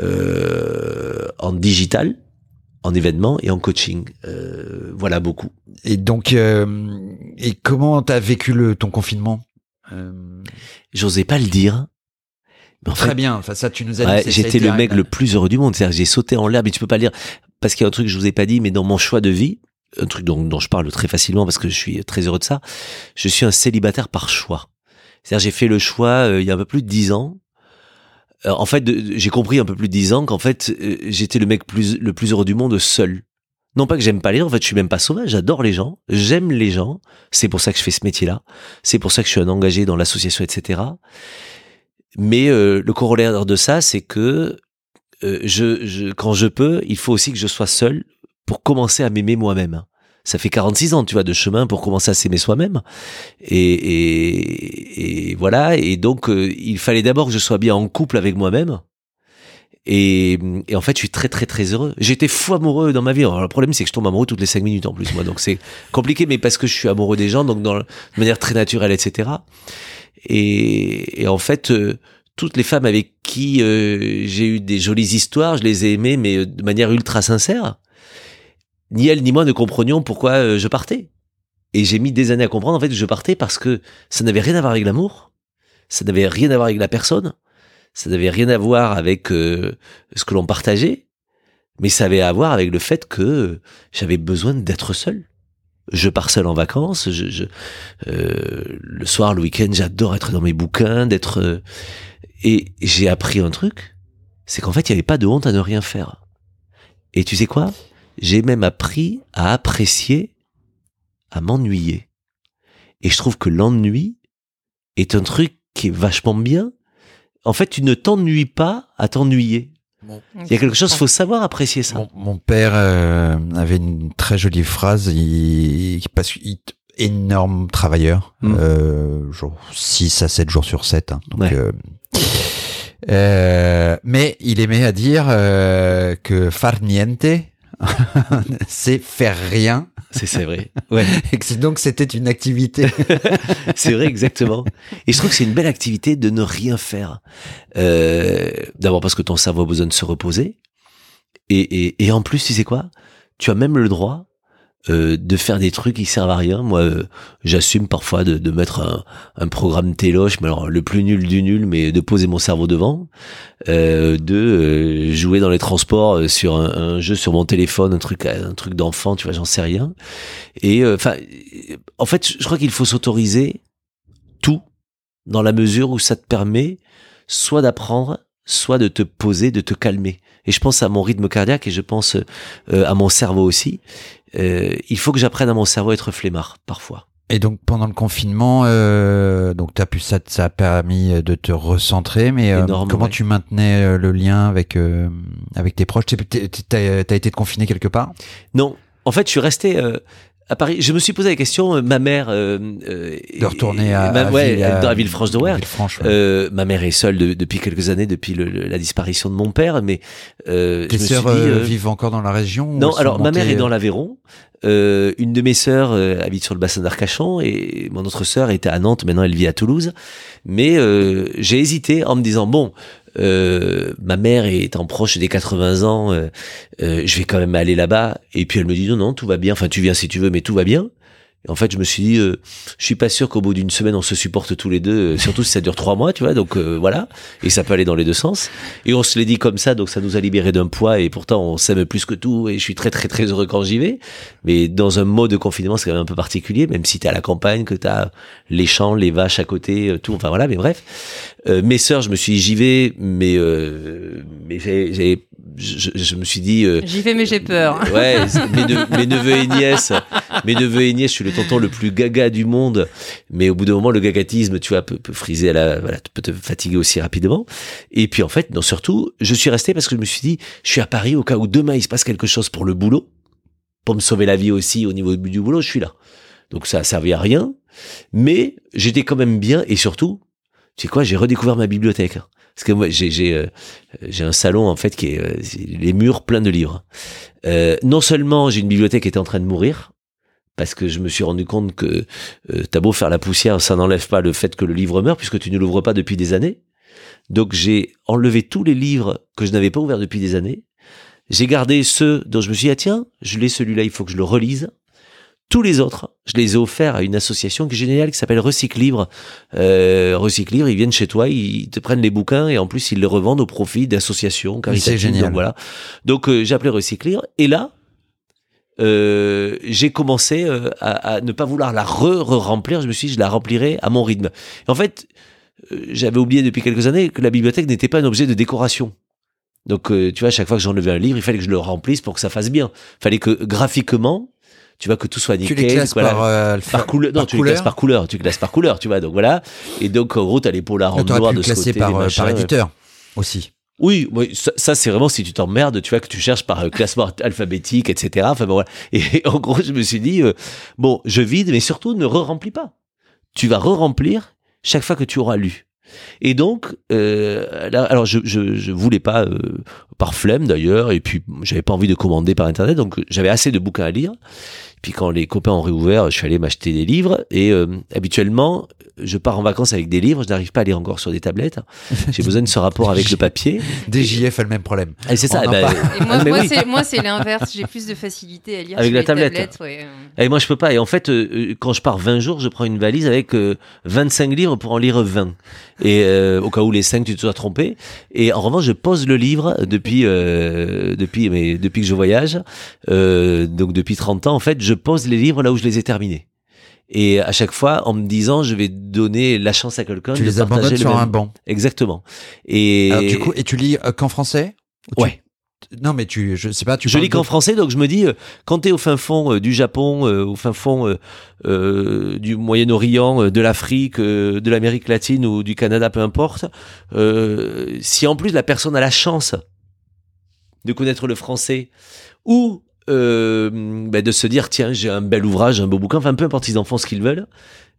euh, en digital en événement et en coaching. Euh, voilà beaucoup. Et donc, euh, et comment t'as vécu le ton confinement? Euh... J'osais pas le dire. Mais Très bien. Enfin, ça, tu nous as dit. J'étais le mec le plus heureux du monde. C'est-à-dire, j'ai sauté en l'air, mais tu peux pas le dire parce qu'il y a un truc que je vous ai pas dit, mais dans mon choix de vie, un truc dont, dont je parle très facilement parce que je suis très heureux de ça. Je suis un célibataire par choix. C'est-à-dire, j'ai fait le choix euh, il y a un peu plus de dix ans en fait, j'ai compris un peu plus de dix ans qu'en fait, euh, j'étais le mec le plus heureux du monde seul. Non pas que j'aime pas les gens, en fait, je suis même pas sauvage, j'adore les gens, j'aime les gens, c'est pour ça que je fais ce métier-là, c'est pour ça que je suis un engagé dans l'association, etc. Mais euh, le corollaire de ça, c'est que je, je, quand je peux, il faut aussi que je sois seul pour commencer à m'aimer moi-même ça fait 46 ans, tu vois, de chemin pour commencer à s'aimer soi-même. Et, et, et, voilà. Et donc, euh, il fallait d'abord que je sois bien en couple avec moi-même. Et, et, en fait, je suis très très très heureux. J'étais fou amoureux dans ma vie. Alors, le problème, c'est que je tombe amoureux toutes les 5 minutes en plus, moi. Donc c'est compliqué, mais parce que je suis amoureux des gens, donc dans, de manière très naturelle, etc. Et, et en fait, euh, toutes les femmes avec qui euh, j'ai eu des jolies histoires, je les ai aimées, mais de manière ultra sincère ni elle ni moi ne comprenions pourquoi euh, je partais. Et j'ai mis des années à comprendre en fait que je partais parce que ça n'avait rien à voir avec l'amour, ça n'avait rien à voir avec la personne, ça n'avait rien à voir avec euh, ce que l'on partageait, mais ça avait à voir avec le fait que j'avais besoin d'être seul. Je pars seul en vacances, je, euh, le soir, le week-end, j'adore être dans mes bouquins, d'être... et j'ai appris un truc, c'est qu'en fait, il n'y avait pas de honte à ne rien faire. Et tu sais quoi? J'ai même appris à apprécier, à m'ennuyer. Et je trouve que l'ennui est un truc qui est vachement bien. En fait, tu ne t'ennuies pas à t'ennuyer. Il y a quelque chose, il faut savoir apprécier ça. Mon, père euh, avait une très jolie phrase, il, passe énorme travailleur, mm. euh, genre 6 à 7 jours sur 7. Hein, donc, euh, euh, mais il aimait à dire euh, que far niente, *laughs* c'est faire rien. C'est vrai. Ouais. *laughs* Et donc c'était une activité. *laughs* c'est vrai exactement. Et je trouve que c'est une belle activité de ne rien faire. Euh, D'abord parce que ton cerveau a besoin de se reposer. Et, et, et en plus, tu sais quoi? Tu as même le droit euh, de faire des trucs qui servent à rien. Moi, euh, j'assume parfois de, de mettre un, un, programme téloche, mais alors le plus nul du nul, mais de poser mon cerveau devant, euh, de euh, jouer dans les transports sur un, un, jeu sur mon téléphone, un truc, un truc d'enfant, tu vois, j'en sais rien. Et enfin, en fait, je crois qu'il faut s'autoriser tout dans la mesure où ça te permet soit d'apprendre, soit de te poser, de te calmer. Et je pense à mon rythme cardiaque et je pense à mon cerveau aussi. Euh, il faut que j'apprenne à mon cerveau à être flemmard parfois. Et donc pendant le confinement, euh, donc t'as pu ça, ça a permis de te recentrer, mais euh, comment tu maintenais euh, le lien avec avec tes proches? T'as été confiné quelque part? Non, en fait, je suis resté à Paris, je me suis posé la question. Euh, ma mère euh, euh, de retourner à, ma, ouais, dans la ville franche de Euh, ma mère est seule depuis quelques années, depuis le, la disparition de mon père. Mais euh, tes sœurs vivent encore dans la région Non, alors ma mère est dans l'Aveyron. Une de mes sœurs habite sur le bassin d'Arcachon et mon autre sœur était à Nantes. Maintenant, elle vit à Toulouse. Mais j'ai hésité en me disant bon, euh, ma mère étant proche des 80 ans, euh, euh, je vais quand même aller là-bas. Et puis elle me dit non, non, tout va bien. Enfin, tu viens si tu veux, mais tout va bien. En fait, je me suis dit, euh, je suis pas sûr qu'au bout d'une semaine on se supporte tous les deux, euh, surtout si ça dure trois mois, tu vois. Donc euh, voilà, et ça peut aller dans les deux sens. Et on se l'est dit comme ça, donc ça nous a libéré d'un poids. Et pourtant, on s'aime plus que tout. Et je suis très très très heureux quand j'y vais. Mais dans un mode de confinement, c'est quand même un peu particulier, même si t'es à la campagne, que t'as les champs, les vaches à côté, tout. Enfin voilà, mais bref. mes sœurs, je me suis dit, j'y vais, mais mais j'ai je, je, me suis dit. J'y vais, mais j'ai peur. *laughs* Ouais, mes, mes, neveux et nièces, mes neveux et nièces, je suis le tonton le plus gaga du monde. Mais au bout d'un moment, le gagatisme, tu vois, peut, peut friser à la, voilà, peut te fatiguer aussi rapidement. Et puis en fait, non, surtout, je suis resté parce que je me suis dit, je suis à Paris au cas où demain il se passe quelque chose pour le boulot, pour me sauver la vie aussi au niveau du boulot, je suis là. Donc ça a servi à rien, mais j'étais quand même bien et surtout, tu sais quoi, j'ai redécouvert ma bibliothèque. Parce que moi, euh, j'ai un salon en fait qui est euh, les murs pleins de livres. Euh, non seulement j'ai une bibliothèque qui était en train de mourir, parce que je me suis rendu compte que euh, t'as beau faire la poussière, ça n'enlève pas le fait que le livre meurt, puisque tu ne l'ouvres pas depuis des années. Donc j'ai enlevé tous les livres que je n'avais pas ouverts depuis des années. J'ai gardé ceux dont je me suis dit, ah tiens, je l'ai celui-là, il faut que je le relise. Tous les autres, je les ai offerts à une association qui est géniale, qui s'appelle Recycle Livre. Euh, Recycle Livre, ils viennent chez toi, ils te prennent les bouquins et en plus ils les revendent au profit d'associations caritatives. génial. Donc voilà. Donc euh, j'ai appelé Recycle Livre et là, euh, j'ai commencé euh, à, à ne pas vouloir la re-remplir. Je me suis dit, je la remplirai à mon rythme. Et en fait, euh, j'avais oublié depuis quelques années que la bibliothèque n'était pas un objet de décoration. Donc, euh, tu vois, à chaque fois que j'enlevais un livre, il fallait que je le remplisse pour que ça fasse bien. Il fallait que graphiquement, tu vois, que tout soit Tu nickel. les classes voilà. par, euh, Par couleur, non, par tu les classes par couleur, tu classes par couleur, tu vois, donc voilà. Et donc, en gros, t'as les polars en noir de ce côté, par, les euh, machins. par éditeur aussi. Oui, ça, ça, c'est vraiment si tu t'emmerdes, tu vois, que tu cherches par euh, classement alphabétique, etc. Enfin bon, voilà. Et *laughs* en gros, je me suis dit, euh, bon, je vide, mais surtout ne re-remplis pas. Tu vas re-remplir chaque fois que tu auras lu. Et donc, euh, là, alors je, je, je voulais pas euh, par flemme d'ailleurs, et puis j'avais pas envie de commander par internet, donc j'avais assez de bouquins à lire. Puis quand les copains ont réouvert, je suis allé m'acheter des livres. Et euh, habituellement, je pars en vacances avec des livres. Je n'arrive pas à lire encore sur des tablettes. *laughs* J'ai besoin de ce rapport avec le papier. DJF a le même problème. Et c'est ça. Et moi, ah, moi, oui. c'est, moi, c'est l'inverse. J'ai plus de facilité à lire Avec sur la les tablette. tablettes. ouais. Et moi, je peux pas. Et en fait, euh, euh, quand je pars 20 jours, je prends une valise avec euh, 25 livres pour en lire 20. Et euh, au cas où les 5, tu te sois trompé. Et en revanche, je pose le livre depuis euh, depuis mais depuis que je voyage. Euh, donc depuis 30 ans, en fait, je pose les livres là où je les ai terminés. Et à chaque fois, en me disant, je vais donner la chance à quelqu'un Tu de les partager abandonnes le sur même- un banc. Exactement. Et Alors, du coup, et tu lis euh, qu'en français Ou tu- ouais. Non, mais tu, je sais pas, tu je lis qu'en de- français, donc je me dis, euh, quand t'es au fin fond euh, du Japon, euh, au fin fond du Moyen-Orient, de l'Afrique, de l'Amérique latine ou du Canada, peu importe, si en plus la personne a la chance de connaître le français ou euh, ben, de se dire, tiens, j'ai un bel ouvrage, un beau bouquin, enfin peu importe, ils en font ce qu'ils veulent.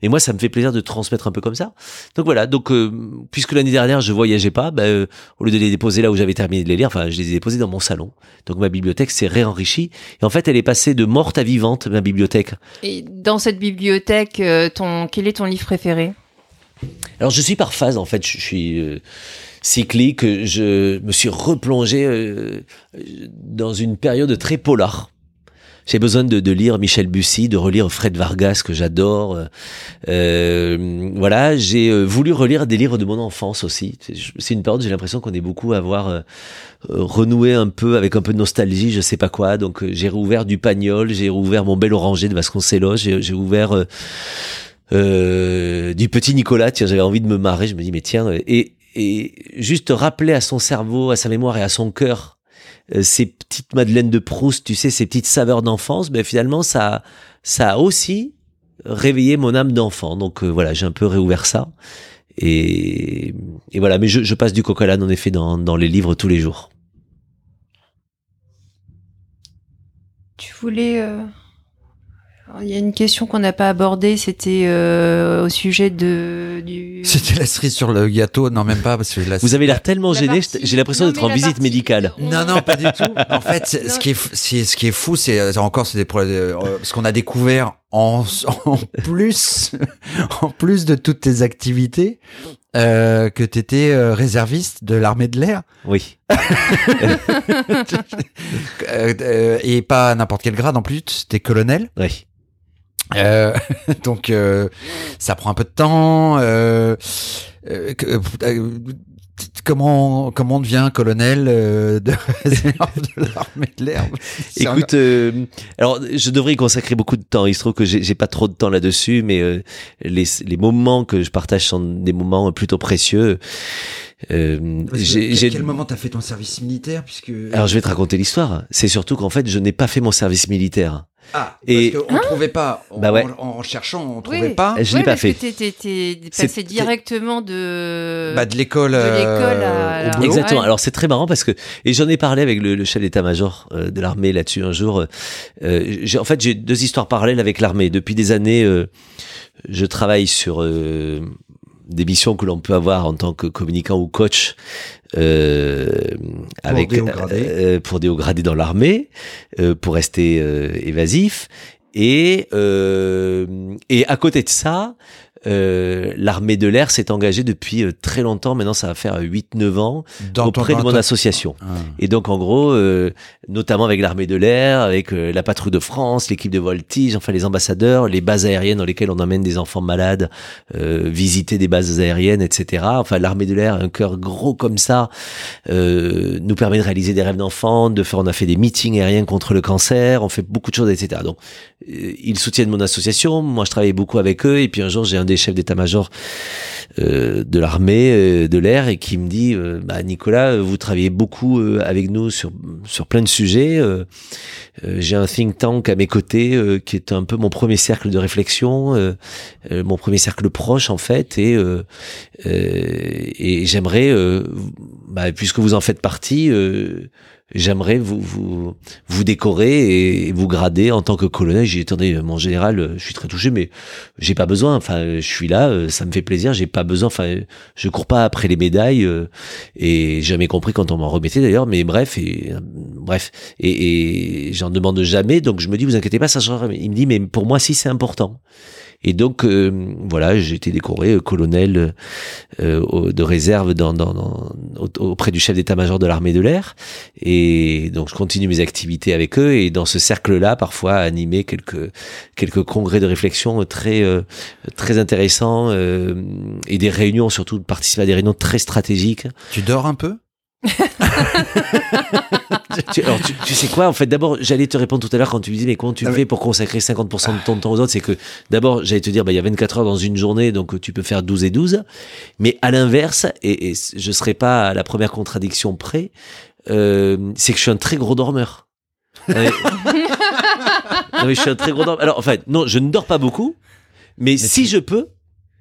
Et moi, ça me fait plaisir de transmettre un peu comme ça. Donc voilà, donc euh, puisque l'année dernière je voyageais pas, ben, euh, au lieu de les déposer là où j'avais terminé de les lire, enfin je les ai déposés dans mon salon. Donc ma bibliothèque s'est réenrichie et en fait elle est passée de morte à vivante ma bibliothèque. Et dans cette bibliothèque, euh, ton, quel est ton livre préféré? Alors je suis par phase en fait, je, je suis euh, cyclique, je me suis replongé euh, dans une période très polar. J'ai besoin de, de lire Michel Bussy, de relire Fred Vargas que j'adore. euh, voilà, j'ai euh, voulu relire des livres de mon enfance aussi. C'est- une période, j'ai l'impression qu'on est beaucoup à avoir euh, renoué un peu avec un peu de nostalgie, je sais pas quoi. Donc euh, j'ai rouvert du Pagnol, j'ai rouvert mon bel oranger de Vasconcelos, j'ai ouvert euh, du petit Nicolas. Tiens, j'avais envie de me marrer. Je me dis mais tiens et et juste rappeler à son cerveau, à sa mémoire et à son cœur euh, ces petites madeleines de Proust, tu sais, ces petites saveurs d'enfance, ben finalement ça ça a aussi réveillé mon âme d'enfant. Donc euh, voilà, j'ai un peu réouvert ça. Et, et voilà, mais je, passe du à l'âne en effet dans, dans les livres tous les jours. Tu voulais. euh, alors, Il y a une question qu'on n'a pas abordée, c'était euh, au sujet de du. C'était la cerise sur le gâteau, non même pas parce que la- Vous avez l'air tellement La gêné, partie- j'ai l'impression Non, d'être mais en la visite partie- médicale. Non, non, pas du *laughs* tout. En fait, c'est- ce qui est, fou- c'est- ce qui est fou, c'est euh, encore, c'est des problèmes, euh, ce qu'on a découvert en, en plus, *laughs* en plus de toutes tes activités, euh, que t'étais euh, réserviste de l'armée de l'air, Oui. *laughs* Euh, euh, et pas à n'importe quel grade en plus, t'es colonel. Oui. Euh, *laughs* donc euh, ça prend un peu de temps. Euh, euh, que- euh, comment comment on devient colonel euh, de *laughs* de l'armée de l'air Écoute, euh, alors je devrais y consacrer beaucoup de temps. Il se trouve que j'ai pas trop de temps là-dessus, mais euh, les, les moments que je partage sont des moments plutôt précieux. Euh, j'ai- quel moment t'as fait ton service militaire? Puisque alors je vais te raconter l'histoire. C'est surtout qu'en fait, je n'ai pas fait mon service militaire. Ah, Et- parce qu'on ne trouvait pas. En, Bah ouais. en, en cherchant, on ne Oui. trouvait pas. Je l'ai Ouais, pas parce fait. que t'es C'est- passé directement de. Bah, de l'école euh, à-. Exactement. Ouais. Alors c'est très marrant parce que et j'en ai parlé avec le, le chef d'état-major euh, de l'armée là-dessus un jour. euh, euh, en fait, j'ai deux histoires parallèles avec l'armée. Depuis des années, euh, je travaille sur euh, des missions que l'on peut avoir en tant que communicant ou coach. Euh, avec des euh, pour des hauts gradés dans l'armée, euh, pour rester euh, évasif. Et, euh, et à côté de ça, euh, l'armée de l'air s'est engagée depuis euh, très longtemps, maintenant ça va faire 8-9 ans, Dans ton- auprès de mon ton- association. Ah. Et donc en gros, euh, notamment avec l'armée de l'air, avec euh, la patrouille de France, l'équipe de voltige, enfin les ambassadeurs, les bases aériennes dans lesquelles on emmène des enfants malades, euh, visiter des bases aériennes, etc. Enfin l'armée de l'air, un cœur gros comme ça, euh, nous permet de réaliser des rêves d'enfants, de faire, on a fait des meetings aériens contre le cancer, on fait beaucoup de choses, etc. Donc euh, ils soutiennent mon association, moi je travaille beaucoup avec eux, et puis un jour j'ai un des chefs d'état-major euh, de l'armée euh, de l'air et qui me dit euh, bah, Nicolas euh, vous travaillez beaucoup euh, avec nous sur sur plein de sujets. Euh, euh, j'ai un think tank à mes côtés euh, qui est un peu mon premier cercle de réflexion euh, euh, mon premier cercle proche en fait. Et euh, euh, et j'aimerais euh, bah, puisque vous en faites partie euh, J'aimerais vous, vous vous décorer et vous grader en tant que colonel. J'ai dit, attendez, mon général, euh, je suis très touché, mais j'ai pas besoin. Enfin, je suis là, euh, ça me fait plaisir. J'ai pas besoin. Enfin, je cours pas après les médailles euh, et j'ai jamais compris quand on m'en remettait d'ailleurs. Mais bref, et euh, bref, et, et j'en demande jamais. Donc je me dis, vous inquiétez pas, ça changera. Il me dit, mais pour moi, si c'est important. Et donc euh, voilà, j'ai été décoré euh, colonel euh, au- de réserve dans, dans, dans- au- auprès du chef d'état-major de l'armée de l'air. Et donc je continue mes activités avec eux et dans ce cercle-là, parfois animer quelques quelques congrès de réflexion très euh, très intéressants euh, et des réunions surtout de participer à des réunions très stratégiques. Tu dors un peu? *laughs* tu, alors, tu, tu sais quoi En fait, d'abord, j'allais te répondre tout à l'heure quand tu me disais, mais comment tu Ah fais pour consacrer 50% de ton temps aux autres? C'est que d'abord, j'allais te dire, bah, il y a 24 heures dans une journée, donc tu peux faire 12 et 12. Mais à l'inverse, et, et je serai pas à la première contradiction près, euh, c'est que je suis un très gros dormeur. Ouais. *laughs* non, mais je suis un très gros dormeur. Alors, en fait, non, je ne dors pas beaucoup, mais, si je peux,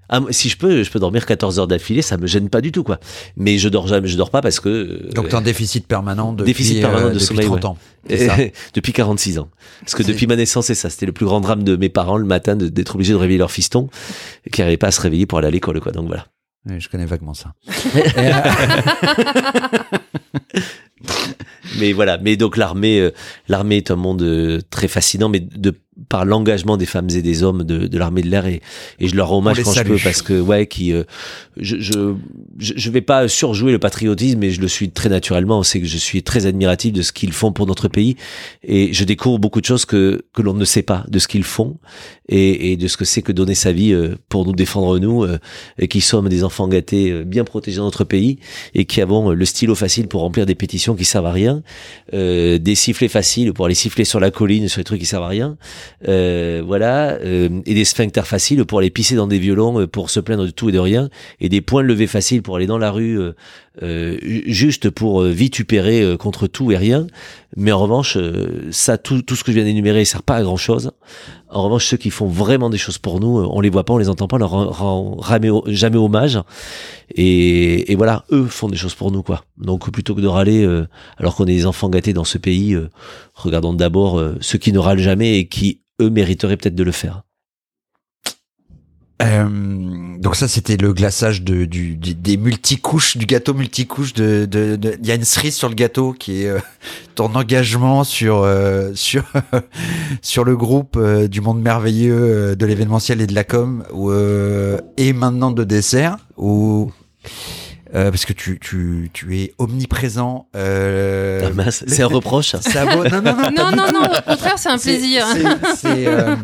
ah, si je peux, je peux dormir 14 heures d'affilée, ça me gêne pas du tout, quoi. Mais je dors jamais, je dors pas parce que. euh, Donc, t'es en déficit permanent depuis, Déficit permanent euh, de depuis sommeil, 30 ouais. ans. Ça. *laughs* depuis 46 ans. Parce que depuis ma naissance, c'est ça. C'était le plus grand drame de mes parents le matin de- d'être obligé de réveiller leur fiston qui n'arrivait pas à se réveiller pour aller à l'école, quoi. Donc voilà. Oui, je connais vaguement ça. Euh, *laughs* Mais voilà. Mais donc l'armée, euh, l'armée est un monde euh, très fascinant, mais de par l'engagement des femmes et des hommes de, de l'armée de l'air et, et je leur rends hommage quand salue. je peux parce que ouais qui euh, je, je je vais pas surjouer le patriotisme mais je le suis très naturellement. C'est que je suis très admiratif de ce qu'ils font pour notre pays. Et je découvre beaucoup de choses que que l'on ne sait pas de ce qu'ils font et, et de ce que c'est que donner sa vie euh, pour nous défendre nous euh, et qui sommes des enfants gâtés euh, bien protégés dans notre pays et qui avons le stylo facile pour remplir des pétitions qui servent à rien euh, des sifflets faciles pour aller siffler sur la colline sur les trucs qui servent à rien euh, voilà euh, et des sphincters faciles pour aller pisser dans des violons euh, pour se plaindre de tout et de rien et des points levés faciles pour aller dans la rue juste pour vitupérer contre tout et rien. Mais en revanche ça tout, tout ce que je viens d'énumérer sert pas à grand chose en revanche ceux qui font vraiment des choses pour nous euh, on les voit pas on les entend pas on leur rend, jamais, hommage. Et, voilà eux font des choses pour nous quoi. Donc plutôt que de râler euh, alors qu'on est des enfants gâtés dans ce pays euh, regardons d'abord ceux qui ne râlent jamais et qui eux mériteraient peut-être de le faire euh, donc ça, c'était le glaçage de, du, des multicouches, du gâteau multicouche. De, il y a une cerise sur le gâteau qui est euh, *laughs* ton engagement sur euh, sur *laughs* sur le groupe du monde merveilleux de l'événementiel et de la com, et maintenant de dessert, euh, parce que tu tu tu es omniprésent. Euh, Ah, c'est un reproche ça vaut- non non non Non, non, non, au contraire, c'est un plaisir. c'est- c'est, euh,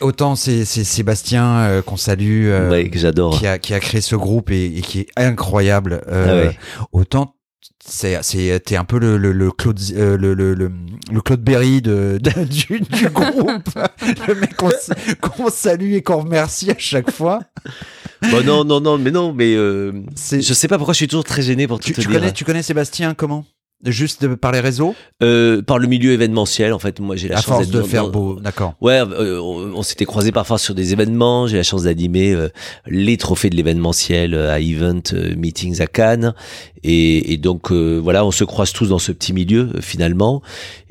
autant c'est c'est Sébastien euh, qu'on salue, euh, ouais, que j'adore qui a qui a créé ce groupe et, et qui est incroyable. euh, Ah ouais. Autant c'est c'est t'es un peu le le, le Claude euh, le, le, le le Claude Berry de, de- *laughs* du, du groupe, le mec qu'on salue et qu'on remercie à chaque fois. Bon, non non non mais non mais euh, C'est je sais pas pourquoi je suis toujours très gêné pour tout tu, te tu dire. connais tu connais Sébastien comment? Juste par les réseaux euh, Par le milieu événementiel, en fait. Moi, j'ai la à chance force de faire dans- beau, d'accord. Ouais, euh, on, on s'était croisés parfois sur des événements. J'ai la chance d'animer euh, les trophées de l'événementiel euh, à Event euh, Meetings à Cannes. Et, et donc, euh, voilà, on se croise tous dans ce petit milieu, finalement.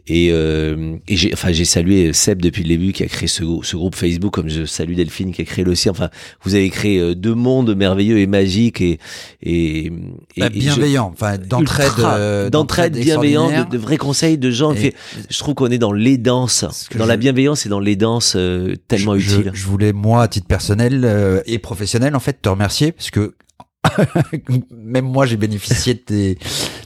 Et, euh, et j'ai, enfin, j'ai salué Seb depuis le début qui a créé ce, ce groupe Facebook, comme je salue Delphine qui a créé le sien. Enfin, vous avez créé euh, deux mondes merveilleux et magiques et et, et- Bah, et je- bienveillant, enfin d'entraide, euh, d'entraide bienveillant, extraordinaire. de, de vrais conseils de gens. Fait, je trouve qu'on est dans l'aidance, Ce que dans la bienveillance et dans l'aidance euh, tellement je, utile. Je, je voulais moi, à titre personnel euh, et professionnel, en fait, te remercier parce que *laughs* même moi, j'ai bénéficié de tes,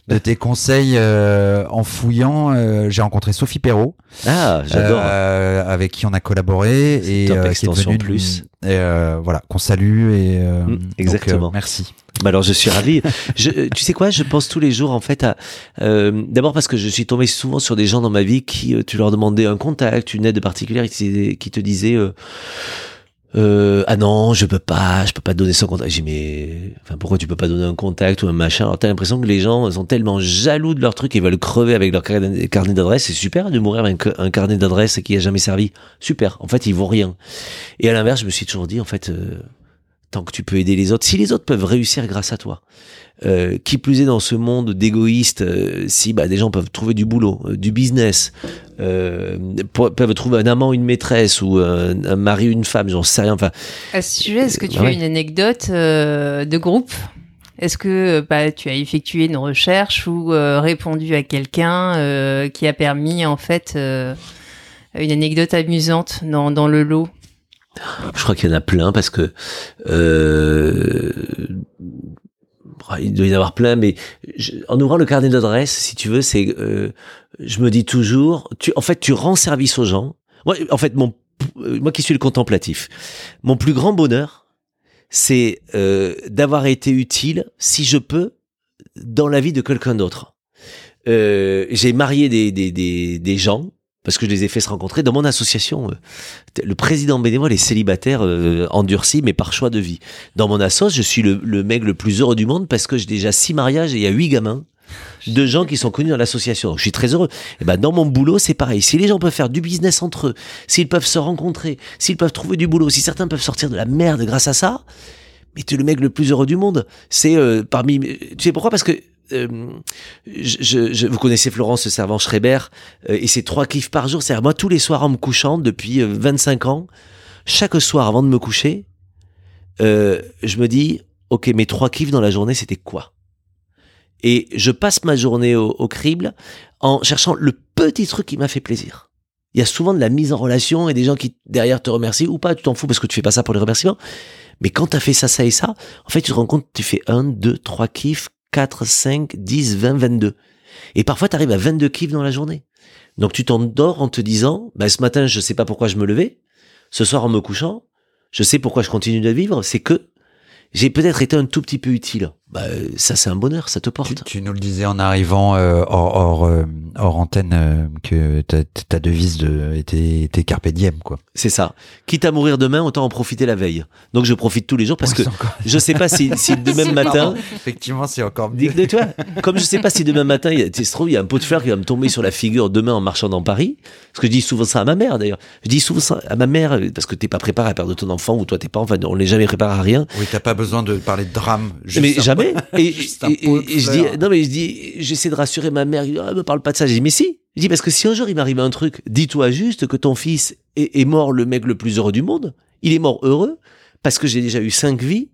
de tes conseils euh, en fouillant. euh, j'ai rencontré Sophie Perrault, Ah, j'adore. euh, avec qui on a collaboré et euh, qui est devenue plus. et, euh, voilà, qu'on salue et euh, Mm, donc, exactement. merci. Bah alors je suis ravi. Je, tu sais quoi, je pense tous les jours en fait à euh, d'abord parce que je suis tombé souvent sur des gens dans ma vie qui tu leur demandais un contact, une aide particulière, qui te disaient- qui te disaient euh, ah non je peux pas, je peux pas donner son contact. J'ai mais enfin pourquoi tu peux pas donner un contact ou un machin? Alors t'as l'impression que les gens sont tellement jaloux de leur truc et veulent crever avec leur carnet d'adresse. C'est super de mourir avec un, carnet d'adresse qui a jamais servi. Super. En fait ils vaut rien. Et à l'inverse je me suis toujours dit en fait. euh, tant que tu peux aider les autres, si les autres peuvent réussir grâce à toi, euh, qui plus est dans ce monde d'égoïstes, euh, si bah, des gens peuvent trouver du boulot, euh, du business, euh, peuvent trouver un amant, une maîtresse ou un, un mari, une femme, j'en sais rien. Enfin, À ce sujet, est-ce que tu Ah ouais. as une anecdote de groupe? Est-ce que bah, tu as effectué une recherche ou répondu à quelqu'un qui a permis en fait une anecdote amusante dans, dans le lot? Je crois qu'il y en a plein parce que il doit y en avoir plein, mais je- en ouvrant le carnet d'adresses, si tu veux, c'est, euh, je me dis toujours, tu, en fait, tu rends service aux gens. Moi, en fait, mon, euh, moi qui suis le contemplatif, mon plus grand bonheur, c'est euh, d'avoir été utile, si je peux, dans la vie de quelqu'un d'autre. Euh, j'ai marié des, des, des, des gens parce que je les ai fait se rencontrer dans mon association. Le président bénévole est célibataire, euh, endurci, mais par choix de vie. Dans mon assos, je suis le, le mec le plus heureux du monde parce que j'ai déjà six mariages et il y a huit gamins de gens qui sont connus dans l'association. Je suis très heureux. Et ben dans mon boulot, c'est pareil. Si les gens peuvent faire du business entre eux, s'ils peuvent se rencontrer, s'ils peuvent trouver du boulot, si certains peuvent sortir de la merde grâce à ça, mais tu es le mec le plus heureux du monde. C'est euh, parmi. Tu sais pourquoi? Parce que euh, je, vous connaissez Florence Servan Schreiber euh, et c'est trois kiffs par jour. C'est-à-dire moi tous les soirs en me couchant depuis euh, 25 ans, chaque soir avant de me coucher, euh, je me dis ok mes trois kiffs dans la journée c'était quoi? Et je passe ma journée au, au crible en cherchant le petit truc qui m'a fait plaisir. Il y a souvent de la mise en relation et des gens qui derrière te remercient ou pas, tu t'en fous parce que tu fais pas ça pour les remerciements. Mais quand t'as fait ça, ça et ça, en fait, tu te rends compte, tu fais 1, 2, 3 kiffs, 4, 5, 10, 20, 22. Et parfois, t'arrives à 22 kiffs dans la journée. Donc, tu t'endors en te disant, bah, ce matin, je sais pas pourquoi je me levais. Ce soir, en me couchant, je sais pourquoi je continue de vivre. C'est que j'ai peut-être été un tout petit peu utile. Bah, ça, c'est un bonheur, ça te porte. tu nous le disais en arrivant euh, hors, hors, euh, hors antenne euh, que ta, ta devise de, était, était carpe diem, quoi. C'est ça. Quitte à mourir demain, autant en profiter la veille. Donc, je profite tous les jours parce Ouais, que encore- je sais pas si, *laughs* si demain matin. Effectivement, c'est encore mieux. Dis- de toi, comme je sais pas si demain matin, il y a, tu se trouve, il y a un pot de fleurs qui va me tomber sur la figure demain en marchant dans Paris. Parce que je dis souvent ça à ma mère d'ailleurs. Je dis souvent ça à ma mère parce que t'es pas préparé à perdre ton enfant ou toi t'es pas, enfin, on l'est jamais préparé à rien. Oui, t'as pas besoin de parler de drame. juste mais jamais. *laughs* Et, je dis, non mais je dis, j'essaie de rassurer ma mère. Dis, ah, me parle pas de ça. Je dis, mais si. Je dis parce que si un jour il m'arrive un truc, dis-toi juste que ton fils est, est mort le mec le plus heureux du monde. Il est mort heureux parce que j'ai déjà eu cinq vies,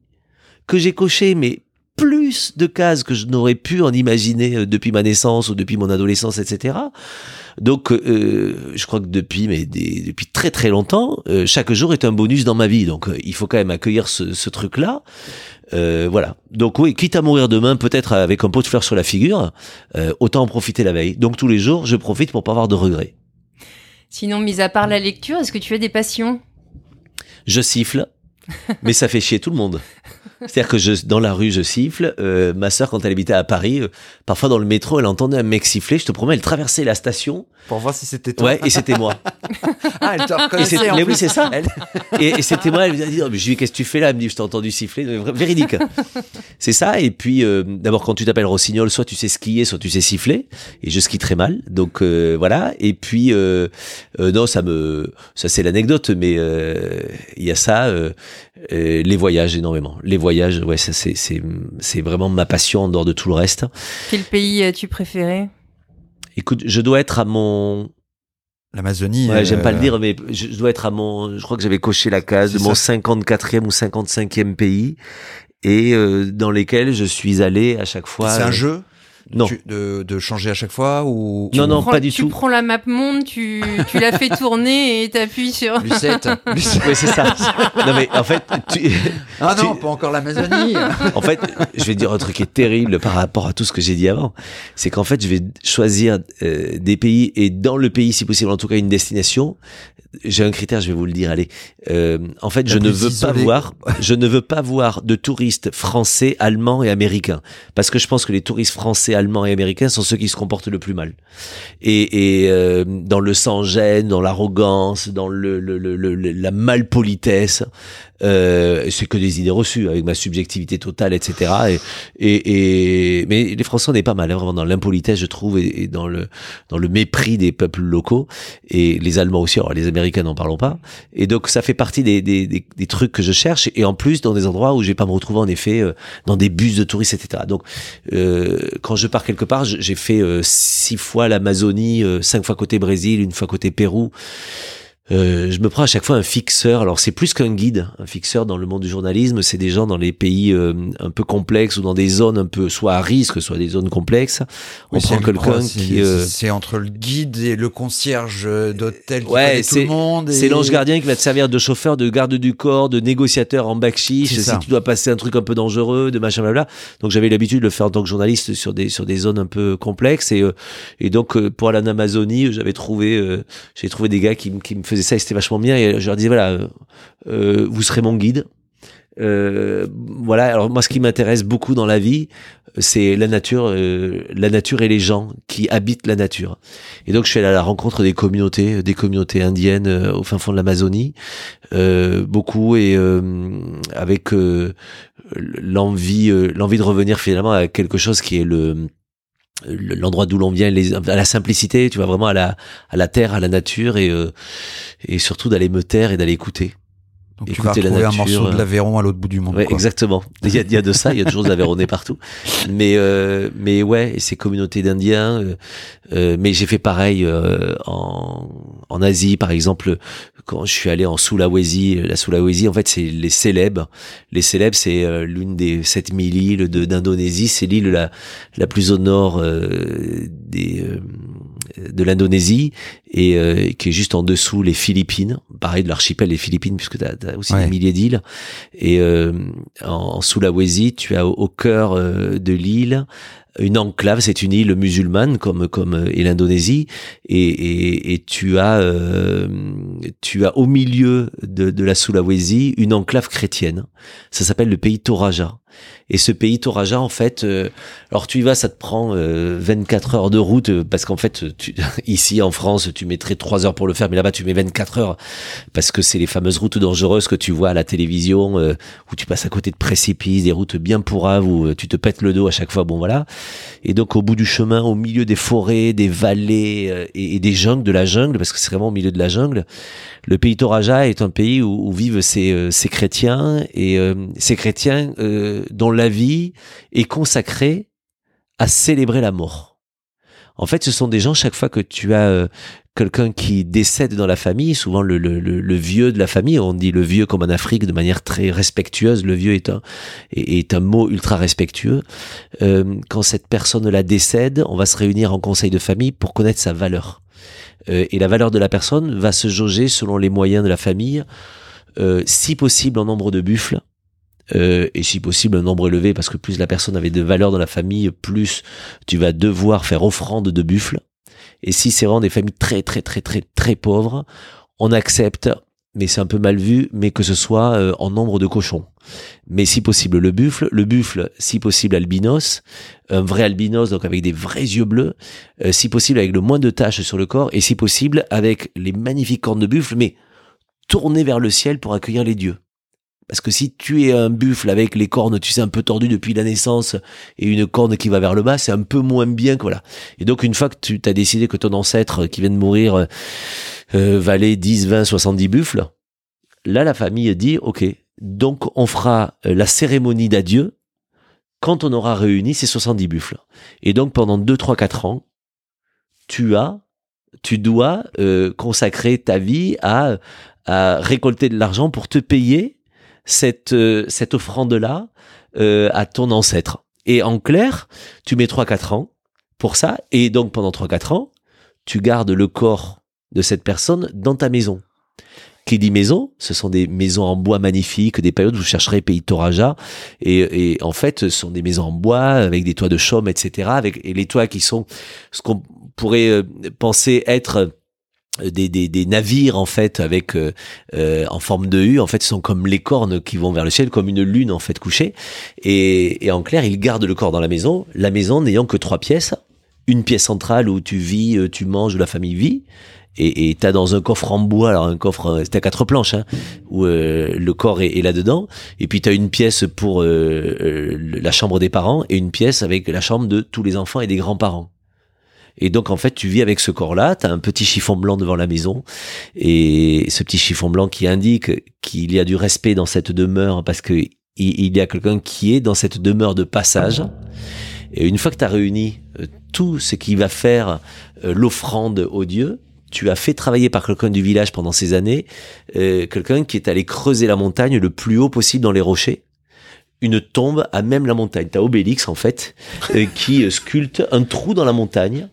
que j'ai coché mais plus de cases que je n'aurais pu en imaginer euh, depuis ma naissance ou depuis mon adolescence, etc. Donc, euh, je crois que depuis, mais des- depuis très très longtemps, euh, chaque jour est un bonus dans ma vie. Donc, euh, il faut quand même accueillir ce, ce truc-là. Voilà. Donc oui, quitte à mourir demain, peut-être avec un pot de fleurs sur la figure, autant en profiter la veille. Donc tous les jours, je profite pour pas avoir de regrets. Sinon, mis à part la lecture, est-ce que tu as des passions? Je siffle, mais ça fait chier tout le monde. C'est-à-dire que je, dans la rue, je siffle. Euh, ma sœur, quand elle habitait à Paris, euh, parfois dans le métro, elle entendait un mec siffler. Je te promets, elle traversait la station. Pour voir si c'était toi. Ouais, et c'était moi. *laughs* ah, elle te reconnaissait. Mais oui, c'est ça. Et, c'était moi. Elle me dit, oh, je lui dis, qu'est-ce que tu fais là? Elle me dit, je t'ai entendu siffler. Véridique. c'est ça. Et puis, euh, d'abord, quand tu t'appelles Rossignol, soit tu sais skier, soit tu sais siffler. Et je skie très mal. Donc voilà. Et puis, non, ça me, ça c'est l'anecdote, mais il y a ça. Les voyages énormément. Les voyages, ouais, ça c'est c'est vraiment ma passion en dehors de tout le reste. Quel pays as-tu préféré Écoute, je dois être à mon L'Amazonie. Ouais, j'aime pas le euh, dire, mais je dois être à mon. Je crois que j'avais coché la case de mon 54e ou 55e pays et euh, dans lesquels je suis allé à chaque fois. C'est un jeu? Non. de, de, changer à chaque fois ou Non, non, pas du tout. Tu prends la map monde, tu, tu la fais tourner et t'appuies sur. Lucette. *laughs* Lucette. Oui, c'est ça. Non, mais en fait. Tu, ah non, pas encore l'Amazonie. en fait, je vais dire un truc qui est terrible par rapport à tout ce que j'ai dit avant. C'est qu'en fait, je vais choisir euh, des pays et dans le pays, si possible, en tout cas, une destination. J'ai un critère, je vais vous le dire. Allez, euh, en fait, je ne veux pas voir, je ne veux pas voir de touristes français, allemands et américains, parce que je pense que les touristes français, allemands et américains sont ceux qui se comportent le plus mal. Et, euh, dans le sans-gêne, dans l'arrogance, dans la malpolitesse, euh, c'est que des idées reçues avec ma subjectivité totale, etc. Et, et, et mais les Français on est pas mal, hein, vraiment dans l'impolitesse, je trouve, et, dans le dans le mépris des peuples locaux. Et les Allemands aussi, alors les Américains n'en parlons pas. Et donc ça fait partie des, des, des, trucs que je cherche. Et en plus dans des endroits où je vais pas me retrouver en effet euh, dans des bus de touristes, etc. Donc euh, quand je pars quelque part, j'ai fait euh, six fois l'Amazonie, euh, cinq fois côté Brésil, une fois côté Pérou. Euh, je me prends à chaque fois un fixeur. Alors c'est plus qu'un guide. Un fixeur dans le monde du journalisme, c'est des gens dans les pays euh, un peu complexes ou dans des zones un peu soit à risque, soit des zones complexes. On prend quelqu'un qui euh, c'est entre le guide et le concierge d'hôtel qui ouais, tout le monde. C'est l'ange gardien qui va te servir de chauffeur, de garde du corps, de négociateur en bac si tu dois passer un truc un peu dangereux, de machin blabla. Donc j'avais l'habitude de le faire en tant que journaliste sur des sur des zones un peu complexes et et donc pour aller en Amazonie, j'avais trouvé j'ai trouvé des gars qui, qui me faisait ça et c'était vachement bien. Et je leur disais, voilà, euh, euh, vous serez mon guide. Euh, voilà. Alors moi, ce qui m'intéresse beaucoup dans la vie, c'est la nature, la nature et les gens qui habitent la nature. Et donc, je suis allé à la rencontre des communautés, des communautés indiennes au fin fond de l'Amazonie, beaucoup et avec l'envie, l'envie de revenir finalement à quelque chose qui est le l'endroit d'où l'on vient, les, à la simplicité, tu vois, vraiment à la, à la terre, à la nature et, euh, et surtout d'aller me taire et d'aller écouter. Donc tu vas retrouver un morceau de l'Aveyron à l'autre bout du monde. Ouais, exactement. Il y, a, il y, a, de ça, il y a toujours de l'Aveyronais partout. *laughs* Mais euh, mais ouais, ces communautés d'Indiens. Euh, euh mais j'ai fait pareil euh, en, en Asie, par exemple, quand je suis allé en Sulawesi. La Sulawesi, en fait, c'est les célèbres. Les célèbres, c'est euh, l'une des 7000 îles d'Indonésie. C'est l'île la, la plus au nord des de l'Indonésie et euh, qui est juste en dessous les Philippines, pareil de l'archipel des Philippines puisque tu as, aussi des milliers d'îles. Et euh, en, Sulawesi tu as au, cœur euh, de l'île une enclave, c'est une île musulmane comme comme et l'Indonésie. Et, et, et, tu as tu as au milieu de, de la Sulawesi une enclave chrétienne. Ça s'appelle le pays Toraja. Et ce pays Toraja, en fait, euh, alors tu y vas, ça te prend 24 euh, heures de route, euh, parce qu'en fait, tu, *laughs* ici en France, tu mettrais 3 heures pour le faire, mais là-bas, tu mets 24 heures, parce que c'est les fameuses routes dangereuses que tu vois à la télévision, où tu passes à côté de précipices, des routes bien pourraves, où tu te pètes le dos à chaque fois, bon voilà. Et donc, au bout du chemin, au milieu des forêts, des vallées et, des jungles, de la jungle, parce que c'est vraiment au milieu de la jungle, le pays Toraja est un pays où, vivent ces, ces chrétiens, et ces chrétiens dont la vie est consacrée à célébrer la mort. En fait, ce sont des gens, chaque fois que tu as euh, quelqu'un qui décède dans la famille, souvent le, vieux de la famille, on dit le vieux comme en Afrique de manière très respectueuse, le vieux est un, est, un mot ultra respectueux. Euh, quand cette personne-là décède, on va se réunir en conseil de famille pour connaître sa valeur. Euh, et la valeur de la personne va se jauger selon les moyens de la famille, si possible en nombre de buffles, euh, et si possible un nombre élevé parce que plus la personne avait de valeur dans la famille, plus tu vas devoir faire offrande de buffles. Et si c'est vraiment des familles très très très très très pauvres, on accepte mais c'est un peu mal vu, mais que ce soit euh, en nombre de cochons. Mais si possible le buffle, le buffle, si possible albinos, un vrai albinos, donc avec des vrais yeux bleus, euh, si possible avec le moins de taches sur le corps, et si possible avec les magnifiques cornes de buffle, mais tournées vers le ciel pour accueillir les dieux. Parce que si tu es un buffle avec les cornes, tu sais, un peu tordues depuis la naissance et une corne qui va vers le bas, c'est un peu moins bien que voilà. Et donc, une fois que tu as décidé que ton ancêtre qui vient de mourir euh, valait 10, 20, 70 buffles, là, la famille dit, OK, donc on fera euh, la cérémonie d'adieu quand on aura réuni ces 70 buffles. Et donc, pendant 2, 3, 4 ans, tu as, tu dois euh, consacrer ta vie à, à récolter de l'argent pour te payer cette, euh, cette offrande-là euh, à ton ancêtre. Et en clair, tu mets 3-4 ans pour ça, et donc pendant 3-4 ans, tu gardes le corps de cette personne dans ta maison. Qui dit maison, ce sont des maisons en bois magnifiques, des périodes où vous chercherez pays Toraja, et, et en fait, ce sont des maisons en bois avec des toits de chaume, etc. Avec et les toits qui sont ce qu'on pourrait euh, penser être des, des, des, navires en fait avec euh, euh, en forme de U en fait sont comme les cornes qui vont vers le ciel comme une lune en fait couchée. Et, et en clair ils gardent le corps dans la maison la maison n'ayant que trois pièces. Une pièce centrale où tu vis tu manges où la famille vit. Et t'as dans un coffre en bois alors un coffre c'était à quatre planches hein, où le corps est, est là dedans et puis t'as une pièce pour la chambre des parents et une pièce avec la chambre de tous les enfants et des grands parents et donc en fait, tu vis avec ce corps-là, tu as un petit chiffon blanc devant la maison, et ce petit chiffon blanc qui indique qu'il y a du respect dans cette demeure, parce que il y a quelqu'un qui est dans cette demeure de passage. Et une fois que tu as réuni euh, tout ce qui va faire euh, l'offrande au Dieu, tu as fait travailler par quelqu'un du village pendant ces années, euh, quelqu'un qui est allé creuser la montagne le plus haut possible dans les rochers, une tombe à même la montagne. T'as Obélix en fait qui sculpte un trou dans la montagne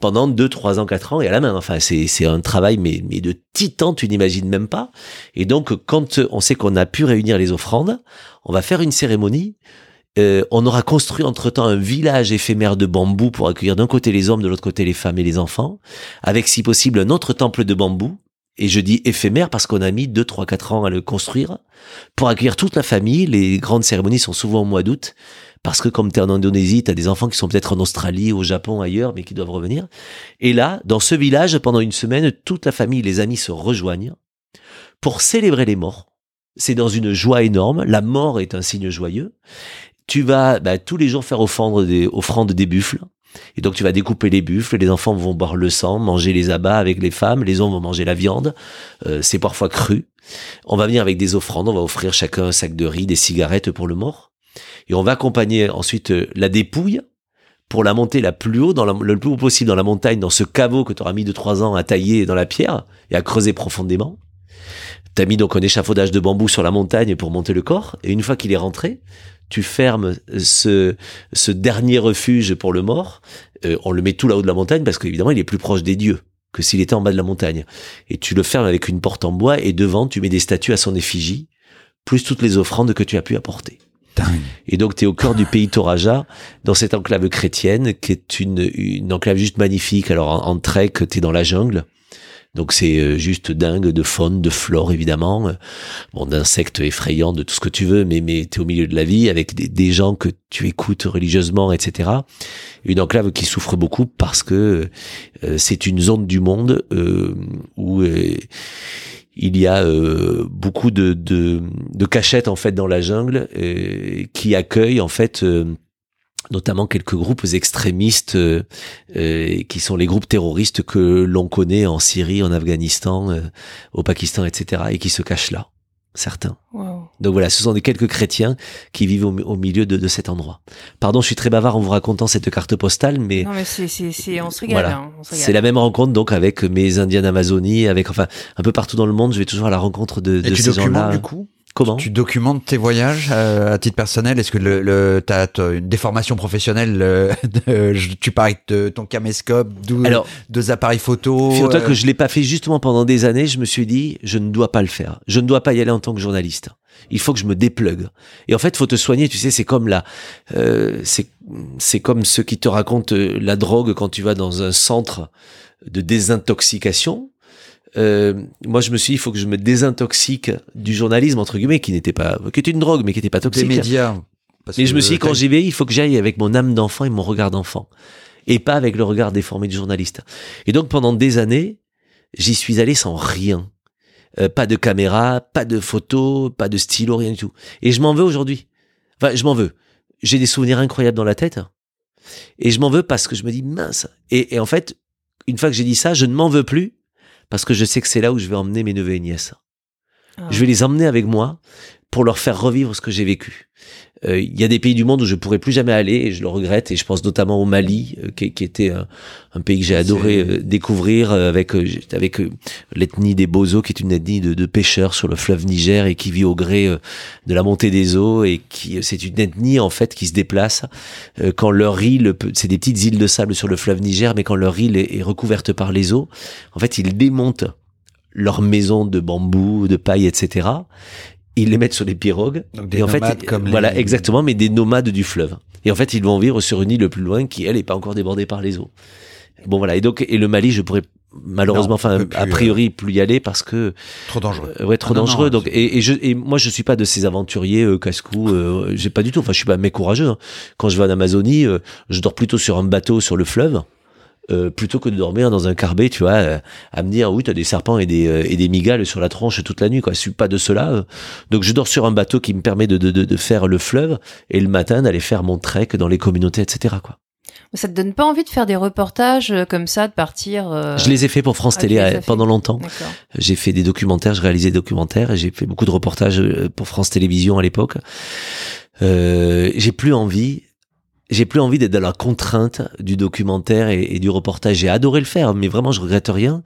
pendant 2, 3 ans, 4 ans et à la main. Enfin, c'est, un travail mais, mais de titan, tu n'imagines même pas. Et donc, quand on sait qu'on a pu réunir les offrandes, on va faire une cérémonie. Euh, on aura construit entre-temps un village éphémère de bambou pour accueillir d'un côté les hommes, de l'autre côté les femmes et les enfants, avec si possible un autre temple de bambou. Et je dis éphémère parce qu'on a mis 2, 3, 4 ans à le construire pour accueillir toute la famille. Les grandes cérémonies sont souvent au mois d'août parce que comme tu es en Indonésie, tu as des enfants qui sont peut-être en Australie, au Japon, ailleurs, mais qui doivent revenir. Et là, dans ce village, pendant une semaine, toute la famille, les amis se rejoignent pour célébrer les morts. C'est dans une joie énorme. La mort est un signe joyeux. Tu vas bah, tous les jours faire offrande des, offrande des buffles. Et donc tu vas découper les buffles, les enfants vont boire le sang, manger les abats avec les femmes, les hommes vont manger la viande, euh, c'est parfois cru. On va venir avec des offrandes, on va offrir chacun un sac de riz, des cigarettes pour le mort. Et on va accompagner ensuite euh, la dépouille pour la monter la plus haut, dans le plus haut possible dans la montagne, dans ce caveau que tu auras mis de trois ans à tailler dans la pierre et à creuser profondément. Tu as mis donc un échafaudage de bambou sur la montagne pour monter le corps. Et une fois qu'il est rentré, tu fermes ce, ce dernier refuge pour le mort. Euh, on le met tout là-haut de la montagne parce qu'évidemment, il est plus proche des dieux que s'il était en bas de la montagne. Et tu le fermes avec une porte en bois et devant, tu mets des statues à son effigie, plus toutes les offrandes que tu as pu apporter. Et donc, tu es au cœur du pays Toraja, dans cette enclave chrétienne, qui est une, une enclave juste magnifique. Alors, en, en trek, tu es dans la jungle. Donc c'est euh, juste dingue de faune, de flore évidemment, bon d'insectes effrayants, de tout ce que tu veux, mais mais t'es au milieu de la vie avec des, gens que tu écoutes religieusement, etc. Une enclave qui souffre beaucoup parce que euh, c'est une zone du monde euh, où il y a euh, beaucoup de, cachettes en fait dans la jungle euh, qui accueillent en fait euh, notamment quelques groupes extrémistes qui sont les groupes terroristes que l'on connaît en Syrie, en Afghanistan, au Pakistan, etc. et qui se cachent là certains. Donc voilà, ce sont des quelques chrétiens qui vivent au, milieu de, cet endroit. Pardon, je suis très bavard en vous racontant cette carte postale, mais non, mais c'est, c'est, on se régale. Hein, c'est la même rencontre donc avec mes Indiens d'Amazonie, avec enfin un peu partout dans le monde. Je vais toujours à la rencontre de, de ces gens-là. Du coup? Comment Tu documentes tes voyages euh, à titre personnel? Est-ce que le, le as une déformation professionnelle euh, *laughs* Tu parles de ton caméscope, deux appareils photo. Figure-toi que je l'ai pas fait justement pendant des années. Je me suis dit, je ne dois pas le faire. Je ne dois pas y aller en tant que journaliste. Il faut que je me déplugue. Et en fait, faut te soigner. Tu sais, c'est comme la, euh, c'est c'est comme ceux qui te racontent la drogue quand tu vas dans un centre de désintoxication euh, moi je me suis dit il faut que je me désintoxique du journalisme entre guillemets qui n'était pas qui était une drogue mais qui n'était pas toxique. Des médias. mais je me suis dit quand j'y vais il faut que j'aille avec mon âme d'enfant et mon regard d'enfant et pas avec le regard déformé du journaliste. Et donc pendant des années j'y suis allé sans rien. Euh, pas de caméra, pas de photos, pas de stylo, rien du tout. Et je m'en veux aujourd'hui. Enfin, je m'en veux. J'ai des souvenirs incroyables dans la tête. Et je m'en veux parce que je me dis mince. Et, et en fait, une fois que j'ai dit ça, je ne m'en veux plus parce que je sais que c'est là où je vais emmener mes neveux et nièces. Ah. Je vais les emmener avec moi pour leur faire revivre ce que j'ai vécu. Euh, il y a des pays du monde où je pourrais plus jamais aller et je le regrette et je pense notamment au Mali euh, qui, qui, était un, pays que j'ai adoré euh, découvrir avec avec l'ethnie des Bozo qui est une ethnie de, de, pêcheurs sur le fleuve Niger et qui vit au gré de la montée des eaux et qui c'est une ethnie en fait qui se déplace quand leur île c'est des petites îles de sable sur le fleuve Niger mais quand leur île est, est recouverte par les eaux en fait ils démontent leur maison de bambou, de paille, etc ils les mettent sur des pirogues. des et en fait, comme voilà, exactement, mais des nomades du fleuve. Et en fait, ils vont vivre sur une île le plus loin qui, elle, est pas encore débordée par les eaux. Bon, voilà. Et donc, et le Mali, je pourrais malheureusement, enfin, a priori, euh, plus y aller parce que trop dangereux. Euh, ouais, trop ah dangereux. donc, et, et, je, et moi, je suis pas de ces aventuriers euh, casse-cou. Euh, j'ai pas du tout. Enfin, je suis pas mec courageux. Hein. Quand je vais en Amazonie, je dors plutôt sur un bateau sur le fleuve. Euh, plutôt que de dormir dans un carbet, tu vois, euh, à me dire oui, t'as des serpents et des euh, et des migales sur la tronche toute la nuit, quoi. Je suis pas de cela. Donc je dors sur un bateau qui me permet de de, de faire le fleuve et le matin d'aller faire mon trek dans les communautés, etc. Quoi. Ça te donne pas envie de faire des reportages comme ça, de partir Je les ai fait pour France ah, Télé pendant longtemps. J'ai fait des documentaires, je réalisais des documentaires et j'ai fait beaucoup de reportages pour France Télévisions à l'époque. Euh, j'ai plus envie j'ai plus envie d'être dans la contrainte du documentaire et, du reportage. J'ai adoré le faire, mais vraiment je regrette rien.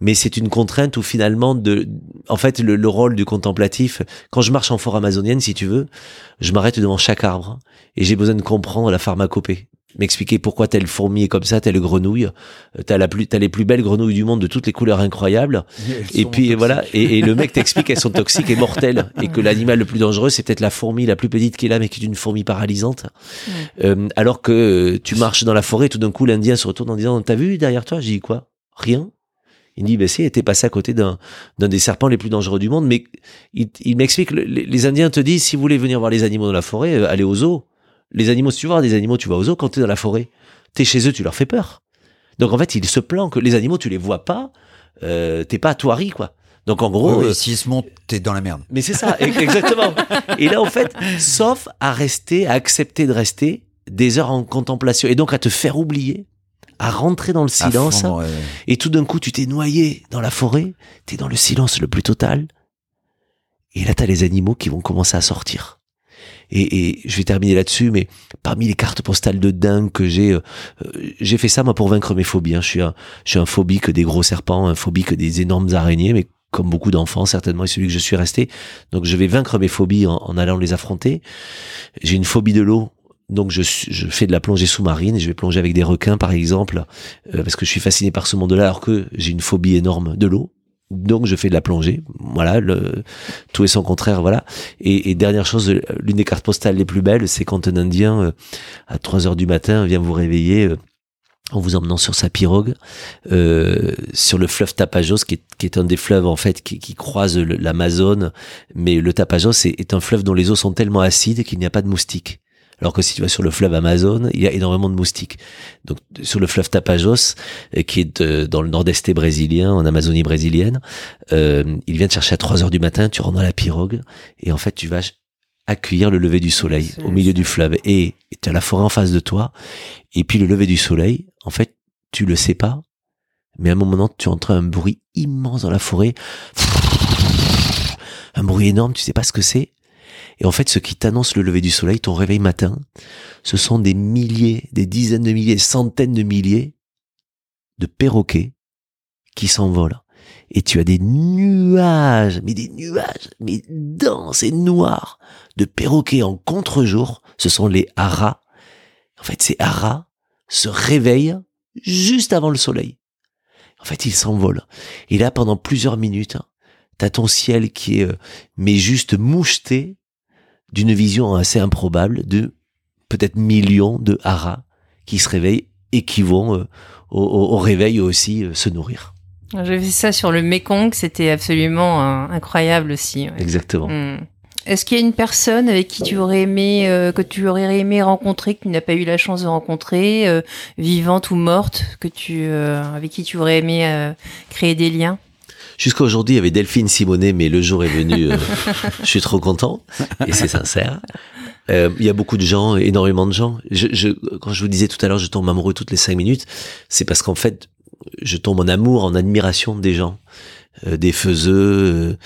Mais c'est une contrainte où finalement, de, en fait, le, le, rôle du contemplatif, quand je marche en forêt amazonienne, si tu veux, je m'arrête devant chaque arbre et j'ai besoin de comprendre la pharmacopée m'expliquer pourquoi telle fourmi est comme ça, telle grenouille. Euh, t'as la plus, t'as les plus belles grenouilles du monde de toutes les couleurs incroyables. *laughs* et puis voilà, et, le mec *laughs* t'explique qu'elles sont toxiques et mortelles et que l'animal le plus dangereux c'est peut-être la fourmi la plus petite qui est là mais qui est une fourmi paralysante. Euh, alors que tu marches dans la forêt, tout d'un coup l'Indien se retourne en disant t'as vu derrière toi? J'ai dit quoi? Rien. Il dit, bah si, était passé à côté d'un, d'un des serpents les plus dangereux du monde, mais il, il m'explique, les, les Indiens te disent, si vous voulez venir voir les animaux dans la forêt, euh, allez aux zoos. Les animaux, si tu vois des animaux, tu vas aux eaux quand tu es dans la forêt. T'es chez eux, tu leur fais peur. Donc en fait, il se plaint que les animaux, tu les vois pas, euh, t'es pas à Toiri, quoi. Donc en gros, euh, s'ils se montent, t'es dans la merde. Mais c'est ça, exactement. Et là, en fait, sauf à rester, à accepter de rester des heures en contemplation, et donc à te faire oublier, à rentrer dans le silence, et tout d'un coup, tu t'es noyé dans la forêt, t'es dans le silence le plus total, et là, t'as les animaux qui vont commencer à sortir. Et, je vais terminer là-dessus, mais parmi les cartes postales de dingue que j'ai, euh, j'ai fait ça moi pour vaincre mes phobies. Hein. Je suis un, je suis phobique des gros serpents, un phobique des énormes araignées, mais comme beaucoup d'enfants, certainement, et celui que je suis resté. Donc je vais vaincre mes phobies en, allant les affronter. J'ai une phobie de l'eau. Donc je, je, fais de la plongée sous-marine et je vais plonger avec des requins par exemple euh, parce que je suis fasciné par ce monde-là alors que j'ai une phobie énorme de l'eau donc je fais de la plongée. Voilà, tout est son contraire, voilà. Et, et dernière chose, l'une des cartes postales les plus belles, c'est quand un Indien, euh, à 3 heures du matin, vient vous réveiller euh, en vous emmenant sur sa pirogue euh, sur le fleuve Tapajos, qui est, qui est, un des fleuves en fait qui, qui croise l'Amazone. Mais le Tapajos est, est, un fleuve dont les eaux sont tellement acides qu'il n'y a pas de moustiques. Alors que si tu vas sur le fleuve Amazon, il y a énormément de moustiques. Donc sur le fleuve Tapajos, euh, qui est euh, dans le nord-est brésilien, en Amazonie brésilienne, euh, il vient te chercher à 3 heures du matin, tu rentres dans la pirogue, et en fait tu vas accueillir le lever du soleil au milieu du fleuve. Et tu as la forêt en face de toi, et puis le lever du soleil, en fait, tu le sais pas, mais à un moment tu entends un bruit immense dans la forêt, un bruit énorme, tu sais pas ce que c'est, et en fait, ce qui t'annonce le lever du soleil, ton réveil matin, ce sont des milliers, des dizaines de milliers, centaines de milliers de perroquets qui s'envolent. Et tu as des nuages, mais des nuages, mais denses et noirs de perroquets en contre-jour. Ce sont les haras. En fait, ces haras se réveillent juste avant le soleil. En fait, ils s'envolent. Et là, pendant plusieurs minutes, t'as ton ciel qui est, euh, mais juste moucheté d'une vision assez improbable de peut-être millions de haras qui se réveillent et qui vont euh, au, réveil aussi euh, se nourrir. J'ai vu ça sur le Mekong, c'était absolument euh, incroyable aussi. Exactement. Hmm. Est-ce qu'il y a une personne avec qui tu aurais aimé, que tu aurais aimé rencontrer, que tu n'as pas eu la chance de rencontrer, vivante ou morte, que tu, avec qui tu aurais aimé créer des liens? Jusqu'à aujourd'hui, il y avait Delphine Simonet, mais le jour est venu, *laughs* je suis trop content, et c'est sincère. Il y a beaucoup de gens, énormément de gens. Je, je, quand je vous disais tout à l'heure, je tombe amoureux toutes les cinq minutes, c'est parce qu'en fait, je tombe en amour, en admiration des gens, euh, des faiseux, euh,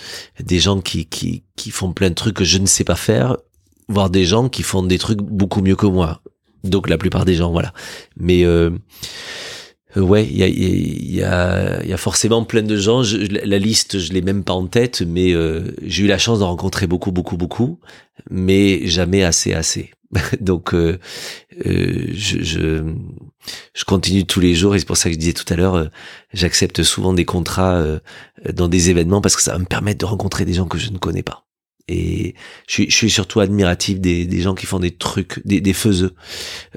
des gens qui, qui, qui font plein de trucs que je ne sais pas faire, voire des gens qui font des trucs beaucoup mieux que moi. Donc la plupart des gens, voilà. Mais euh, ouais, il y a, y, a, y a forcément plein de gens. La liste, je l'ai même pas en tête, mais j'ai eu la chance de rencontrer beaucoup, beaucoup, beaucoup, mais jamais assez, assez. *laughs* Donc je, je, je continue tous les jours et c'est pour ça que je disais tout à l'heure, euh, j'accepte souvent des contrats euh, dans des événements parce que ça va me permettre de rencontrer des gens que je ne connais pas. Et je suis, je suis surtout admiratif des, des, gens qui font des trucs, des, des faiseux.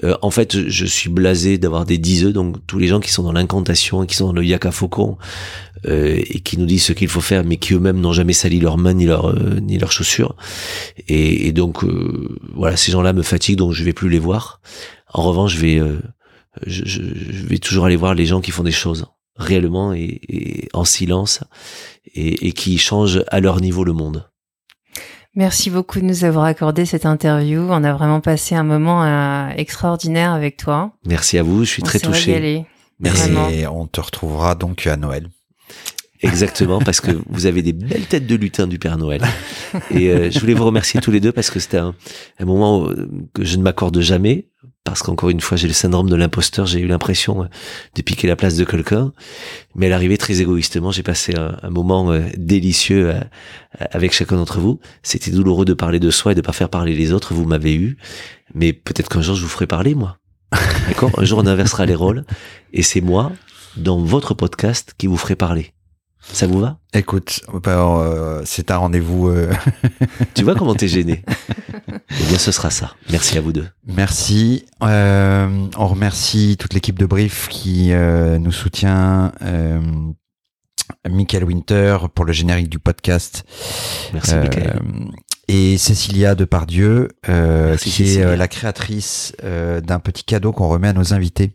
Euh, en fait, je suis blasé d'avoir des diseux, donc tous les gens qui sont dans l'incantation, qui sont dans le yaka faucon, euh, et qui nous disent ce qu'il faut faire, mais qui eux-mêmes n'ont jamais sali leurs mains ni leurs ni leurs chaussures. Et, et donc voilà, ces gens-là me fatiguent, donc je vais plus les voir. En revanche, je vais je, je, vais toujours aller voir les gens qui font des choses réellement et, en silence et, et, qui changent à leur niveau le monde. Merci beaucoup de nous avoir accordé cette interview. On a vraiment passé un moment euh, extraordinaire avec toi. Merci à vous, je suis très touché. Merci. Et on te retrouvera donc à Noël. Exactement, parce que *laughs* vous avez des belles têtes de lutin du Père Noël. Et euh, je voulais vous remercier tous les deux parce que c'était un, un, moment euh, que je ne m'accorde jamais, parce qu'encore une fois, j'ai le syndrome de l'imposteur, j'ai eu l'impression euh, de piquer la place de quelqu'un, mais à l'arrivée, très égoïstement, j'ai passé un, moment délicieux avec chacun d'entre vous. C'était douloureux de parler de soi et de pas faire parler les autres, vous m'avez eu, mais peut-être qu'un jour, je vous ferai parler, moi. D'accord? Un jour, on inversera les rôles, et c'est moi, dans votre podcast, qui vous ferai parler. Ça vous va? Écoute, euh, c'est un rendez-vous. Euh. *laughs* tu vois comment t'es gêné? *laughs* Eh bien, ce sera ça. Merci à vous deux. Merci. Euh, on remercie toute l'équipe de Brief qui nous soutient. Michael Winter pour le générique du podcast. Merci Michael. Et Cécilia Depardieu, qui est la créatrice d'un petit cadeau qu'on remet à nos invités.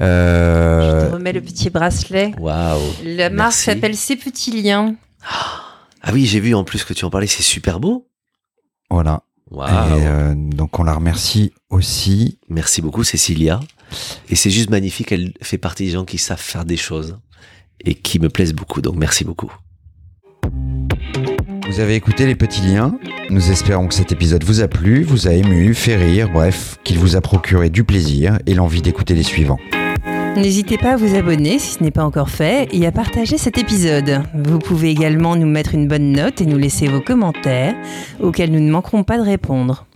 Euh... Je te remets le petit bracelet. Waouh. La marque s'appelle Ces Petits Liens. Ah oui, j'ai vu en plus que tu en parlais, c'est super beau. Voilà. Wow. Et euh, donc on la remercie aussi. Merci beaucoup Cécilia. Et c'est juste magnifique, elle fait partie des gens qui savent faire des choses et qui me plaisent beaucoup. Donc merci beaucoup. Vous avez écouté les petits liens. Nous espérons que cet épisode vous a plu, vous a ému, fait rire, bref, qu'il vous a procuré du plaisir et l'envie d'écouter les suivants. N'hésitez pas à vous abonner si ce n'est pas encore fait et à partager cet épisode. Vous pouvez également nous mettre une bonne note et nous laisser vos commentaires auxquels nous ne manquerons pas de répondre.